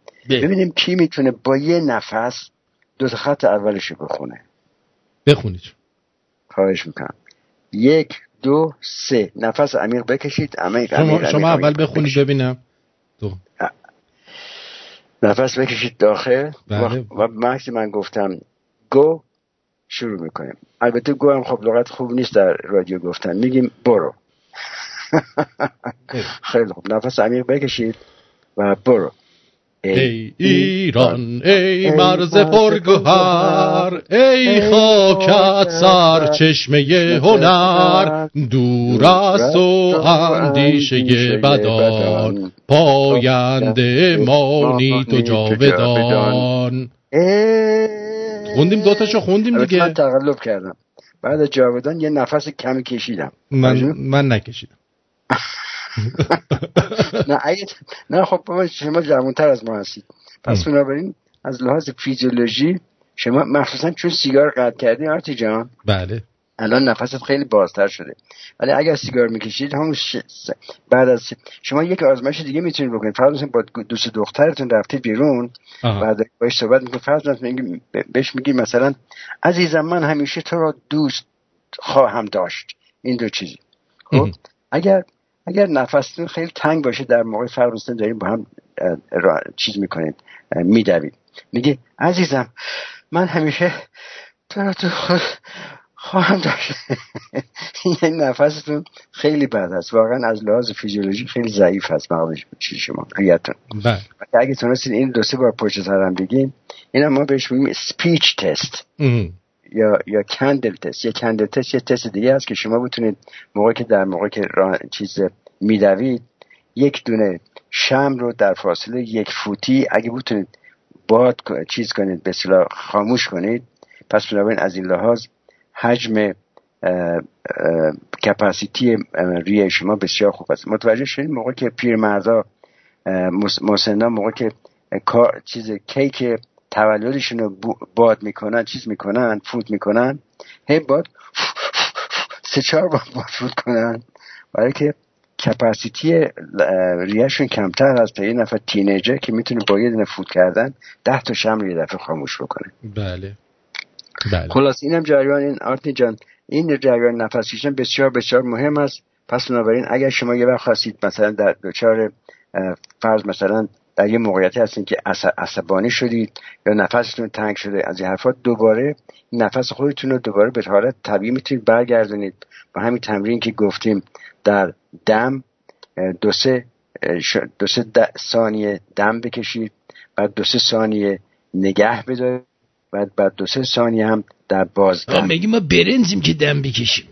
ببینیم کی می‌تونه با یه نفس دو تا خط اولش رو بخونه. بخونید. خواهش می‌کنم. یک دو سه. نفس عمیق بکشید. عمیق عمیق شما, عمیق شما عمیق. اول بخونید ببینم. دو نفس بکشید داخل. بله. و, مکس من گفتم گو شروع می‌کنیم. البته گو هم خب لغت خوب نیست در رادیو گفتن. میگیم برو. [LAUGHS] خیلی خوب. نفس عمیق بکشید و برو. ای ایران ای مرز پرگوهر ای خاکت سر چشمه هنر دور است و اندیشه بدان. پاینده مانی تو جاودان خوندیم دوتاشو خوندیم البته من دیگه تقلب کردم. بعد جاودان یه نفس کمی کشیدم. من, من نکشیدم. [LAUGHS] نه اگه نه خب بابا شما جوانتر از ما هستید. پس بنابراین از لحاظ فیزیولوژی شما مخصوصا چون سیگار قطع کردی آرتی جان. بله. الان نفست خیلی بازتر شده. ولی اگر سیگار می‌کشید همون بعد از شما یک آزمایش دیگه می‌تونید بکنید. فرض با دوست دخترتون رفتید بیرون. بعد باش صحبت می‌کنید. فرض بهش میگی مثلا عزیزم من همیشه تو را دوست خواهم داشت. این دو چیزی. خب؟ اگر اگر نفستون خیلی تنگ باشه در موقع فرق داریم با هم چیز می‌کنید میدوید میگه عزیزم من همیشه تو را تو خود خواهم داشت. [LAUGHS] یعنی نفستون خیلی بد است. واقعا از لحاظ فیزیولوژی خیلی ضعیف هست مغز چیز شما ریتون بله. اگه تونستین این دو سه بار پشت سر هم بگیم این ما بهش میگیم سپیچ تست. یا یا کندل تست یا کندل تست یه تست دیگه هست که شما بتونید موقعی که در موقعی که چیز میدوید یک دونه شم رو در فاصله یک فوتی اگه بتونید باد چیز کنید به خاموش کنید پس بنابراین از این لحاظ حجم کپاسیتی ریه شما بسیار خوب است. متوجه شدید موقع که پیرمردا مسنا موقع که کار چیز کیک تولدشون رو باد می‌کنن چیز می‌کنن فوت می‌کنن هی باد [LAUGHS] سه چهار بار فوت کنن. برای که کپاسیتی ریهشون کمتر از یه نفر تینیجر که می‌تونه با یه دونه فوت کردن ده تا شم رو یه دفعه خاموش بکنه. بله. بله. خلاص اینم جریان این آرتین جان. این جریان نفس کشیدن بسیار بسیار مهم است. پس بنابراین اگر شما یه وقت خواستید مثلا در دچار فرض مثلا در یه موقعیتی هستین که عص- عصبانی شدید یا نفستون تنگ شده از این حرفات دوباره نفس خودتون رو دوباره به حالت طبیعی می‌تونید برگردونید. با همین تمرین که گفتیم در دم دو سه دو سه ثانیه دم بکشید بعد دو سه ثانیه نگه بدارید بعد بعد دو سه ثانیه هم در بازدم. آه میگی ما برنزیم که دم بکشیم؟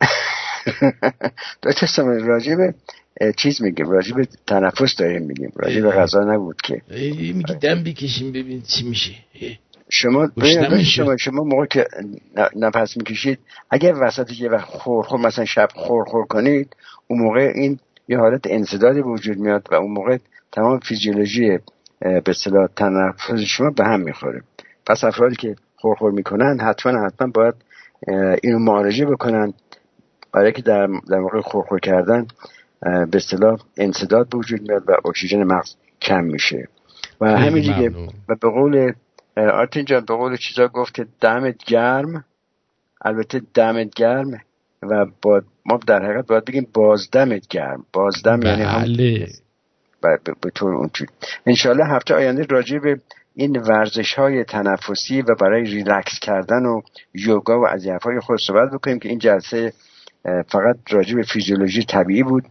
[LAUGHS] دو تا ثانیه راجع به اه، چیز میگیم راجع به تنفس داریم میگیم راجع به غذا نبود که. میگی دم بکشیم ببین چی میشه. شما. شما شما موقع که نفس می‌کشید اگر وسط یه وقت خور خور مثلا شب خور خور کنید اون موقع این یه حالت انصدادی به وجود میاد و اون موقع تمام فیزیولوژی به اصطلاح تنفس شما به هم می‌خوره پس افرادی که خور خور می‌کنن حتما حتما باید اینو معالجه بکنن برای که در, در موقع خورخور کردن به اصطلاح انسداد به وجود میاد و اکسیژن مغز کم میشه و همین دیگه. و به قول آرتین جان به قول چیزا گفت که دمت گرم. البته دمت گرم و با ما در حقیقت باید بگیم بازدمت گرم. بازدم یعنی هم بله. ب- ب- به طور اونجوری انشالله هفته آینده راجع به این ورزش های تنفسی و برای ریلکس کردن و یوگا و از حرفای خود صحبت بکنیم که این جلسه فقط راجع به فیزیولوژی طبیعی بود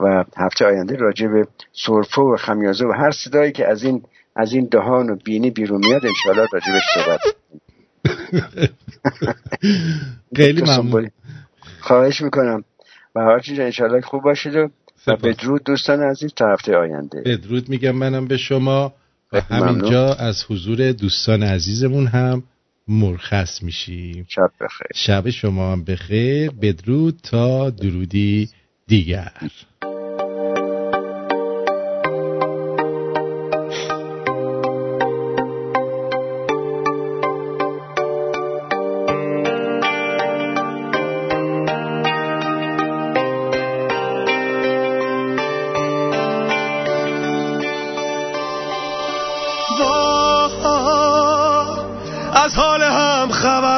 و هفته آینده راجع به سرفه و خمیازه و هر صدایی که از این از این دهان و بینی بیرون میاد انشالله راجع بهش صحبت [LAUGHS] خیلی ممنون. خواهش می‌کنم. و هرچی انشالله خوب باشید و. بدرود دوستان عزیز تا هفته آینده. بدرود میگم منم به شما و. همینجا از حضور دوستان عزیزمون هم مرخص میشیم. شب بخیر. شب شما هم بخیر. بدرود تا درودی دیگر.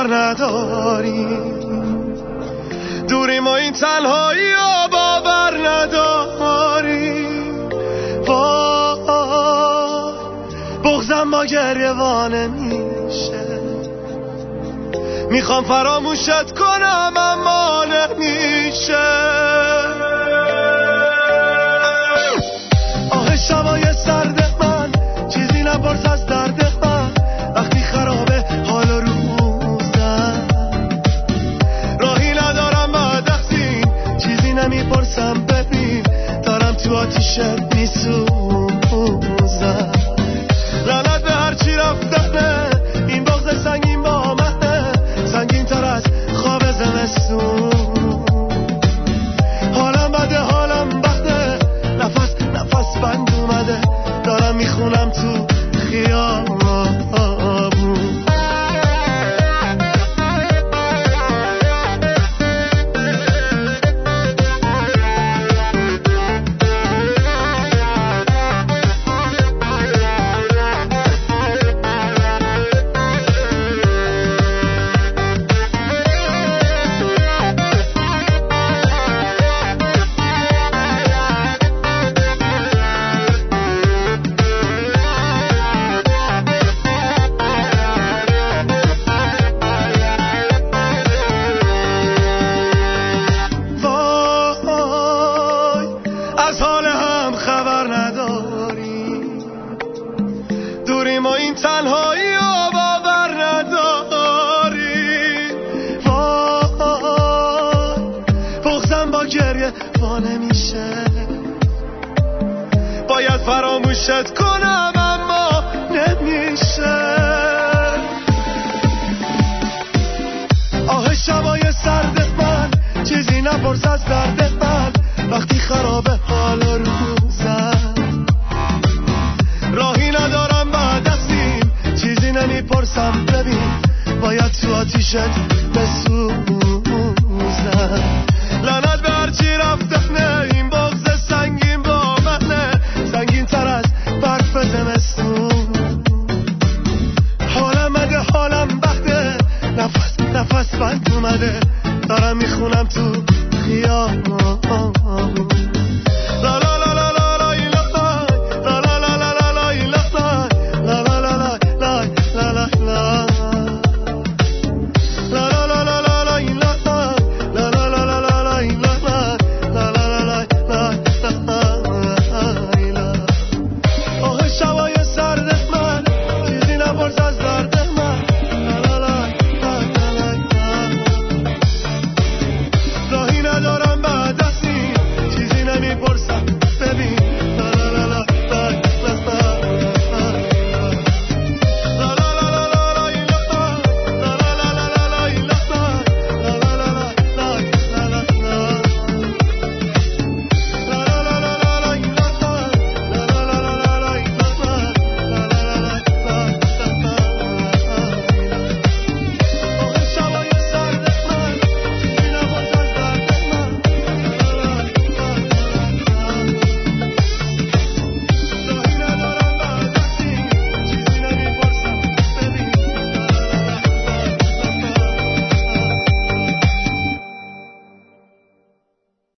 خبر نداریم. دوری ما این تنهایی و باور نداریم. وای بغزم با گریوانه میشه. می‌خوام فراموشت کنم اما نمیشه. آتیشت میسوزم